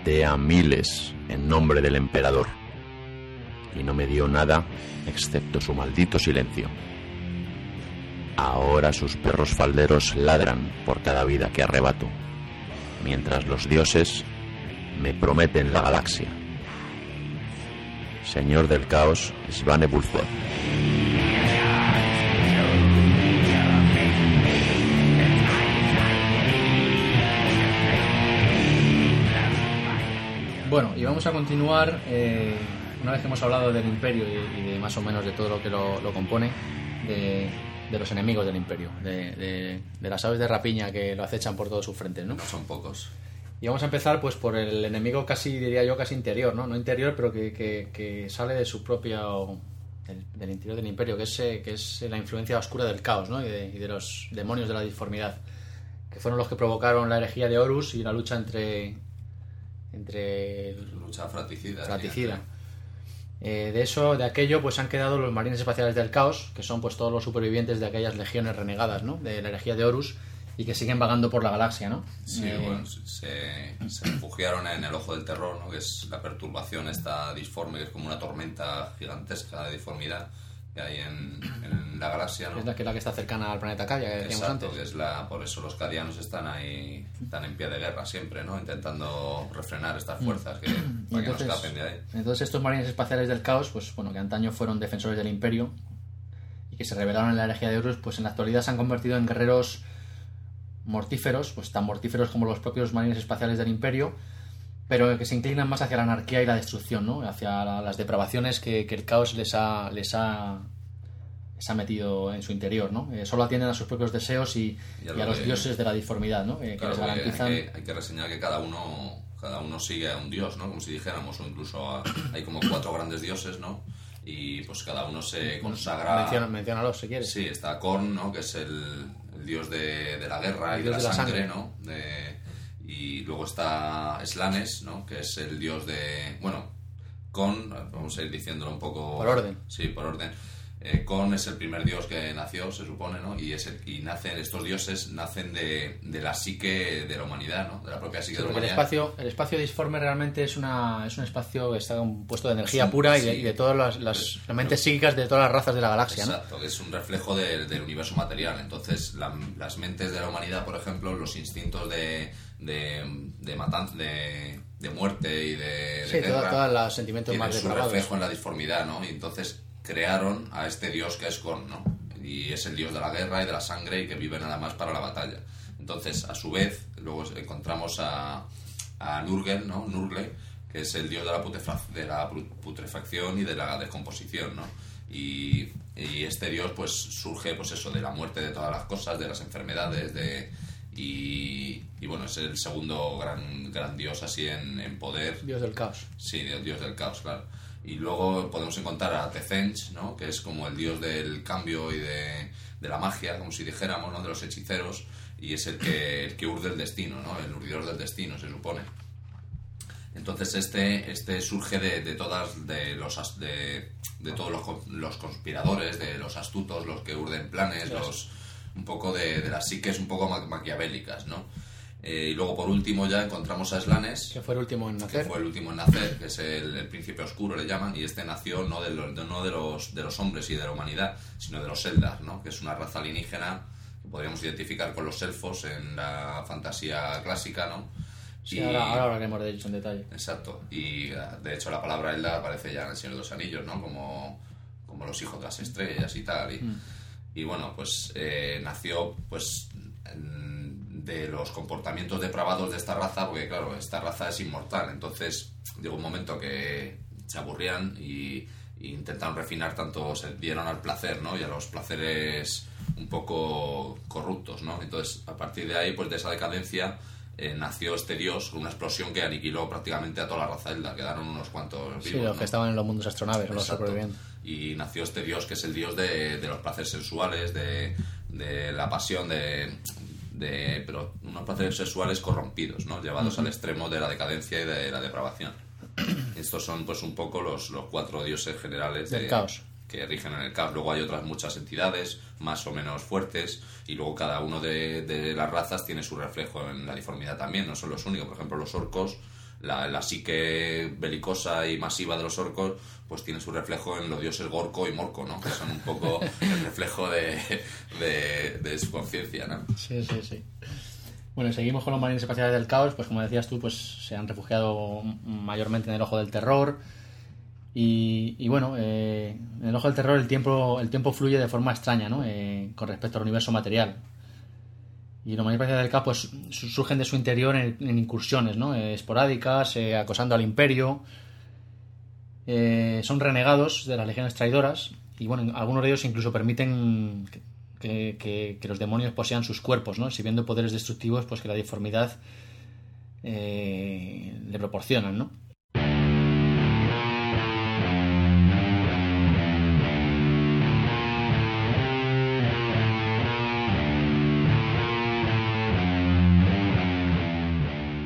Maté a miles en nombre del emperador y no me dio nada excepto su maldito silencio. Ahora sus perros falderos ladran por cada vida que arrebato, mientras los dioses me prometen la galaxia. Señor del caos, Svane Bulford. Bueno, y vamos a continuar, eh, una vez que hemos hablado del imperio y, y de más o menos de todo lo que lo, lo compone, de, de los enemigos del imperio, de, de- de las aves de rapiña que lo acechan por todos sus frentes, ¿no? Son pocos. Y vamos a empezar pues por el enemigo casi, diría yo, casi interior, ¿no? No interior, pero que, que- que sale de su propia... del, del interior del imperio, que es, eh, que es la influencia oscura del caos, ¿no? Y de, y de los demonios de la disformidad, que fueron los que provocaron la herejía de Horus y la lucha entre... entre el- Lucha fratricida. fratricida. Eh, de eso, de aquello, pues han quedado los marines espaciales del caos, que son pues todos los supervivientes de aquellas legiones renegadas, ¿no? De la herejía de Horus y que siguen vagando por la galaxia, ¿no? Sí, Eh, bueno, se, se refugiaron en el ojo del terror, ¿no? que es la perturbación esta disforme, que es como una tormenta gigantesca de disformidad que hay en, en la galaxia. ¿no? Es la que, la que está cercana al planeta Kaya, que decíamos Exacto, antes. que es la, por eso los cadianos están ahí, están en pie de guerra siempre, ¿no? Intentando refrenar estas fuerzas que, que no entonces, escapen de ahí. entonces estos marines espaciales del caos, pues bueno, que antaño fueron defensores del imperio y que se rebelaron en la herejía de Horus, pues en la actualidad se han convertido en guerreros mortíferos, pues tan mortíferos como los propios marines espaciales del imperio, pero que se inclinan más hacia la anarquía y la destrucción, ¿no? Hacia la- las depravaciones que, que el caos les ha, les ha les ha metido en su interior, ¿no? Eh, solo atienden a sus propios deseos y, Y a y lo a los que- dioses de la disformidad, ¿no? Eh, que Claro, les porque garantizan... hay, que, hay que reseñar que cada uno cada uno sigue a un dios, ¿no? Como si dijéramos, o incluso a- hay como cuatro grandes dioses, ¿no? Y pues cada uno se consagra... Menciona, menciónalos si quieres. Sí, está Korn, ¿no? Que es el, el dios de, de la guerra El y de la, de la sangre, sangre. ¿no? De- y luego está Slanes, ¿no? Que es el dios de... Bueno, Kon, vamos a ir diciéndolo un poco... Por orden. Sí, por orden. Eh, Kon es el primer dios que nació, se supone, ¿no? Y, es el- y nacen, estos dioses nacen de, de la psique de la humanidad, ¿no? De la propia psique Sí, de la porque el humanidad. espacio, el espacio disforme realmente es, una, es un espacio que está compuesto de energía un- pura y de, sí. y de todas las, las mentes psíquicas de todas las razas de la galaxia, ¿no? Exacto, que es un reflejo de- del universo material. Entonces, la- las mentes de la humanidad, por ejemplo, los instintos de, de, de matanza, de, de muerte y de, Sí, todos los sentimientos más su reflejo en la disformidad, ¿no? Y entonces crearon a este dios que es Gorn, ¿no? Y es el dios de la guerra y de la sangre y que vive nada más para la batalla. Entonces, a su vez, luego encontramos a, a Nurgle, ¿no? Nurgle, que es el dios de la, putrefacción, de la pu- putrefacción y de la descomposición, ¿no? Y, y este dios, pues, surge, pues eso, de la muerte de todas las cosas, de las enfermedades, de... Y, y bueno, es el segundo gran, gran dios así en, en poder Dios del caos. Sí, el dios del caos, claro. Y luego podemos encontrar a Tezench, ¿no? Que es como el dios del cambio y de, de la magia, como si dijéramos, ¿no? De los hechiceros. Y es el que, el que urde el destino, ¿no? El urdidor del destino, se supone. Entonces este, este surge de, de todas de los de, de todos los, los conspiradores, de los astutos, los que urden planes, los un poco de, de las psiques un poco ma- maquiavélicas, ¿no? Eh, y luego por último ya encontramos a Slanes, Que fue el último en que nacer. fue el último en nacer, que es el, el príncipe oscuro, le llaman, y este nació no de los, de- no de los, de los hombres y de la humanidad, sino de los Eldar, ¿no? que es una raza alienígena, que podríamos identificar con los elfos en la fantasía clásica, ¿no? Sí, Y- ahora, ahora hablaremos de ellos en detalle. Exacto. Y eh, de hecho la palabra Eldar aparece ya en El Señor de los Anillos, ¿no? Como, como los hijos de las estrellas y tal. Y, y bueno, pues eh, nació pues en- de los comportamientos depravados de esta raza, porque claro, esta raza es inmortal. Entonces llegó un momento que se aburrían y, y intentaron refinar tanto, se dieron al placer, ¿no? Y a los placeres un poco corruptos, ¿no? Entonces, a partir de ahí, pues de esa decadencia, eh, nació este dios con una explosión que aniquiló prácticamente a toda la raza Eldar. Quedaron unos cuantos Sí, vivos, los ¿no? que estaban en los mundos astronaves, los Exacto. Y nació este dios que es el dios de, de los placeres sensuales, de, de la pasión, de, de- pero unos placeres sexuales corrompidos, ¿no? Llevados al extremo de la decadencia y de la depravación. Estos son pues un poco los, los cuatro dioses generales Del de- caos. que rigen en el caos. Luego hay otras muchas entidades, más o menos fuertes, y luego cada uno de, de las razas tiene su reflejo en la diformidad también, no son los únicos. Por ejemplo, los orcos, la, la psique belicosa y masiva de los orcos, pues tiene su reflejo en los dioses Gorko y Morco, ¿no? Que son un poco el reflejo de, de, de su conciencia, ¿no? Sí, sí, sí. Bueno, seguimos con los marines espaciales del caos, pues como decías tú, pues se han refugiado mayormente en el ojo del terror. Y, y bueno, eh, en el ojo del terror el tiempo, el tiempo fluye de forma extraña, ¿no? Eh, con respecto al universo material. Y los marines espaciales del caos pues, su- surgen de su interior en, en incursiones, ¿no? Eh, esporádicas, eh, acosando al imperio. Eh, son renegados de las legiones traidoras. Y bueno, algunos de ellos incluso permiten que, los demonios posean sus cuerpos, ¿no? Exhibiendo poderes destructivos pues que la deformidad eh, le proporcionan, ¿no?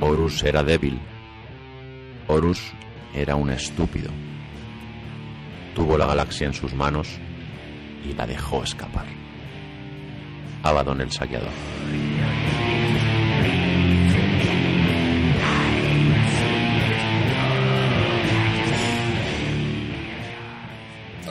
Horus era débil. Horus era un estúpido. Tuvo la galaxia en sus manos y la dejó escapar. Abaddon el saqueador.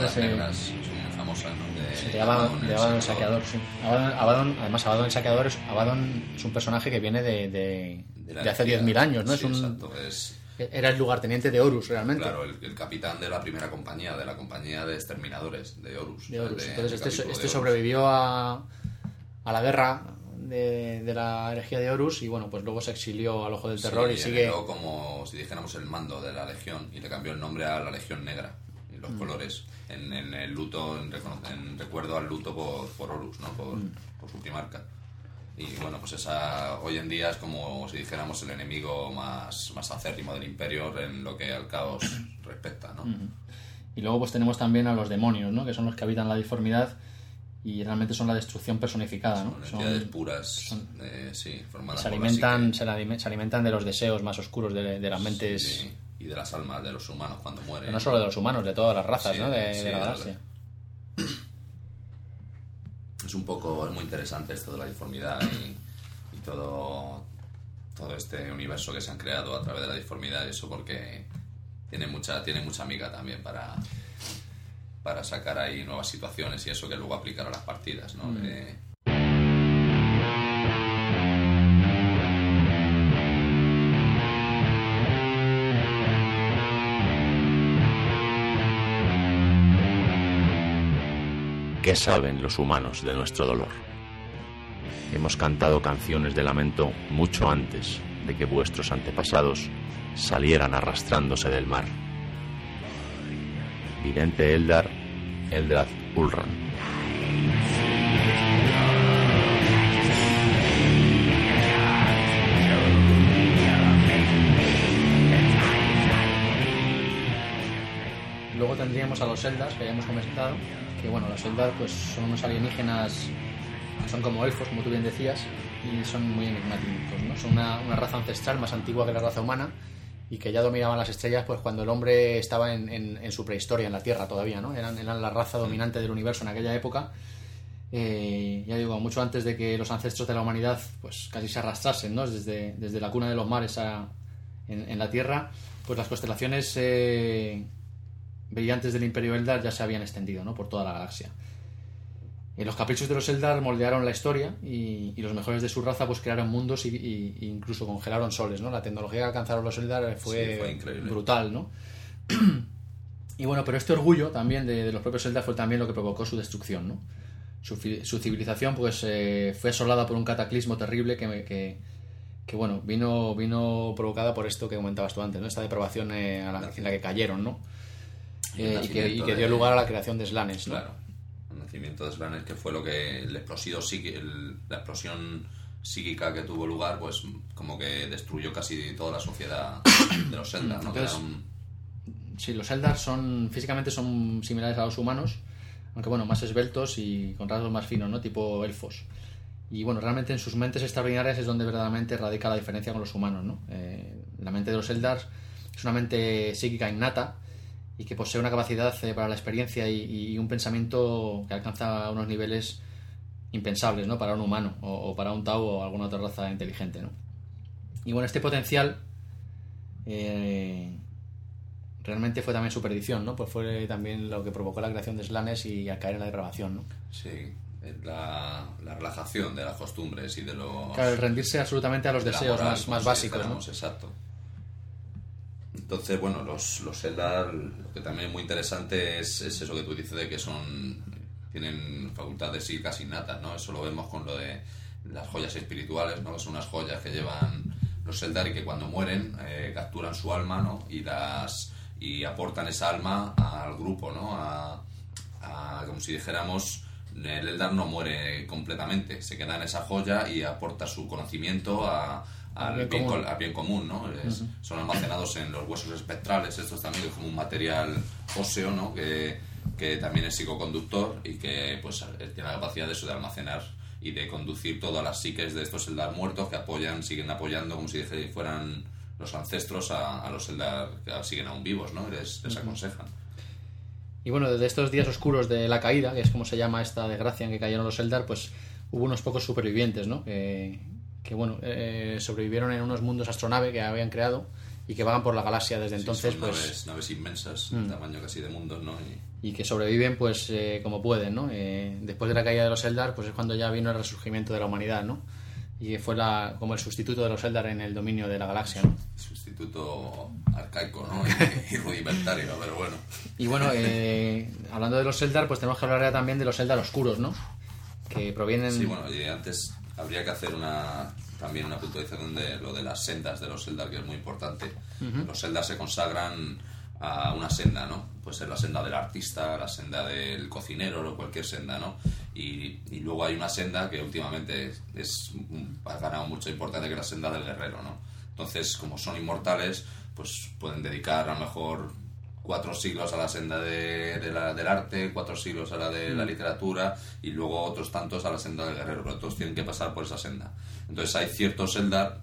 Ese- negras muy famosas, ¿no? De, Se llama Abaddon, de Abaddon el saqueador, sí. Abaddon, Abaddon- además, Abaddon el saqueador es, Abaddon es un personaje que viene de, de- de de hace energía. 10.000 años, ¿no? Sí, es un, exacto, es... Era el lugarteniente de Horus, realmente. Claro, el, el capitán de la primera compañía, de la compañía de exterminadores, de Horus. de Horus. de- Entonces este, este sobrevivió a, a la guerra de, de la herejía de Horus y bueno, pues luego se exilió al ojo del terror Sí, y sigue... como si dijéramos el mando de la legión y le cambió el nombre a la legión negra y Mm. los colores en, en el luto en, en recuerdo al luto por, por Horus no por, Mm. por su primarca y bueno pues esa hoy en día es como si dijéramos el enemigo más más acérrimo del imperio en lo que al caos respecta no Y luego pues tenemos también a los demonios, ¿no? Que son los que habitan la disformidad y realmente son la destrucción personificada, ¿no? son Son- entidades puras eh, sí formadas se por la alimentan, se, la se alimentan de los deseos más oscuros de, de las mentes, Sí, y de las almas de los humanos cuando mueren pero no solo de los humanos, de todas las razas, Sí, ¿no? De, sí, de la- galaxia. Es un poco es muy interesante esto de la disformidad y, y todo todo este universo que se han creado a través de la disformidad y eso porque tiene mucha tiene mucha amiga también para para sacar ahí nuevas situaciones y eso que luego aplicar a las partidas ¿no? De- ¿Qué saben los humanos de nuestro dolor? Hemos cantado canciones de lamento mucho antes de que vuestros antepasados salieran arrastrándose del mar. Vidente Eldar, Eldrath Ulran. Luego tendríamos a los Eldas, que ya hemos comentado, que bueno, los Eldas pues son unos alienígenas que son como elfos, como tú bien decías, y son muy enigmáticos, ¿no? Son una, una raza ancestral más antigua que la raza humana y que ya dominaban las estrellas pues cuando el hombre estaba en, en- su prehistoria, en la Tierra todavía, ¿no? Eran, eran la raza dominante del universo en aquella época. Eh, ya digo, mucho antes de que los ancestros de la humanidad pues casi se arrastrasen, ¿no? Desde, desde la cuna de los mares a- en, en la Tierra, pues las constelaciones eh, brillantes del Imperio Eldar ya se habían extendido ¿no? por toda la galaxia. Eh, los caprichos de los Eldar moldearon la historia y, y los mejores de su raza pues crearon mundos y, y- y incluso congelaron soles, ¿no? La tecnología que alcanzaron los Eldar fue, Sí, fue brutal, ¿no? y bueno, pero este orgullo también de, de los propios Eldar fue también lo que provocó su destrucción, ¿no? Su, su civilización pues eh, fue asolada por un cataclismo terrible que, que, que, bueno, vino, vino provocada por esto que comentabas tú antes, ¿no? Esta depravación eh, a la, en la que cayeron, ¿no? Eh, y, que, y de- dio lugar a la creación de Slanes, ¿no? Claro, el nacimiento de Slanes, que fue lo que el explosivo el- la explosión psíquica que tuvo lugar, pues como que destruyó casi toda la sociedad de los Eldar, ¿no? Entonces, eran- Sí, los Eldar son físicamente son similares a los humanos, aunque bueno, más esbeltos y con rasgos más finos, ¿no? Tipo elfos. Y bueno, realmente en sus mentes extraordinarias es donde verdaderamente radica la diferencia con los humanos, ¿no? Eh, la mente de los Eldar es una mente psíquica innata y que posee una capacidad eh, para la experiencia y, y un pensamiento que alcanza unos niveles impensables, ¿no? Para un humano o, o para un Tau o alguna otra raza inteligente, ¿no? Y bueno, este potencial eh, realmente fue también su perdición, ¿no? Pues fue también lo que provocó la creación de Slanes y a caer en la depravación, ¿no? Sí, la, la relajación de las costumbres y de los... Claro, el rendirse absolutamente a los deseos moral, más, más si básicos, ¿no? Exacto. Entonces, bueno, los, los Eldar, lo que también es muy interesante es, es eso que tú dices de que son tienen facultades psíquicas innatas, ¿no? Eso lo vemos con lo de las joyas espirituales, ¿no? Que son unas joyas que llevan los Eldar y que cuando mueren eh, capturan su alma, ¿no? Y las y aportan esa alma al grupo, ¿no? A- como si dijéramos el Eldar no muere completamente, se queda en esa joya y aporta su conocimiento a- al bien bien, común. al bien común, ¿no? Es- Son almacenados en los huesos espectrales, estos también es como un material óseo, ¿no? Que, que también es psicoconductor y que pues tiene la capacidad de eso de almacenar y de conducir todas las psiques de estos Eldar muertos que apoyan, siguen apoyando como si fueran los ancestros a, a los Eldar que siguen aún vivos, ¿no? Les, les aconsejan. Y bueno, desde estos días oscuros de la caída, que es como se llama esta desgracia en que cayeron los Eldar, pues hubo unos pocos supervivientes, ¿no? Que, que, bueno, eh, sobrevivieron en unos mundos astronave que habían creado y que vagan por la galaxia desde Sí, entonces, son pues... Mm. naves, naves inmensas, tamaño casi de mundos, ¿no? Y- y que sobreviven pues eh, como pueden, ¿no? Eh, después de la caída de los Eldar, pues es cuando ya vino el resurgimiento de la humanidad, ¿no? Y fue la, como el sustituto de los Eldar en el dominio de la galaxia, ¿no? sustituto arcaico ¿no? y, y rudimentario, pero bueno. Y bueno, hablando de los Eldar, pues tenemos que hablar ya también de los Eldar oscuros, ¿no? Que provienen... Sí, bueno, y antes habría que hacer una también una puntualización de lo de las sendas de los Eldar, que es muy importante. Los Eldar se consagran a una senda, ¿no? Puede ser la senda del artista, la senda del cocinero o cualquier senda, ¿no? Y, y luego hay una senda que últimamente es, ha ganado mucha importancia, que es la senda del guerrero, ¿no? Entonces, como son inmortales, pues pueden dedicar a lo mejor cuatro siglos a la senda de, de la- del arte, cuatro siglos a la de la literatura y luego otros tantos a la senda del guerrero, pero todos tienen que pasar por esa senda. Entonces hay ciertos Eldar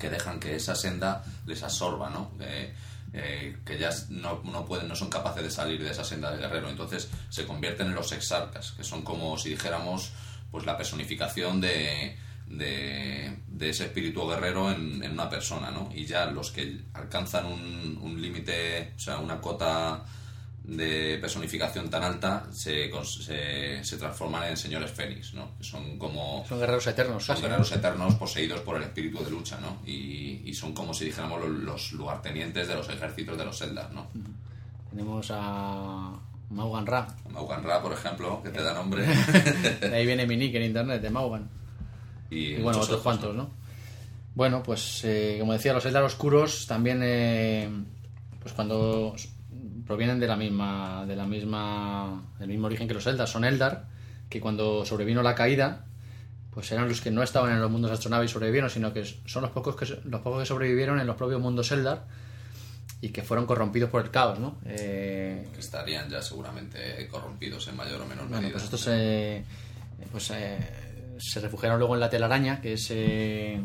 que dejan que esa senda les absorba, ¿no? Que, eh, que ya no, no pueden, no son capaces de salir de esa senda del guerrero. Entonces se convierten en los exarcas, que son como si dijéramos pues la personificación de, de, de ese espíritu guerrero en, en una persona, ¿no? Y ya los que alcanzan un, un límite, o sea, una cota de personificación tan alta, se, se, se transforman en señores fénix, ¿no? Que son como Son guerreros eternos, son casi, ¿no? guerreros eternos poseídos por el espíritu de lucha, ¿no? Y, y son como si dijéramos los, los lugartenientes de los ejércitos de los Eldar, ¿no? Tenemos a Maugan Ra. Maugan Ra, por ejemplo, que te da nombre. De ahí viene mi nick en internet, de Maugan. Y, Y bueno, otros cuantos, ¿no? Bueno, pues eh, como decía, los Eldar oscuros también, eh, pues cuando provienen de la misma, de la misma, del mismo origen que los Eldar, son Eldar, que cuando sobrevino la caída, pues eran los que no estaban en los mundos astronave y sobrevivieron, sino que son los pocos que, los pocos que sobrevivieron en los propios mundos Eldar y que fueron corrompidos por el caos, ¿no? Eh, Que estarían ya seguramente corrompidos en mayor o menor bueno, medida. pues estos eh, pues, eh, se refugiaron luego en la telaraña, que es eh,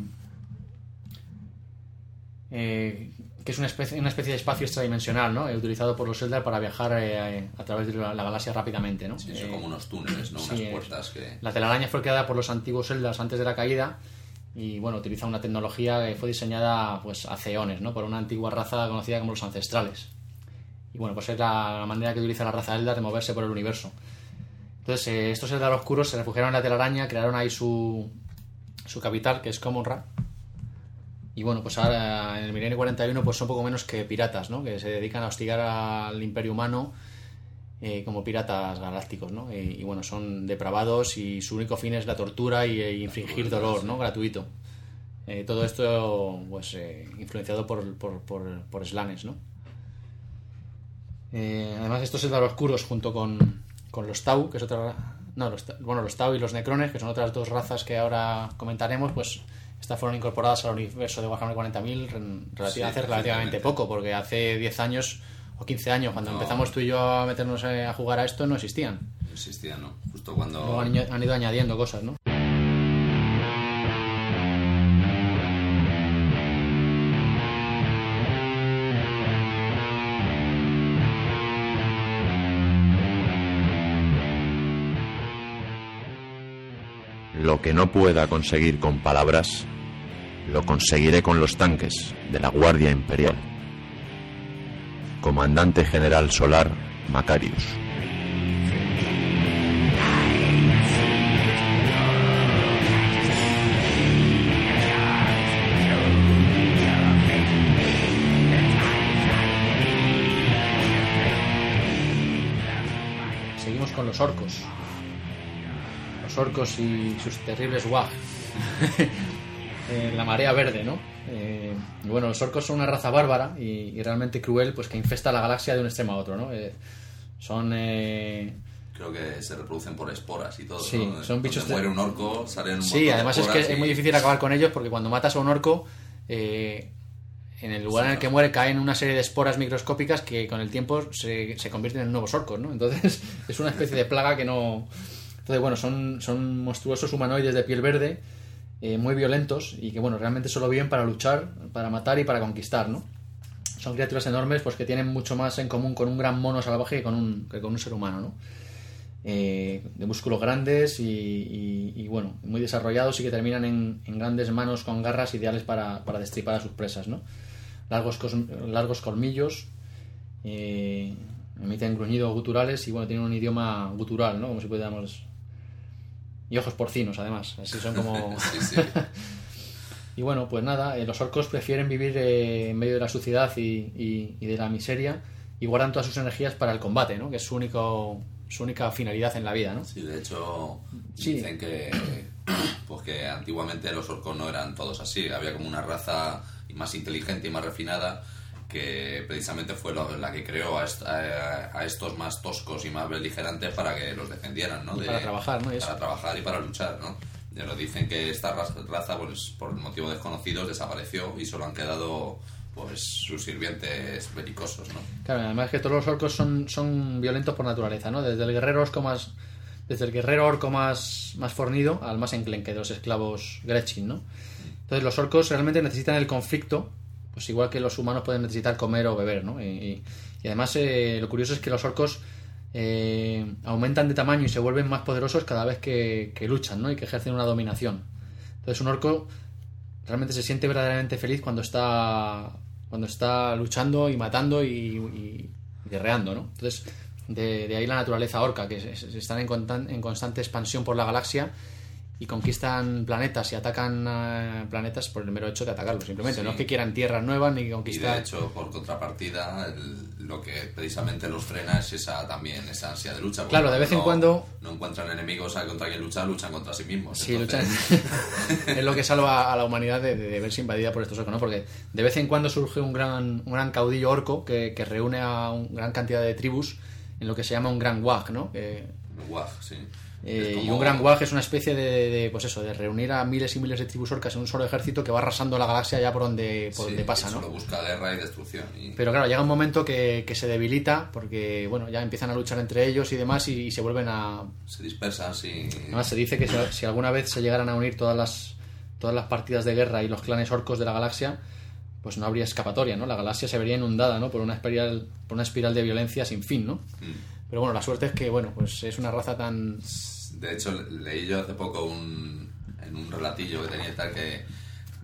eh, que es una especie, una especie de espacio extradimensional, ¿no? Eh, utilizado por los Eldar para viajar eh, a través de la, la galaxia rápidamente, ¿no? Sí, son Eh, como unos túneles, ¿no? Unas puertas que... La telaraña fue creada por los antiguos Eldars antes de la caída y bueno, utiliza una tecnología que fue diseñada pues hace eones, ¿no? Por una antigua raza conocida como los ancestrales. Y bueno, pues es la, la manera que utiliza la raza Eldar de moverse por el universo. Entonces, eh, estos Eldar Oscuros se refugiaron en la telaraña, crearon ahí su, su capital, que es Comonra. Y bueno, pues ahora en el milenio 41 pues son poco menos que piratas, ¿no? Que se dedican a hostigar al imperio humano eh, como piratas galácticos, ¿no? Y, y bueno, son depravados y su único fin es la tortura y, e infligir dolor, ¿no? Gratuito. Eh, todo esto, pues, eh, influenciado por, por, por, por Slanes, ¿no? Eh, además, estos Eldar Oscuros, junto con, con los Tau, que es otra. No, los, bueno, los Tau y los Necrones, que son otras dos razas que ahora comentaremos, pues estas fueron incorporadas al universo de Warhammer 40.000 en relativa- Sí, hace relativamente poco, porque hace 10 años o 15 años, cuando No. empezamos tú y yo a meternos eh, a jugar a esto, no existían. No existía, ¿no? Justo cuando... Luego han, han ido añadiendo cosas, ¿no? Lo que no pueda conseguir con palabras, lo conseguiré con los tanques de la Guardia Imperial. Comandante General Solar Macarius. Seguimos con los orcos. Los orcos y sus terribles wag. Eh, la marea verde, ¿no? Eh, y bueno, los orcos son una raza bárbara y, y realmente cruel, pues que infesta la galaxia de un extremo a otro, ¿no? Eh, son eh, Creo que se reproducen por esporas y todo. Sí, ¿no? son bichos Donde de- muere un orco, salen un Sí, además es que es muy difícil acabar con ellos porque cuando matas a un orco, en el lugar en el que muere caen una serie de esporas microscópicas que con el tiempo se, se convierten en nuevos orcos, ¿no? Entonces es una especie de plaga que no... Entonces, bueno, son, son monstruosos humanoides de piel verde, eh, muy violentos y que, bueno, realmente solo viven para luchar, para matar y para conquistar, ¿no? Son criaturas enormes pues que tienen mucho más en común con un gran mono salvaje que con un, que con un ser humano, ¿no? eh, de músculos grandes y, bueno, muy desarrollados y que terminan en, en grandes manos con garras ideales para, para destripar a sus presas, ¿no? Largos, cos- largos colmillos, eh, emiten gruñidos guturales y bueno, tienen un idioma gutural, ¿no? Como si pudiéramos... Y ojos porcinos, además. Así son como... Sí, sí. Y bueno, pues nada, eh, los orcos prefieren vivir eh, en medio de la suciedad y, y- y de la miseria y guardan todas sus energías para el combate, ¿no? Que es su, único, su única finalidad en la vida, ¿no? Sí, de hecho, Sí. dicen que, pues que antiguamente los orcos no eran todos así. Había como una raza más inteligente y más refinada que precisamente fue la que creó a, est- a- a estos más toscos y más beligerantes para que los defendieran, ¿no? Y para trabajar, ¿no? Y eso. Para trabajar y para luchar, ¿no? Ya nos dicen que esta raza, raza, pues, por motivos desconocidos, desapareció y solo han quedado pues sus sirvientes belicosos, ¿no? Claro, además que todos los orcos son, son violentos por naturaleza, ¿no? Desde el guerrero orco más, desde el guerrero orco más, más fornido al más enclenque de los esclavos Gretchen, ¿no? Entonces los orcos realmente necesitan el conflicto, pues igual que los humanos pueden necesitar comer o beber, ¿no? Y, además eh, lo curioso es que los orcos eh, aumentan de tamaño y se vuelven más poderosos cada vez que, que luchan, ¿no? Y que ejercen una dominación. Entonces un orco realmente se siente verdaderamente feliz cuando está cuando está luchando y matando y, y- guerreando, ¿no? Entonces, de, de ahí la naturaleza orca, que se- están en, en constante expansión por la galaxia y conquistan planetas y atacan eh, planetas por el mero hecho de atacarlos, simplemente. Sí. No es que quieran tierras nuevas ni Y de conquistar... hecho, por contrapartida, el- lo que precisamente los frena es esa también, esa ansia de lucha. Claro, de vez en cuando- No encuentran enemigos contra quien luchar, luchan contra sí mismos. Sí, Entonces, luchan. es lo que salva a la humanidad de, de verse invadida por estos orcos, ¿no? Porque de vez en cuando surge un gran, un gran caudillo orco que, que reúne a una gran cantidad de tribus en lo que se llama un gran wag, ¿no? Que, Guaj, sí. Eh, Y un gran wag es una especie de, de, pues eso, de reunir a miles y miles de tribus orcas en un solo ejército que va arrasando la galaxia ya por donde, por sí, donde pasa, ¿no? Solo busca guerra y destrucción. y- Pero claro, llega un momento que, que se debilita porque, bueno, ya empiezan a luchar entre ellos y demás y, y se vuelven a... se dispersan. Además se dice que si, si alguna vez se llegaran a unir todas las, todas las partidas de guerra y los clanes orcos de la galaxia, pues no habría escapatoria, ¿no? La galaxia se vería inundada, ¿no? Por una espiral, por una espiral de violencia sin fin, ¿no? Mm. Pero bueno, la suerte es que, bueno, pues es una raza tan... De hecho, le- leí yo hace poco un, en un relatillo que tenía tal que,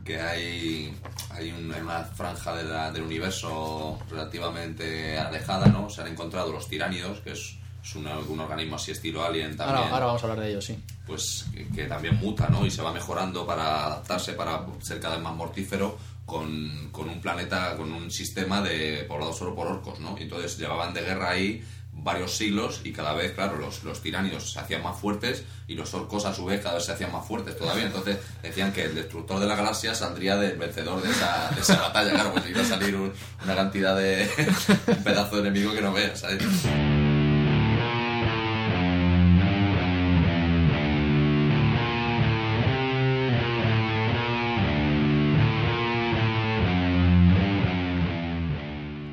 que hay, hay una franja de la- del universo relativamente alejada, ¿no? Se han encontrado los tiránidos, que es es un, un organismo así estilo alien también. Ahora, ahora vamos a hablar de ello, sí. Pues que, que también muta, ¿no? Y se va mejorando para adaptarse, para ser cada vez más mortífero con, con un planeta, con un sistema de poblado solo por orcos, ¿no? Y entonces llevaban de guerra ahí varios siglos y cada vez, claro, los, los se hacían más fuertes y los orcos a su vez cada vez se hacían más fuertes todavía. Entonces decían que el destructor de la galaxia saldría del vencedor de esa, de esa batalla. Claro, pues iba a salir un- una cantidad de pedazo de enemigo que no veas.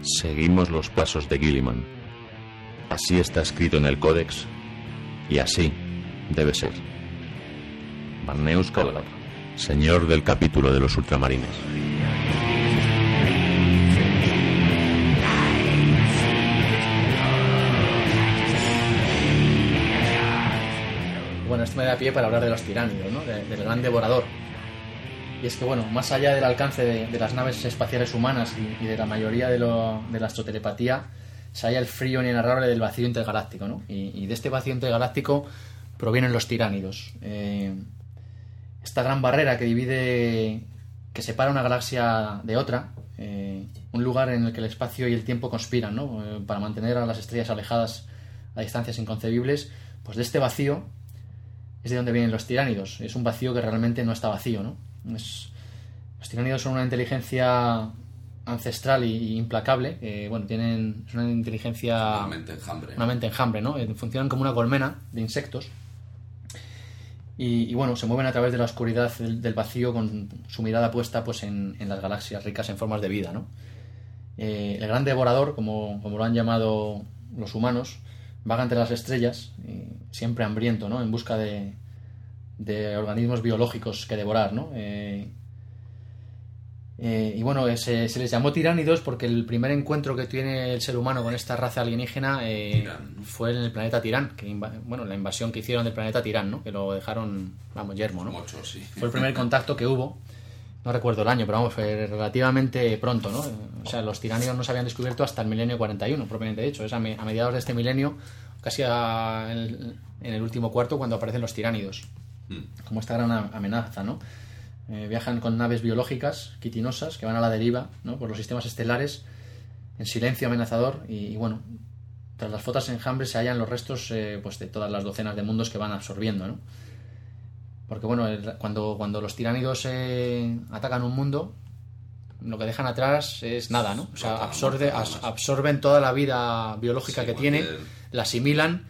Seguimos los pasos de Gilliman. Así está escrito en el Códex y así debe ser. Barneus Calgar, señor del capítulo de los ultramarines. Bueno, esto me da pie para hablar de los tiránidos, ¿no? De- del gran devorador. Y es que, bueno, más allá del alcance de, las naves espaciales humanas y, de la mayoría de, de la astrotelepatía, se halla el frío inenarrable del vacío intergaláctico, ¿no? Y, de este vacío intergaláctico provienen los tiránidos. Eh, esta gran barrera que divide, que separa una galaxia de otra, eh, un lugar en el que el espacio y el tiempo conspiran, ¿no? Eh, para mantener a las estrellas alejadas a distancias inconcebibles, pues de este vacío es de donde vienen los tiránidos. Es un vacío que realmente no está vacío, ¿no? Los tiránidos son una inteligencia ancestral y, y implacable. eh, bueno, tienen es una inteligencia Una mente enjambre. una mente enjambre, ¿no? Eh, Funcionan como una colmena de insectos. Y, y, bueno, se mueven a través de la oscuridad del, del vacío con su mirada puesta pues en, en las galaxias ricas en formas de vida, ¿no? Eh, el gran devorador, como, como lo han llamado los humanos, vaga entre las estrellas, eh, siempre hambriento, ¿no? En busca de, de organismos biológicos que devorar, ¿no? Eh, eh, y bueno, se, se les llamó tiránidos porque el primer encuentro que tiene el ser humano con esta raza alienígena eh, fue en el planeta Tirán, que bueno, la invasión que hicieron del planeta Tirán, ¿no? Que lo dejaron, vamos, yermo, ¿no? Mucho, sí. Fue el primer contacto que hubo. No recuerdo el año, pero vamos, fue relativamente pronto, ¿no? O sea, los tiránidos no se habían descubierto hasta el milenio 41, propiamente dicho. Es a, me- a mediados de este milenio, casi a- en, el, en el último cuarto, cuando aparecen los tiránidos. Mm. Como esta gran amenaza, ¿no? Eh, viajan con naves biológicas quitinosas que van a la deriva, ¿no? Por los sistemas estelares, en silencio amenazador. Y, y bueno, tras las fotos enjambres se hallan los restos eh, pues de todas las docenas de mundos que van absorbiendo, ¿no? Porque bueno, cuando, cuando los tiránidos eh, atacan un mundo, lo que dejan atrás es nada, ¿no? O sea, absorbe, absorben toda la vida biológica Sí, que tiene, la asimilan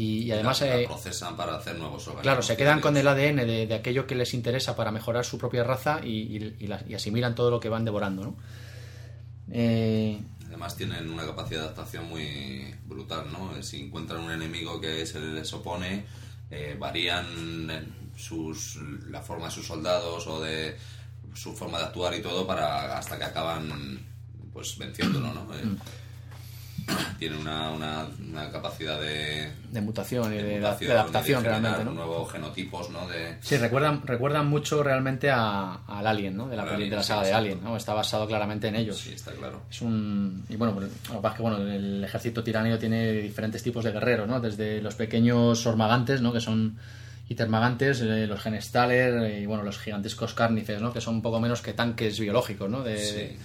y, y además... la, la eh, procesan para hacer nuevos organismos. Claro, se quedan con el. ADN de, de aquello que les interesa para mejorar su propia raza y, y- y la- y asimilan todo lo que van devorando, ¿no? Eh, Además tienen una capacidad de adaptación muy brutal, ¿no? Si encuentran un enemigo que se les opone, eh, varían sus, la forma de sus soldados o de su forma de actuar y todo para hasta que acaban pues venciéndolo, ¿no? Eh, tienen una, una, una capacidad de, de mutación y de, de mutación, adaptación de realmente, ¿no? nuevos genotipos, ¿no? De, Sí, recuerdan, recuerdan mucho realmente a- al Alien, ¿no? De la, Alien, de la sí, saga de. Alien, ¿no? Está basado claramente en ellos. sí, está claro. Es un... Y bueno, pues, lo que pasa es que bueno, el ejército tiránido tiene diferentes tipos de guerreros, ¿no? Desde los pequeños ormagantes, ¿no? Que son hipermagantes, eh, los genestaler eh, y bueno, los gigantescos cárnices, ¿no? Que son un poco menos que tanques biológicos, ¿no? De, Sí.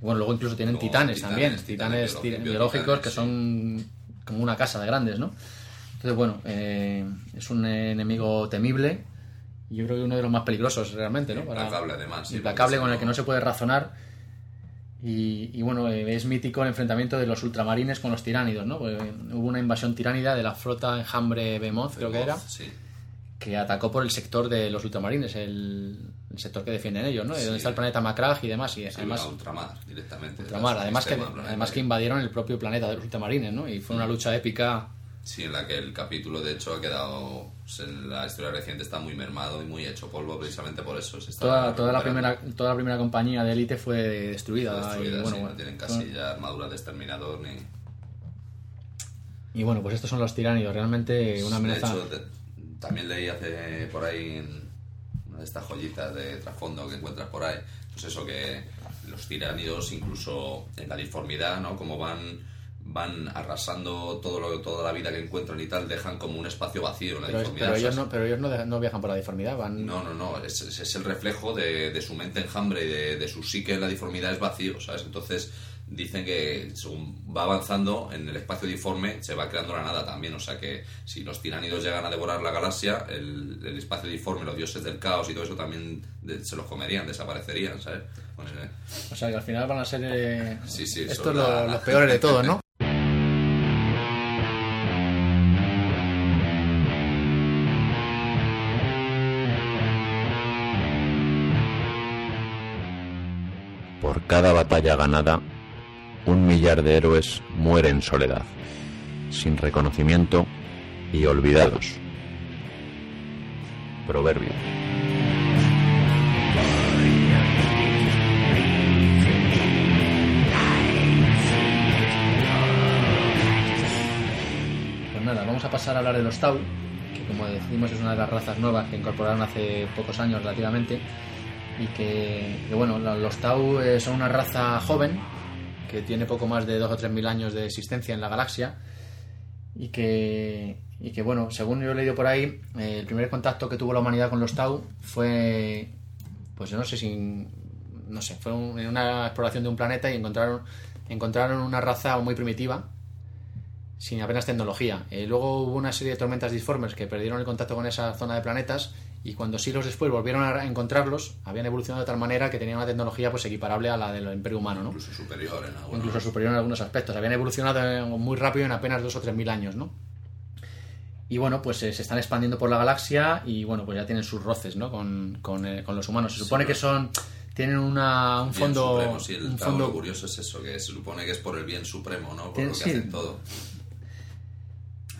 Bueno, luego incluso tienen titanes, titanes, también, titanes titanes, biológicos, que sí. son como una casa de grandes, ¿no? Entonces, bueno, eh, es un enemigo temible y yo creo que uno de los más peligrosos realmente, ¿no? Implacable, además, sí, implacable con el que no se puede razonar y, y, bueno, eh, es mítico el enfrentamiento de los ultramarines con los tiránidos, ¿no? Eh, hubo una invasión tiránida de la flota enjambre Bemoth, creo que era, Sí. que atacó por el sector de los ultramarines, el, el sector que defienden ellos, ¿no? Sí. donde está el planeta Macragh y demás. Y Sí, además, ultramar directamente. ultramar, además, que, sistema además que invadieron el propio planeta de los ultramarines, ¿no? Y fue una lucha épica. Sí, en la que el capítulo de hecho ha quedado, en la historia reciente está muy mermado y muy hecho polvo precisamente por eso. Se está Toda, toda, la primera, toda la primera compañía de élite fue destruida. Destruida, y, bueno, sí, bueno, no tienen casi ya armaduras de exterminador ni... y bueno, pues estos son los tiránidos, realmente una amenaza. De hecho, de- también leí hace por ahí estas joyitas de trasfondo que encuentras por ahí, pues eso que los tiránidos incluso en la disformidad, ¿no? Como van van arrasando todo lo, toda la vida que encuentran y tal, dejan como un espacio vacío en la Pero, deformidad. pero ellos, no, pero ellos no, no viajan por la deformidad, van... no, no, no, es, es- el reflejo de, de su mente enjambre y de, de su psique en la deformidad es vacío, ¿sabes? Entonces dicen que según va avanzando en el espacio diforme se va creando la nada también, o sea que si los tiránidos llegan a devorar la galaxia, el, el espacio diforme, los dioses del caos y todo eso también de- se los comerían, desaparecerían, ¿sabes? Pues, eh, O sea, que al final van a ser... eh, Sí, sí, estos lo- la- los peores de todos, ¿no? Por cada batalla ganada, un millar de héroes mueren en soledad, sin reconocimiento y olvidados. Proverbio. Pues nada, vamos a pasar a hablar de los Tau, que como decimos es una de las razas nuevas que incorporaron hace pocos años relativamente. Y que, que, bueno, los Tau eh, son una raza joven que tiene poco más de 2 o 3 mil años de existencia en la galaxia. Y que, y que bueno, según yo he leído por ahí, el primer contacto que tuvo la humanidad con los Tau fue, pues yo no sé si, no sé, fue en una exploración de un planeta y encontraron, encontraron una raza muy primitiva sin apenas tecnología. Eh, luego hubo una serie de tormentas disformes que perdieron el contacto con esa zona de planetas y cuando siglos después volvieron a encontrarlos, habían evolucionado de tal manera que tenían una tecnología pues equiparable a la del Imperio Humano, ¿no? incluso superior en algunos. incluso superior en algunos aspectos. Habían evolucionado eh, muy rápido en apenas dos o tres mil años, ¿no? Y bueno, pues eh, se están expandiendo por la galaxia y bueno, pues ya tienen sus roces, ¿no? Con, con, eh, con los humanos. Se supone Sí, que son tienen una, un Bien fondo supremo, sí, el un fondo curioso es eso, que se supone que es por el bien supremo, ¿no? Por lo que sí. hacen todo.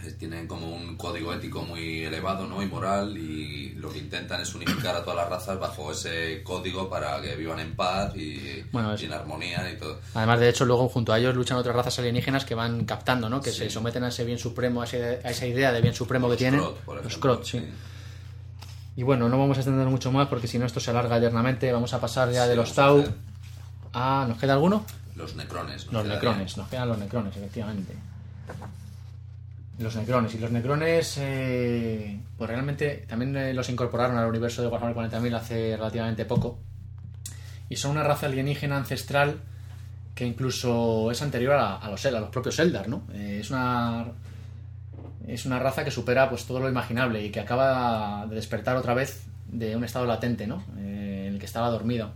Eh, Tienen como un código ético muy elevado, ¿no? Y moral, y lo que intentan es unificar a todas las razas bajo ese código para que vivan en paz y, Bueno, y en armonía y todo. Además, de hecho, luego junto a ellos luchan otras razas alienígenas que van captando, ¿no? Que Sí. se someten a ese bien supremo, a, ese- a esa idea de bien supremo que tienen. Los ejemplo, Krot, sí. Y bueno, no vamos a extender mucho más porque si no esto se alarga eternamente. Vamos a pasar ya Sí, de los a Tau a... ¿Nos queda alguno? Los necrones. nos Los necrones, nos quedan los necrones, efectivamente. Los necrones. Y los necrones, eh, pues realmente también eh, los incorporaron al universo de Warhammer 40.000 hace relativamente poco. Y son una raza alienígena ancestral que incluso es anterior a, a los, a los propios Eldar, ¿no? Eh, es una es una raza que supera pues todo lo imaginable y que acaba de despertar otra vez de un estado latente, ¿no? Eh, en el que estaba dormido.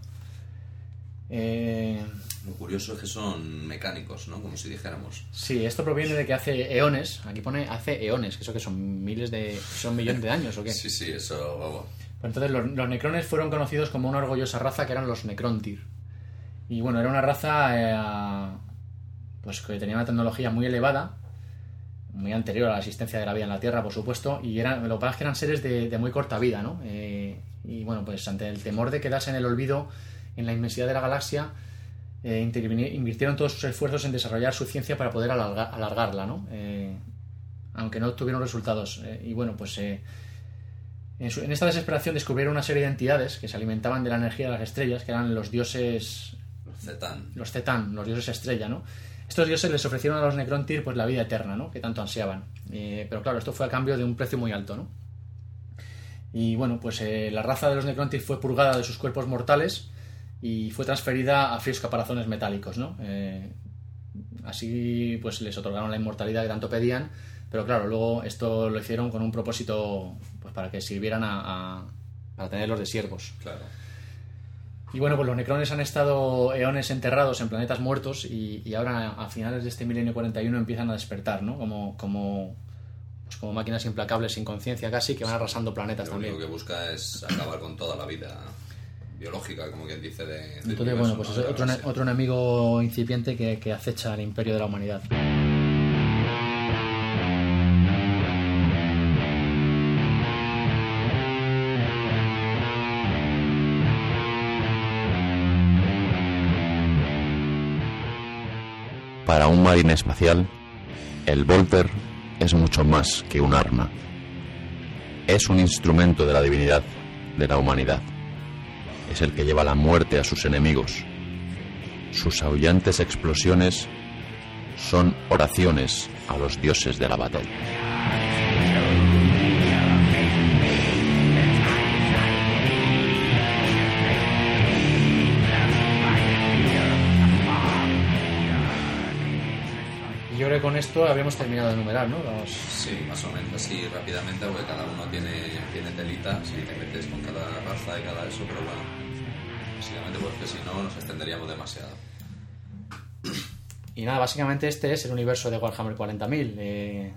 Eh, Lo curioso es que son mecánicos, ¿no? Como si dijéramos. Sí, esto proviene de que hace eones, aquí pone hace eones, que eso que son miles de, son millones de años o qué. Sí, sí, eso, vamos. Pues entonces los, los necrones fueron conocidos como una orgullosa raza que eran los necrontyr. Y bueno, era una raza eh, pues que tenía una tecnología muy elevada, muy anterior a la existencia de la vida en la Tierra, por supuesto, y eran, lo que pasa es que eran seres de, de muy corta vida, ¿no? Eh, y bueno, pues ante el temor de quedarse en el olvido en la inmensidad de la galaxia, eh, invirtieron todos sus esfuerzos en desarrollar su ciencia para poder alarga- alargarla, ¿no? Eh, aunque no tuvieron resultados. Eh, y bueno, pues eh, en, su- en esta desesperación descubrieron una serie de entidades que se alimentaban de la energía de las estrellas, que eran los dioses, Los Zetan. los Zetán, los dioses estrella, ¿no? Estos dioses les ofrecieron a los Necrontyr pues la vida eterna, ¿no? Que tanto ansiaban. Pero claro, esto fue a cambio de un precio muy alto, ¿no? Y bueno, pues eh, la raza de los Necrontyr fue purgada de sus cuerpos mortales y fue transferida a fríos caparazones metálicos, ¿no? Eh, así pues les otorgaron la inmortalidad que tanto pedían, pero claro, luego esto lo hicieron con un propósito pues para que sirvieran a, a- para tenerlos de siervos. Claro. Y bueno, pues los necrones han estado eones enterrados en planetas muertos y, y ahora a finales de este milenio 41 empiezan a despertar, ¿no? Como, como, pues como máquinas implacables sin conciencia casi que van arrasando planetas Lo también. único que busca es acabar con toda la vida biológica, como quien dice, de, Entonces, universo, bueno, pues ¿no? es otro, otro enemigo incipiente que, que acecha al imperio de la humanidad. Para un marine espacial, el Volter es mucho más que un arma. Es un instrumento de la divinidad, de la humanidad. Es el que lleva la muerte a sus enemigos. Sus aullantes explosiones son oraciones a los dioses de la batalla. Que con esto habíamos terminado de enumerar, ¿no? Los- Sí, más o menos así rápidamente, porque cada uno tiene, tiene telita, si te metes con cada raza y cada eso, pero bueno, básicamente porque si no nos extenderíamos demasiado. Y nada, básicamente este es el universo de Warhammer 40.000, eh,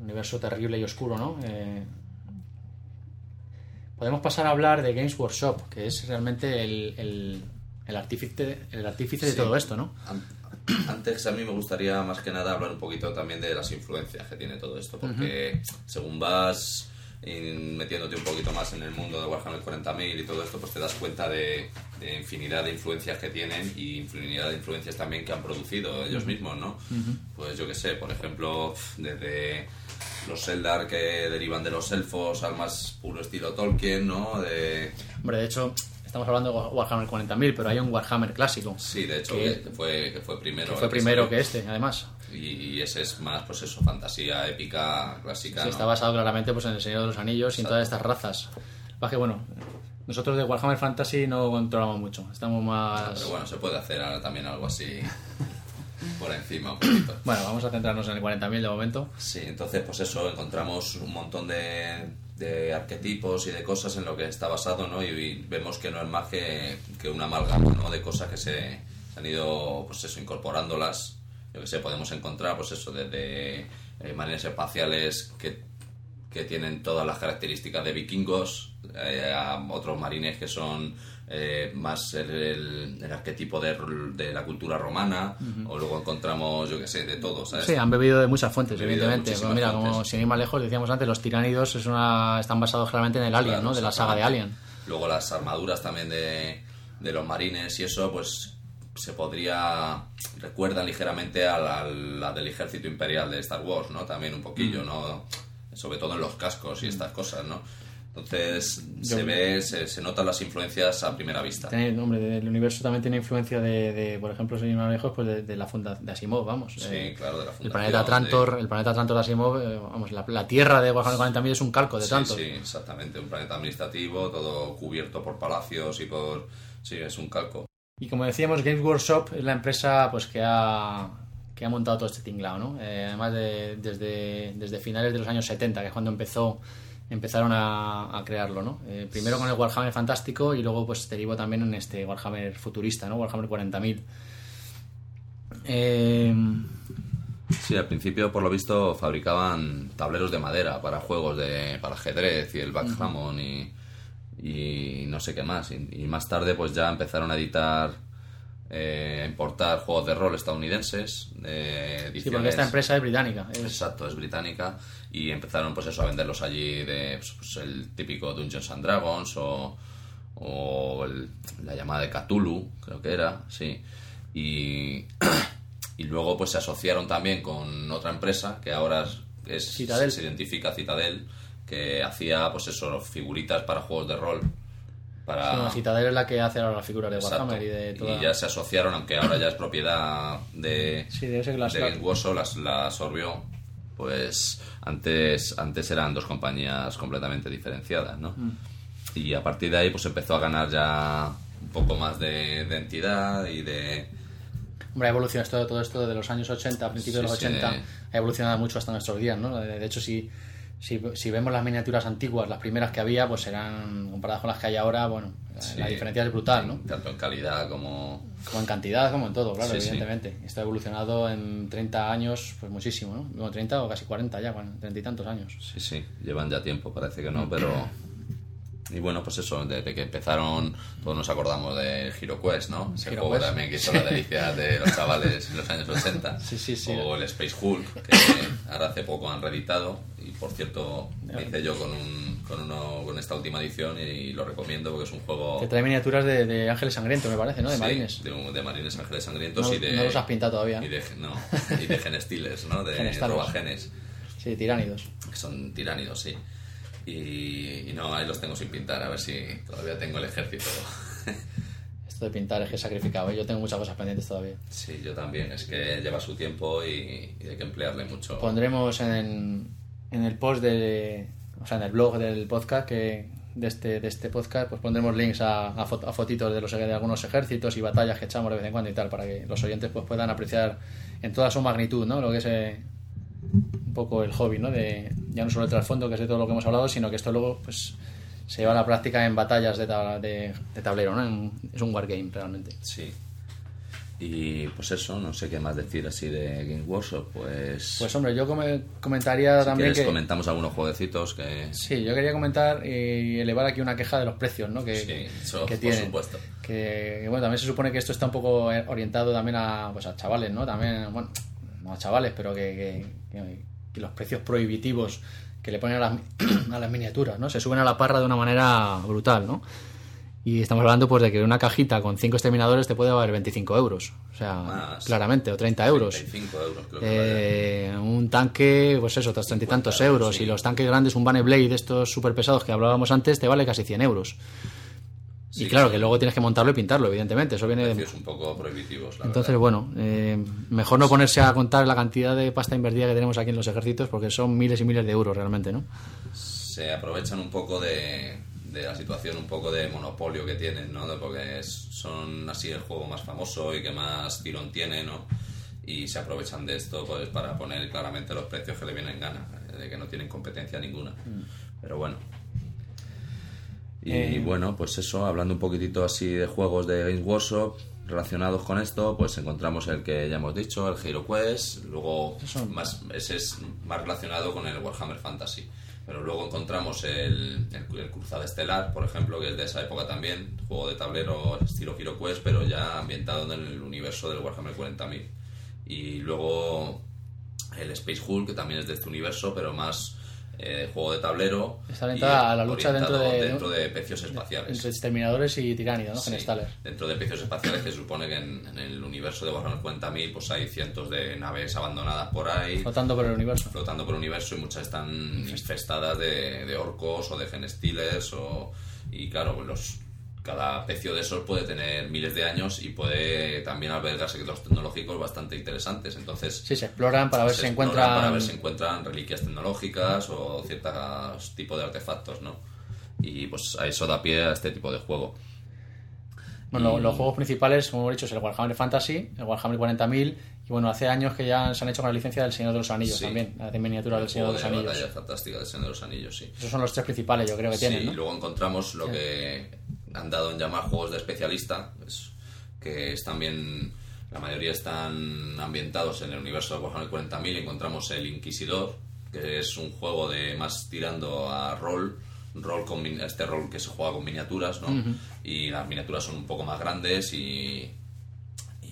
universo terrible y oscuro, ¿no? Eh, podemos pasar a hablar de Games Workshop, que es realmente el, el, el artífice, el artífice de todo esto, ¿no? An- Antes a mí me gustaría más que nada hablar un poquito también de las influencias que tiene todo esto, porque según vas metiéndote un poquito más en el mundo de Warhammer 40.000 y todo esto, pues te das cuenta de, de infinidad de influencias que tienen y infinidad de influencias también que han producido ellos mismos, ¿no? Pues yo que sé, por ejemplo, desde los Eldar que derivan de los elfos al más puro estilo Tolkien, ¿no? De, Hombre, de hecho, estamos hablando de Warhammer 40.000, pero hay un Warhammer clásico. sí, de hecho, Que- que, fue, que fue primero. que fue primero que este, además. Y ese es más, pues eso, fantasía épica, clásica. Sí, ¿no? está basado claramente pues, en el Señor de los Anillos y en Exacto. todas estas razas. Baje, bueno, nosotros de Warhammer Fantasy no controlamos mucho. Estamos más... Pero bueno, se puede hacer ahora también algo así por encima un poquito. Bueno, vamos a centrarnos en el 40.000 de momento. Sí, entonces pues eso, encontramos un montón de, de arquetipos y de cosas en lo que está basado, ¿no? Y, vemos que no es más que, que una amalgama, ¿no? De cosas que se, han ido, pues eso, incorporándolas. Yo que sé, podemos encontrar, pues eso, desde eh, marines espaciales que, que tienen todas las características de vikingos, eh, a otros marines que son eh, más el, el- el arquetipo de, de la cultura romana, o luego encontramos, yo que sé, de todo, ¿sabes? Sí, han bebido de muchas fuentes, evidentemente. Pues mira, como sin ir más lejos, decíamos antes, los tiránidos es una, están basados claramente en el Alien, Claro, ¿no? De la saga de. Alien. Luego las armaduras también de, de los marines y eso, pues se podría... recuerdan ligeramente a la, la del ejército imperial de Star Wars, ¿no? También un Mm. poquillo, ¿no? Sobre todo en los cascos y estas cosas, ¿no? Entonces Yo- se ve, se, se notan las influencias a primera vista. Tiene, hombre, el universo también tiene influencia de, de, por ejemplo, ir más lejos, pues de, de la funda de Asimov, vamos. Sí, Eh, claro, de la el fundación, planeta de- Trantor, el planeta Trantor de Asimov, eh, vamos, la, la Tierra de Warhammer 40.000 es un calco de Sí, Trantor. sí, exactamente. Un planeta administrativo, todo cubierto por palacios y por... Sí, es un calco. Y como decíamos, Games Workshop es la empresa pues que ha, que ha montado todo este tinglado, ¿no? Eh, además de, desde, desde finales de los años 70, que es cuando empezó empezaron a, a crearlo, ¿no? Eh, primero con el Warhammer Fantástico y luego pues derivó también en este Warhammer futurista, ¿no? Warhammer 40.000. Eh, Sí, al principio, por lo visto, fabricaban tableros de madera para juegos de para ajedrez y el backgammon y, y no sé qué más. Y, y más tarde, pues ya empezaron a editar, eh, importar juegos de rol estadounidenses. eh, sí, porque esta empresa es británica. es- Exacto, es británica y empezaron pues eso a venderlos allí de pues, pues, el típico Dungeons and Dragons o, o el- la llamada de Cthulhu, creo que era, sí. Y, y luego pues se asociaron también con otra empresa que ahora es, Citadel. se identifica Citadel, que hacía pues eso, figuritas para juegos de rol. Para, sí, la Citadel es la que hace ahora las figuras de Exacto. Warhammer y de toda... Y ya se asociaron, aunque ahora ya es propiedad de, Sí, debe ser que las... de las, la absorbió. Pues antes, antes eran dos compañías completamente diferenciadas, ¿no? Mm. Y a partir de ahí pues empezó a ganar ya un poco más de, de entidad y de... Hombre, ha evolucionado todo esto de los años 80, a principios de los Sí, 80, sí. ha evolucionado mucho hasta nuestros días, ¿no? De de hecho, si, si, si vemos las miniaturas antiguas, las primeras que había, pues eran, comparadas con las que hay ahora, bueno, la- Sí. la diferencia es brutal, ¿no? Tanto en calidad como... Como en cantidad, como en todo, claro, Sí, sí. evidentemente. Esto ha evolucionado en 30 años, pues muchísimo, ¿no? Bueno, 30 o casi 40 ya, bueno, 30 y tantos años. Sí, sí, llevan ya tiempo, parece que no, pero... Y bueno, pues eso, desde que empezaron, todos nos acordamos de Hero Quest, ¿no? Ese Hero juego Quest. también que hizo la delicia de los chavales en los años 80. Sí, sí, sí. O el Space Hulk, que ahora hace poco han reeditado. Y por cierto, me hice yo con, un, con, uno, con esta última edición y lo recomiendo porque es un juego... Te trae miniaturas de, de Ángeles Sangrientos, me parece, ¿no? De sí, marines. De, Marines Ángeles Sangrientos No, y de... no los has pintado todavía. Y de, no, y de Genestiles, ¿no? De robagenes Sí, tiránidos. que son tiránidos, sí. Y, y no, ahí los tengo sin pintar, a ver si todavía tengo el ejército. Esto de pintar es que es sacrificado. ¿eh? Yo tengo muchas cosas pendientes todavía. Sí, yo también. Es que lleva su tiempo y, y hay que emplearle mucho. Pondremos en, en el post de. O sea, en el blog del podcast que de este, de este podcast, pues pondremos links a, a, fot- a fotitos de, los, de algunos ejércitos y batallas que echamos de vez en cuando y tal, para que los oyentes pues puedan apreciar en toda su magnitud, ¿no? Lo que es eh, un poco el hobby, ¿no? De, ya no solo el trasfondo, que es de todo lo que hemos hablado, sino que esto luego, pues se lleva a la práctica en batallas de, tabla- de, de tablero, ¿no? En- es un wargame realmente. Sí. Y pues eso, no sé qué más decir así de Game Workshop. Pues, Pues hombre, yo come- comentaría si también que... comentamos algunos jueguecitos que... Sí, yo quería comentar y elevar aquí una queja de los precios, ¿no? Que, Sí, que- eso, que por tienen. supuesto. Que, bueno, también se supone que esto está un poco orientado también a, pues a chavales, ¿no? También, bueno, no a chavales, pero que, que- que- que los precios prohibitivos que le ponen a las, a las miniaturas, ¿no? Se suben a la parra de una manera brutal, ¿no? Y estamos hablando pues de que una cajita con cinco exterminadores te puede valer 25 euros, o sea, Más. claramente, o 30 euros. 35 euros creo que vale. Eh, un tanque, pues eso, otros treinta y tantos euros. sí. Y los tanques grandes, un Bane Blade, estos súper pesados que hablábamos antes, te vale casi 100 euros. Sí, y claro, que luego tienes que montarlo y pintarlo, evidentemente. Eso viene de... Un poco prohibitivos, la Entonces, verdad. bueno, eh, mejor no ponerse a contar la cantidad de pasta invertida que tenemos aquí en los ejércitos, porque son miles y miles de euros realmente, ¿no? se aprovechan un poco de, de la situación, un poco de monopolio que tienen, ¿no? De- Porque es- son así el juego más famoso y que más tirón tiene, ¿no? Y se aprovechan de esto pues para poner claramente los precios que le vienen en gana, eh, de que no tienen competencia ninguna. Pero bueno. Y Eh. bueno, pues eso, hablando un poquitito así de juegos de Games Workshop relacionados con esto, pues encontramos el que ya hemos dicho, el Hero Quest, luego más, ese es más relacionado con el Warhammer Fantasy. Pero luego encontramos el, el, el Cruzada Estelar, por ejemplo, que es de esa época también, juego de tablero estilo Hero Quest, pero ya ambientado en el universo del Warhammer 40.000. Y luego el Space Hulk, que también es de este universo, pero más eh, juego de tablero. Está orientada a la lucha dentro de- dentro de pecios espaciales. Entre exterminadores y tiránidos, ¿no? Sí, Genestales. dentro de pecios espaciales que se supone que en, en el universo de Warhammer 40.000 pues hay cientos de naves abandonadas por ahí Flotando por el universo. flotando por el universo y muchas están infestadas de, de orcos o de genestiles o, y claro los cada pecio de esos puede tener miles de años y puede también albergar secretos tecnológicos bastante interesantes. Entonces Sí, se exploran para ver si se encuentran... para ver si encuentran reliquias tecnológicas o ciertos tipos de artefactos no y pues a eso da pie a este tipo de juego. Bueno, Y- los juegos principales, como hemos dicho, es el Warhammer Fantasy, el Warhammer 40.000 y bueno, hace años que ya se han hecho con la licencia del Señor de los Anillos Sí. también, la de miniatura del Señor de los Anillos. batalla fantástica del Señor de los Anillos sí Esos son los tres principales, yo creo que tienen, Sí, ¿no? y luego encontramos lo que han dado en llamar juegos de especialista, pues, que están bien, la mayoría están ambientados en el universo de Warhammer 40.000. Encontramos el Inquisidor, que es un juego de más tirando a rol, rol con este rol que se juega con miniaturas, ¿no? Y las miniaturas son un poco más grandes y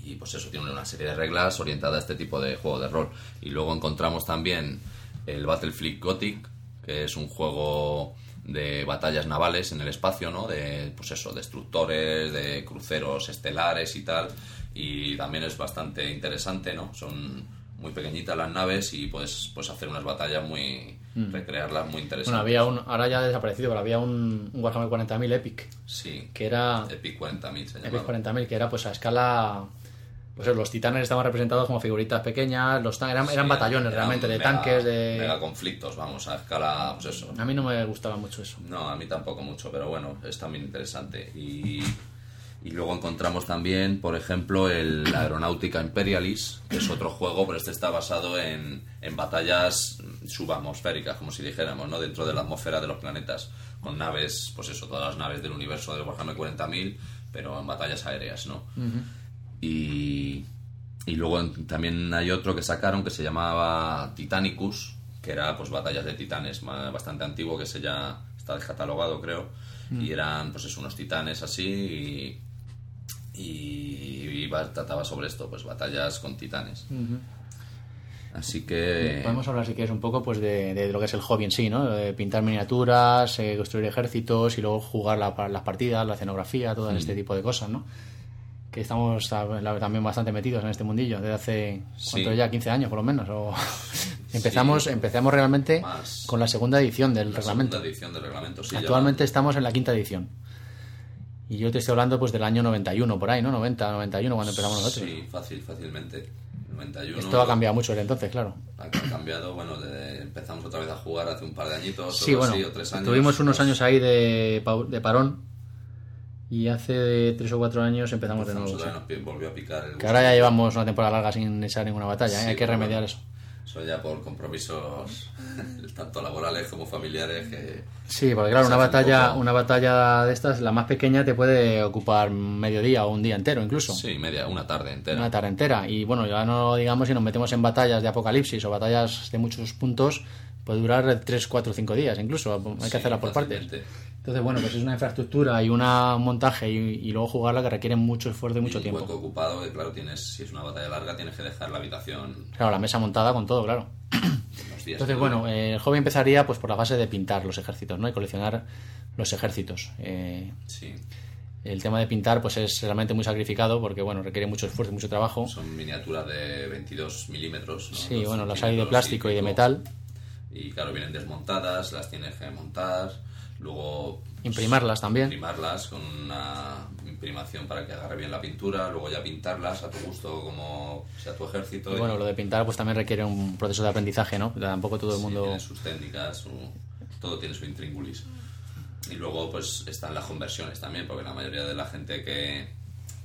y pues eso tiene una serie de reglas orientadas a este tipo de juego de rol. Y luego encontramos también el Battlefleet Gothic, que es un juego de batallas navales en el espacio, ¿no? De, pues eso, destructores, de cruceros estelares y tal. Y también es bastante interesante, ¿no? Son muy pequeñitas las naves y puedes, puedes hacer unas batallas muy... recrearlas muy interesantes. Bueno, había un, ahora ya ha desaparecido, pero había un, un Warhammer 40.000 Epic, Sí, que era Epic 40.000 se Epic llamaba. 40.000, que era pues a escala... Pues los titanes estaban representados como figuritas pequeñas, los tan- eran, eran batallones eran realmente, de mega- tanques, de... Mega conflictos, vamos, a escala, pues eso, A mí no me gustaba mucho eso. No, a mí tampoco mucho, pero bueno, es también interesante. Y, y luego encontramos también, por ejemplo, el Aeronáutica Imperialis, que es otro juego, pero este está basado en, en batallas subatmosféricas, como si dijéramos, ¿no? Dentro de la atmósfera de los planetas, con naves, pues eso, todas las naves del universo del Warhammer 40.000, pero en batallas aéreas, ¿no? Y, y luego también hay otro que sacaron que se llamaba Titanicus, que era pues batallas de titanes, bastante antiguo, que se ya está descatalogado creo, y eran pues eso, unos titanes así y, y, y va- trataba sobre esto, pues batallas con titanes. Así que... Podemos hablar, si quieres, un poco pues de, de lo que es el hobby en sí, ¿no? De pintar miniaturas, eh, construir ejércitos y luego jugar la- las partidas, la escenografía, todo Mm. este tipo de cosas, ¿no? Que estamos también bastante metidos en este mundillo desde hace, ¿cuánto Sí. ya? 15 años, por lo menos. O... empezamos, empezamos realmente con la segunda edición del la reglamento. edición del reglamento, sí, ya- Actualmente estamos en la quinta edición. Y yo te estoy hablando pues del año 91, por ahí, ¿no? 90, 91, cuando empezamos nosotros. Sí, fácil, fácilmente. 91, Esto ha cambiado mucho desde entonces, claro. Ha cambiado, bueno, desde- empezamos otra vez a jugar hace un par de añitos, Sí, o bueno, así, o tres años. tuvimos unos años ahí de, de parón y hace tres o cuatro años empezamos de nuevo. otra sí. vez, nos pi- volvió a picar el Que ahora ya llevamos una temporada larga sin echar ninguna batalla, ¿eh? Sí, hay que remediar eso. Eso ya por compromisos tanto laborales como familiares que... Sí, porque claro, una un batalla, poco- una batalla de estas, la más pequeña, te puede ocupar mediodía o un día entero incluso. Sí, media, una tarde entera. Una tarde entera. Y bueno, ya no digamos si nos metemos en batallas de apocalipsis o batallas de muchos puntos, puede durar 3, 4, 5 días incluso. Hay que Sí, hacerla por partes. Entonces, bueno, pues es una infraestructura y una, un montaje y, y luego jugarla que requiere mucho esfuerzo y mucho un tiempo. hueco ocupado, que claro, tienes, si es una batalla larga, tienes que dejar la habitación Claro, la mesa montada con todo, claro. Entonces, bueno, eh, el hobby empezaría pues por la fase de pintar los ejércitos, ¿no? Y coleccionar los ejércitos. Eh, Sí, el tema de pintar pues es realmente muy sacrificado porque, bueno, requiere mucho esfuerzo y mucho trabajo. son miniaturas de 22 milímetros. ¿no? Sí, bueno, las hay de plástico y de metal. Y claro, vienen desmontadas, las tienes que montar, luego pues, Imprimarlas también. imprimarlas con una imprimación para que agarre bien la pintura, luego ya pintarlas a tu gusto como sea tu ejército. Y bueno, lo de pintar pues también requiere un proceso de aprendizaje, ¿no? Tampoco todo el Sí, mundo... tiene sus técnicas, su- todo tiene su intríngulis. Y luego pues están las conversiones también, porque la mayoría de la gente que,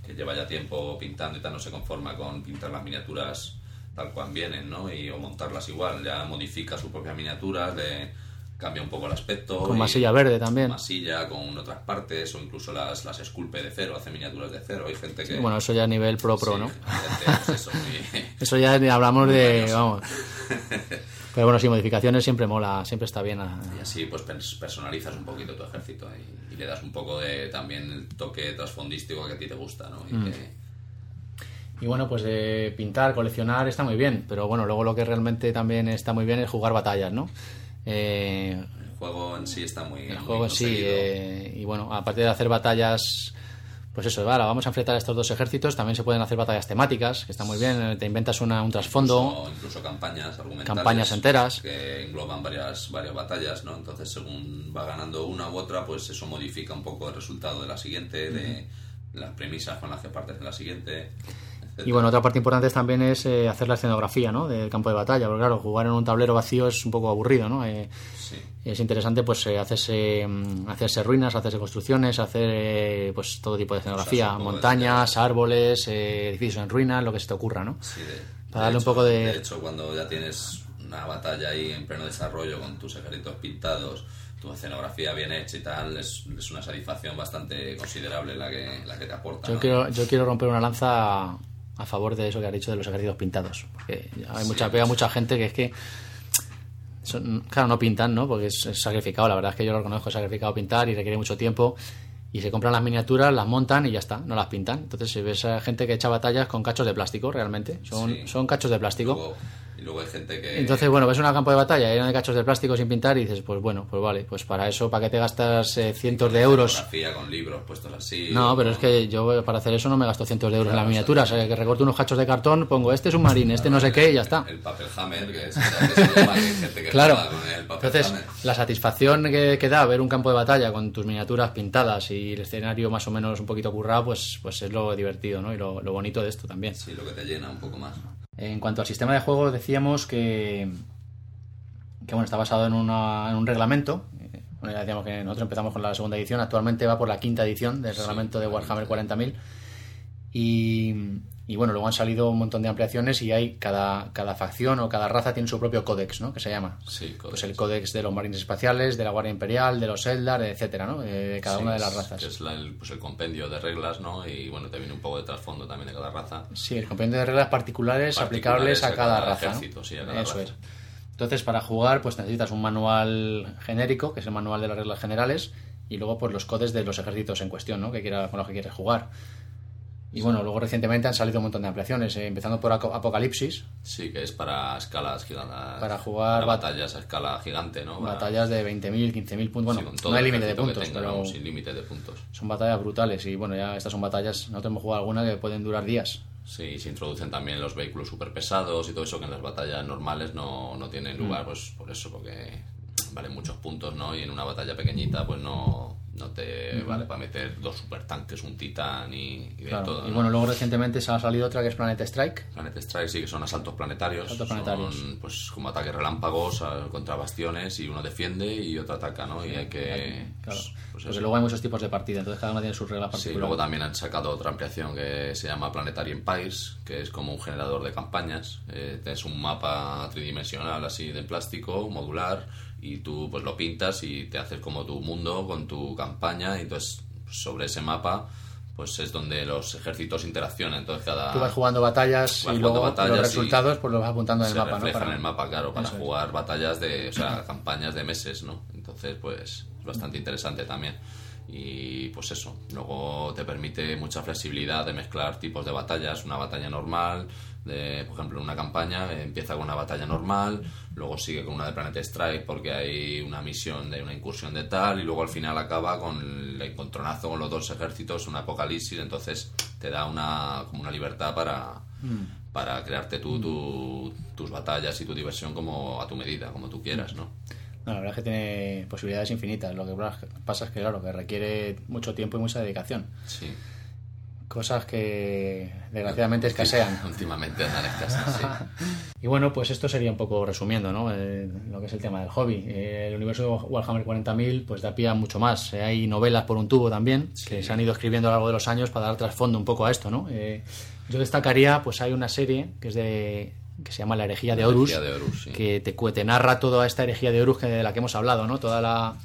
que lleva ya tiempo pintando y tal no se conforma con pintar las miniaturas tal cual vienen, ¿no? Y, o montarlas igual, ya modifica su propia miniatura, le cambia un poco el aspecto. Con masilla verde también. masilla con otras partes o incluso las, las esculpe de cero, hace miniaturas de cero. Hay gente que... Bueno, eso ya a nivel pro pro, sí, ¿no? gente, pues eso, muy- Eso ya hablamos de... Vamos. Pero bueno, sí, modificaciones siempre mola, siempre está bien. a- Y así pues pers- personalizas un poquito tu ejército y, y le das un poco de también el toque trasfondístico que a ti te gusta, ¿no? Y Mm. que- Y bueno, pues de pintar, coleccionar está muy bien, pero bueno, luego lo que realmente también está muy bien es jugar batallas, ¿no? Eh, el juego en sí está muy el muy juego en sí, eh, y bueno, aparte de hacer batallas, pues eso, vale, vamos a enfrentar a estos dos ejércitos, también se pueden hacer batallas temáticas, que está muy bien, eh, te inventas una, un trasfondo, Incluso, incluso campañas argumentales Campañas enteras. que engloban varias varias batallas, ¿no? Entonces, según va ganando una u otra, pues eso modifica un poco el resultado de la siguiente, de las premisas con las que partes de la siguiente. Y bueno, otra parte importante también es eh, hacer la escenografía, ¿no? Del campo de batalla, porque claro, jugar en un tablero vacío es un poco aburrido, ¿no? Eh, Sí. es interesante pues eh, hacerse, mm, hacerse ruinas, hacerse construcciones, hacer eh, pues todo tipo de escenografía, Usarse un poco de montañas, árboles, eh, edificios en ruinas, lo que se te ocurra, ¿no? Sí, de- Para darle un hecho- poco de- De hecho, cuando ya tienes una batalla ahí en pleno desarrollo con tus ejércitos pintados, tu escenografía bien hecha y tal, es, es una satisfacción bastante considerable la que, la que te aporta. Yo ¿no? quiero, yo quiero romper una lanza a favor de eso que has dicho de los ejércitos pintados. Porque hay mucha, veo a mucha gente que es que. son- claro, no pintan, ¿no? Porque es, es sacrificado. La verdad es que yo lo reconozco, es sacrificado pintar y requiere mucho tiempo. Y se compran las miniaturas, las montan y ya está, no las pintan. Entonces, si ves a gente que echa batallas con cachos de plástico, realmente. Son, Sí. son cachos de plástico. Y luego hay gente que... Entonces, bueno, ves un campo de batalla lleno de cachos de plástico sin pintar y dices, pues bueno, pues vale, pues para eso, ¿para qué te gastas eh, cientos de euros? Con libros puestos así. No, pero es que yo para hacer eso no me gasto cientos de euros en la miniatura, o sea, que recorto unos cachos de cartón, pongo este es un marín, este no sé qué y ya está. El papel hammer, que es gente que Claro. el papel Entonces, hammer. la satisfacción que, que da ver un campo de batalla con tus miniaturas pintadas y el escenario más o menos un poquito currado, pues, pues es lo divertido, ¿no? Y lo, lo bonito de esto también. Sí, lo que te llena un poco más. En cuanto al sistema de juego, decíamos que, que bueno, está basado en, una- en un reglamento. Eh, Bueno, ya decíamos que nosotros empezamos con la segunda edición, actualmente va por la quinta edición del Sí, reglamento de Warhammer claramente. 40.000. Y, y bueno, luego han salido un montón de ampliaciones y hay cada, cada facción o cada raza tiene su propio códex, ¿no? Que se llama. Sí, Pues el códex de los marines espaciales, de la Guardia Imperial, de los Eldar, etcétera, ¿no? Eh, De cada Sí, una de las razas. que Es la- el, pues el compendio de reglas, ¿no? Y bueno, te viene un poco de trasfondo también de cada raza. Sí, el compendio de reglas particulares, Particulares aplicables a a cada, cada raza. ¿no? ejército, sí, a cada Eso raza. es. Entonces, para jugar, pues necesitas un manual genérico, que es el manual de las reglas generales, y luego pues los codes de los ejércitos en cuestión, ¿no? Que quiera, con los que quieres jugar. Y bueno, luego recientemente han salido un montón de ampliaciones, eh, empezando por Apocalipsis, Sí, que es para escalas gigantes. Para jugar para bat- batallas a escala gigante, ¿no? Para- batallas de 20.000, 15.000 puntos. sí, Bueno, todo no hay límite de puntos, tenga, pero sin límite de puntos. son batallas brutales. Y bueno, ya estas son batallas, nosotros hemos jugado alguna que pueden durar días. Sí, se introducen también los vehículos super pesados y todo eso que en las batallas normales no, no tienen Mm. lugar, pues por eso, porque valen muchos puntos, ¿no? Y en una batalla pequeñita, pues no, no te vale para meter dos supertanques, un titán y, y de todo. y ¿no? bueno, luego recientemente se ha salido otra que es Planet Strike. Planet Strike sí que son asaltos planetarios. Asaltos planetarios. Son pues como ataques relámpagos contra bastiones y uno defiende y otro ataca, ¿no? Y hay que... Claro. pues- pues Porque eso. luego hay muchos tipos de partida, entonces cada uno tiene sus reglas Sí, particulares. luego también han sacado otra ampliación que se llama Planetary Empires, que es como un generador de campañas. Eh, tienes un mapa tridimensional así de plástico, modular, y tú pues lo pintas y te haces como tu mundo con tu campaña, y entonces sobre ese mapa pues es donde los ejércitos interaccionan. Entonces cada... Tú vas jugando batallas Vas y jugando luego batallas los resultados pues los vas apuntando en el mapa, ¿no? refleja Para- en el mapa, claro, para Eso es. jugar batallas de, o sea, campañas de meses, ¿no? Entonces, pues, es bastante interesante también. Y pues eso, luego te permite mucha flexibilidad de mezclar tipos de batallas, una batalla normal, de, por ejemplo, una campaña eh, empieza con una batalla normal, luego sigue con una de Planet Strike porque hay una misión de una incursión de tal, y luego al final acaba con el encontronazo con los dos ejércitos, un apocalipsis, entonces te da una, como una libertad para, para crearte tú tu- tus batallas y tu diversión como a tu medida, como tú quieras, ¿no? No, la verdad es que tiene posibilidades infinitas. Lo que pasa es que, claro, que requiere mucho tiempo y mucha dedicación. Sí. Cosas que desgraciadamente escasean. Últimamente andan escasas, sí. Y bueno, pues esto sería un poco resumiendo, ¿no? Eh, lo que es el tema del hobby. Eh, el universo de Warhammer 40.000 pues da pie a mucho más. Eh, hay novelas por un tubo también que se han ido escribiendo a lo largo de los años para dar trasfondo un poco a esto, ¿no? Yo destacaría, pues hay una serie que es de que se llama La herejía de La Horus, herejía de Horus, sí. que te, te narra toda esta herejía de Horus que, de la que hemos hablado, ¿no? Toda la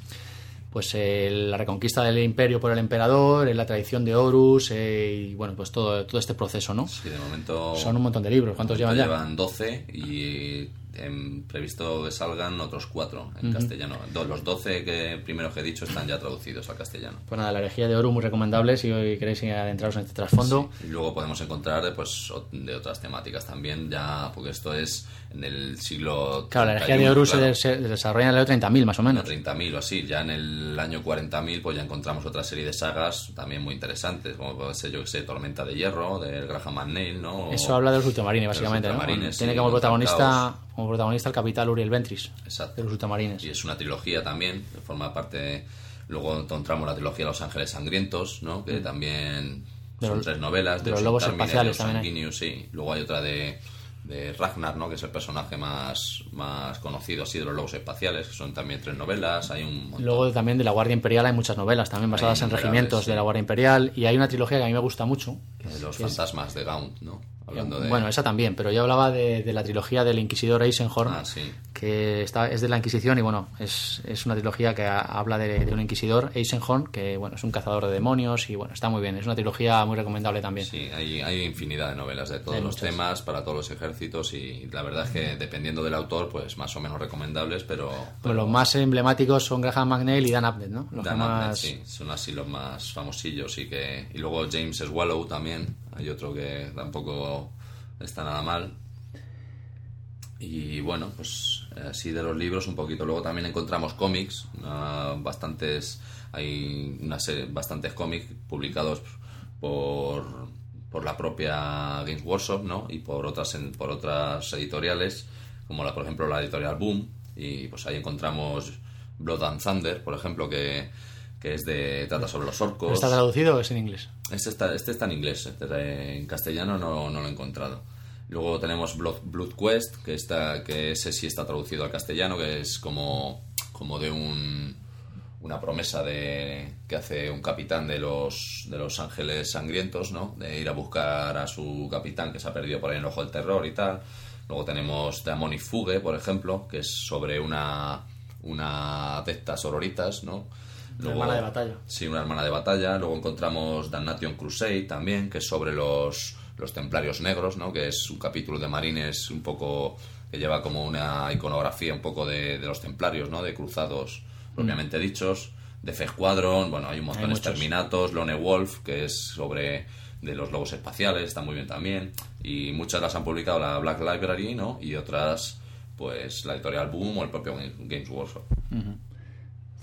pues eh, la reconquista del imperio por el emperador, eh, la traición de Horus eh, y bueno, pues todo, todo este proceso, ¿no? Sí, de momento... Son un montón de libros. ¿Cuántos llevan ya? Llevan 12 y en previsto que salgan otros 4 en castellano. Do- Los 12 que primeros que he dicho están ya traducidos al castellano. Pues nada, la herejía de Horus muy recomendable si hoy queréis adentraros en este trasfondo. Y luego podemos encontrar pues, de otras temáticas también, ya porque esto es en el siglo. Claro, la herejía 31, de Horus claro. se, desarrolla en el año 30.000 más o En menos. 30.000 o así, ya en el año 40.000 pues ya encontramos otra serie de sagas también muy interesantes, como puede ser, yo que sé, Tormenta de Hierro, del Graham McNeil, ¿no? O- Eso habla de los ultramarines, de los básicamente. ¿no? ultramarines, Tiene sí, como protagonista. Como protagonista el capitán Uriel Ventris Exacto. de los ultramarines. Y es una trilogía también, que forma parte... Luego encontramos la trilogía Los Ángeles Sangrientos, ¿no? Que también Mm. De son los- tres novelas. de los Deus lobos espaciales también hay. Sí. Luego hay otra de, de Ragnar, ¿no? Que es el personaje más, más conocido así de los lobos espaciales, que son también tres novelas. Hay un montón. Luego también de la Guardia Imperial hay muchas novelas también basadas en regimientos sí. de la Guardia Imperial y hay una trilogía que a mí me gusta mucho. de los fantasmas de Gaunt, ¿no? Hablando de... Bueno, esa también, pero yo hablaba de, de la trilogía del Inquisidor Eisenhorn, Ah, sí. Que está, es de la Inquisición y bueno, es, es una trilogía que ha- habla de, de un Inquisidor, Eisenhorn, que bueno, es un cazador de demonios y bueno, está muy bien, es una trilogía muy recomendable también. Sí, hay, hay infinidad de novelas de todos Hay los muchas. temas para todos los ejércitos y la verdad es que dependiendo del autor, pues más o menos recomendables, pero... Pues los más emblemáticos son Graham McNeil y Dan Abnett, ¿no? Los Dan Abnett, más... sí, son así los más famosillos y que y luego James Swallow también, hay otro que tampoco está nada mal. Y bueno, pues así de los libros un poquito. Luego también encontramos cómics, ah, bastantes, hay una serie, bastantes cómics publicados por, por la propia Games Workshop, ¿no? Y por otras, en- por otras editoriales, como la, por ejemplo la editorial Boom. Y pues ahí encontramos Blood and Thunder, por ejemplo, que, que es de trata sobre los orcos. ¿Está traducido o es en inglés? Este está, este está en inglés, este en castellano no, no lo he encontrado. Luego tenemos Blood, Blood Quest, que, está, que ese sí está traducido al castellano, que es como, como de un, una promesa de, que hace un capitán de los, de los ángeles sangrientos, ¿no? De ir a buscar a su capitán que se ha perdido por ahí en el ojo del terror y tal. Luego tenemos Damon y Fugue, por ejemplo, que es sobre una, una de estas sororitas, ¿no? hermana de batalla. Sí, una hermana de batalla. Luego encontramos Damnation Crusade también, que es sobre los, los templarios negros, ¿no? Que es un capítulo de marines un poco que lleva como una iconografía un poco de, de los templarios, ¿no? De cruzados propiamente dichos. De Squadron, bueno, hay un montón de muchos. Terminatos, Lone Wolf, que es sobre de los lobos espaciales, está muy bien también. Y muchas las han publicado la Black Library, ¿no? Y otras, pues la editorial Boom o el propio Games Workshop.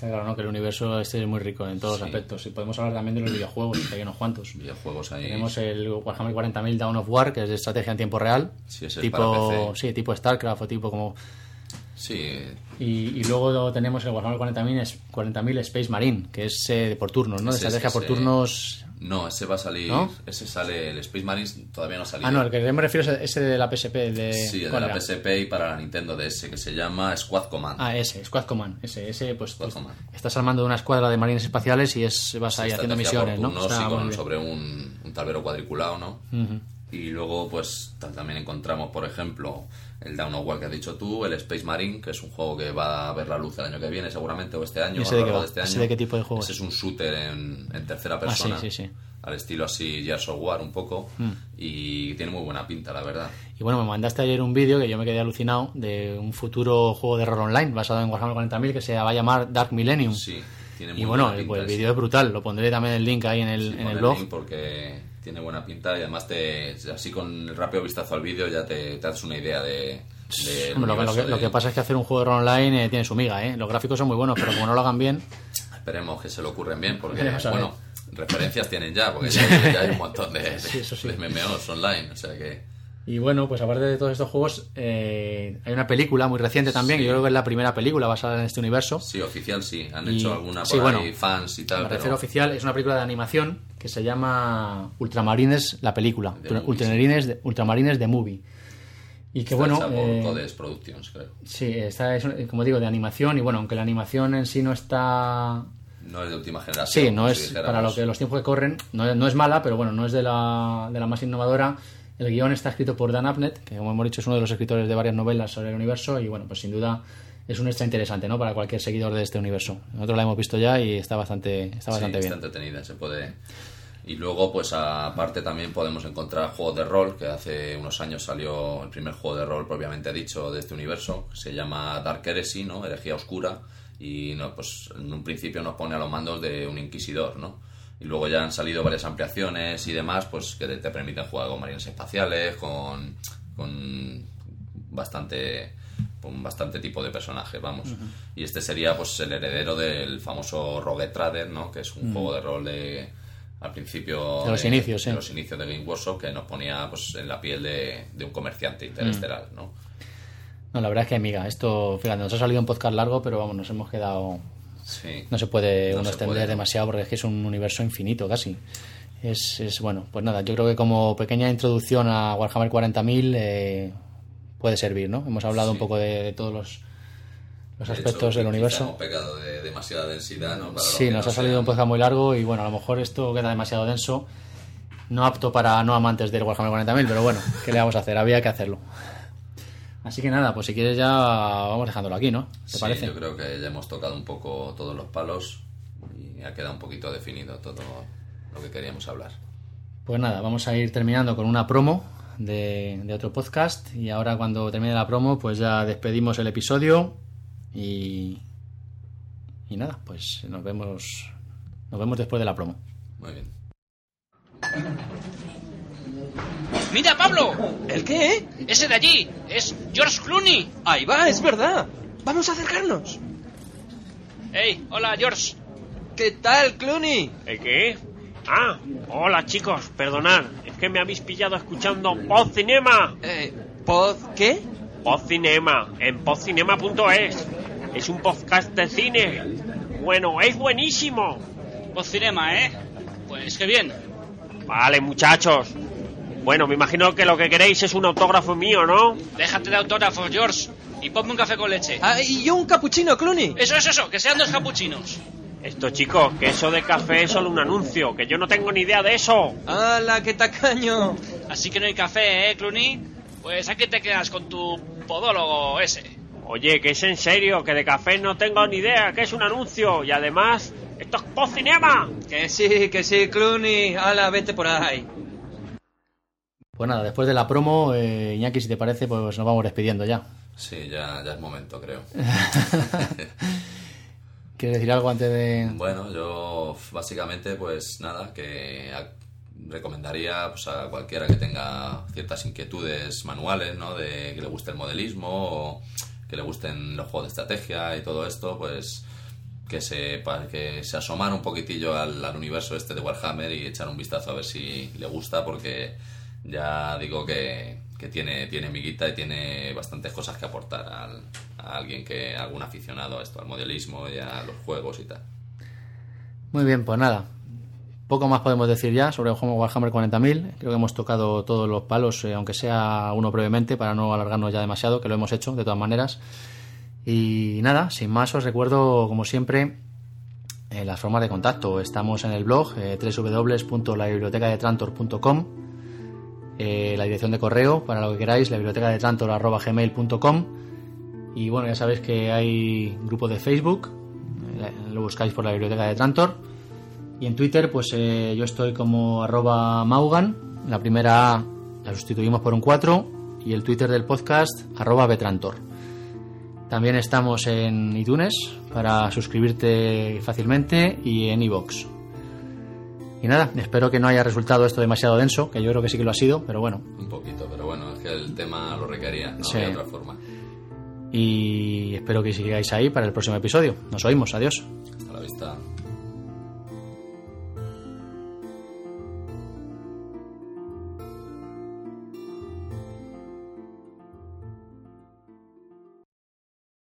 Está claro, ¿no? Que el universo este es muy rico en todos los aspectos. Y podemos hablar también de los videojuegos, que hay unos cuantos. Videojuegos ahí. Tenemos el Warhammer 40.000 Dawn of War, que es de estrategia en tiempo real. Sí, es tipo, para PC. sí, tipo StarCraft o tipo como... Sí, Y, y luego tenemos el Warhammer 40.000 es- 40.000 Space Marine, que es eh, por turnos, ¿no? De estrategia por turnos. No, ese va a salir. ¿No? Ese sale. El Space Marines todavía no ha salido. Ah, no, el que yo me refiero es ese de la PSP. De, Sí, el de ¿cuál la era? PSP y para la Nintendo DS, que se llama Squad Command. Ah, ese, Squad Command. Ese, ese pues Squad tú Command. estás armando de una escuadra de marines espaciales y es vas ahí haciendo misiones, ¿no? Está con- sobre un, un tablero cuadriculado, ¿no? Y luego, pues ta- también encontramos, por ejemplo, el Down of War que has dicho tú, el Space Marine, que es un juego que va a ver la luz el año que viene, seguramente, o este año, ¿Y ese a lo de largo este ¿Ese año. de qué tipo de juego Ese es? un shooter en, en tercera Ah, sí, persona. sí, sí. Al estilo así Gears of War un poco. Mm. Y tiene muy buena pinta, la verdad. Y bueno, me mandaste ayer un vídeo que yo me quedé alucinado de un futuro juego de rol online basado en Warhammer 40.000 que se va a llamar Dark Millennium. Sí, tiene muy y bueno, buena el, pinta pues el vídeo es brutal. Lo pondré también el link ahí en el, Sí, en el el blog. link porque tiene buena pinta y además te así con el rápido vistazo al vídeo ya te, te haces una idea de, de Hombre, lo, que- lo que, lo que pasa es que hacer un juego online eh, tiene su miga, ¿eh? Los gráficos son muy buenos, pero como no lo hagan bien, esperemos que se lo ocurren bien porque bueno referencias tienen ya porque ya, ya hay un montón de, sí. de MMOs online o sea que Y bueno, pues aparte de todos estos juegos, eh, hay una película muy reciente también, Sí. que yo creo que es la primera película basada en este universo. sí oficial sí han Y- hecho alguna por sí, ahí bueno, fans y tal Me pero refiero oficial, es una película de animación que se llama Ultramarines, la película. The Movie, Ultramarines, de, Ultramarines de Movie. Y que está bueno, hecha por eh, Codes Productions creo sí, está, es, como digo, de animación. Y bueno, aunque la animación en sí no está. no es de última generación Sí, no es si para lo que los tiempos que corren, no, no es mala, pero bueno, no es de la, de la más innovadora. El guion está escrito por Dan Abnett, que como hemos dicho es uno de los escritores de varias novelas sobre el universo y bueno, pues sin duda es un extra interesante, ¿no? Para cualquier seguidor de este universo. Nosotros la hemos visto ya y está bastante, está bastante sí, bien. está entretenida, se puede... Y luego, pues aparte también podemos encontrar juegos de rol, que hace unos años salió el primer juego de rol propiamente dicho de este universo, que se llama Dark Heresy, ¿no? Herejía Oscura, y no, pues en un principio nos pone a los mandos de un inquisidor, ¿no? Y luego ya han salido varias ampliaciones y demás, pues que te permiten jugar con marines espaciales, con, con bastante con bastante tipo de personajes, vamos. Y este sería pues el heredero del famoso Rogue Trader, ¿no? Que es un juego de rol de al principio De los inicios, de los inicios de Game Workshop que nos ponía pues en la piel de, de un comerciante interestelar, ¿no? No, la verdad es que, amiga, esto, fíjate, nos ha salido un podcast largo, pero vamos, nos hemos quedado. Sí. No se puede No uno se extender puede, ¿no? demasiado porque es que es un universo infinito casi. Es, es bueno, pues nada, yo creo que como pequeña introducción a Warhammer 40.000 eh, puede servir, ¿no? Hemos hablado un poco de, de todos los, los De aspectos hecho, del universo. Hemos pecado de demasiada densidad, ¿no? Para Sí, nos no ha salido un podcast muy largo y bueno, a lo mejor esto queda demasiado denso. No apto para no amantes del Warhammer 40.000, pero bueno, ¿qué le vamos a hacer? Había que hacerlo. Así que nada, pues si quieres ya vamos dejándolo aquí, ¿no? ¿Te Sí, parece? yo creo que ya hemos tocado un poco todos los palos y ha quedado un poquito definido todo lo que queríamos hablar. Pues nada, vamos a ir terminando con una promo de, de otro podcast y ahora cuando termine la promo pues ya despedimos el episodio y, y nada, pues nos vemos nos vemos después de la promo. Muy bien. ¡Mira, Pablo! ¿El qué? Ese de allí es George Clooney. Ahí va, es verdad. Vamos a acercarnos. ¡Hey! Hola, George. ¿Qué tal, Clooney? ¿El qué? Ah, hola chicos, perdonad, es que me habéis pillado escuchando Pod Cinema. Eh, ¿Pod qué? Pod Cinema, en podcinema.es. Es un podcast de cine. Bueno, es buenísimo. Voz Cinema, ¿eh? Pues qué bien. Vale, muchachos. Bueno, me imagino que lo que queréis es un autógrafo mío, ¿no? Déjate de autógrafos, George. Y ponme un café con leche. Ah, y yo un capuchino, Clooney. Eso es eso, que sean dos capuchinos. Esto, chicos, que eso de café es solo un anuncio, que yo no tengo ni idea de eso. ¡Hala, qué tacaño! Así que no hay café, ¿eh, Clooney? Pues aquí te quedas con tu podólogo ese. Oye, que es en serio, que de café no tengo ni idea, que es un anuncio. Y además, esto es Pod Cinema. Que sí, que sí, Clooney. ¡Hala, vete por ahí! Pues nada, después de la promo, eh, Iñaki, si te parece, pues nos vamos despidiendo ya. Sí, ya, ya es momento, creo. ¿Quieres decir algo antes de...? Bueno, yo básicamente, pues nada, que recomendaría pues, a cualquiera que tenga ciertas inquietudes manuales, ¿no? De que le guste el modelismo o que le gusten los juegos de estrategia y todo esto, pues que se, que se asomara un poquitillo al, al universo este de Warhammer y echar un vistazo a ver si le gusta, porque ya digo que, que tiene, tiene miguita y tiene bastantes cosas que aportar al- a alguien que, algún aficionado a esto, al modelismo y a los juegos y tal. Muy bien, pues nada. Poco más podemos decir ya sobre el juego Warhammer 40.000. Creo que hemos tocado todos los palos, eh, aunque sea uno brevemente, para no alargarnos ya demasiado, que lo hemos hecho de todas maneras. Y nada, sin más os recuerdo, como siempre, eh, las formas de contacto. Estamos en el blog eh, www.labibliotecadetrantor.com eh, la dirección de correo para lo que queráis, la biblioteca de y bueno, ya sabéis que hay grupo de Facebook, eh, lo buscáis por la biblioteca de Trantor y en Twitter pues eh, yo estoy como arroba maugan, la primera A la sustituimos por un 4 y el Twitter del podcast arroba betrantor. También estamos en iTunes para suscribirte fácilmente y en iVoox. Y nada, espero que no haya resultado esto demasiado denso, que yo creo que sí que lo ha sido, pero bueno. Un poquito, pero bueno, es que el tema lo requería, no Sí. había otra forma. Y espero que sigáis ahí para el próximo episodio. Nos oímos, adiós. Hasta la vista.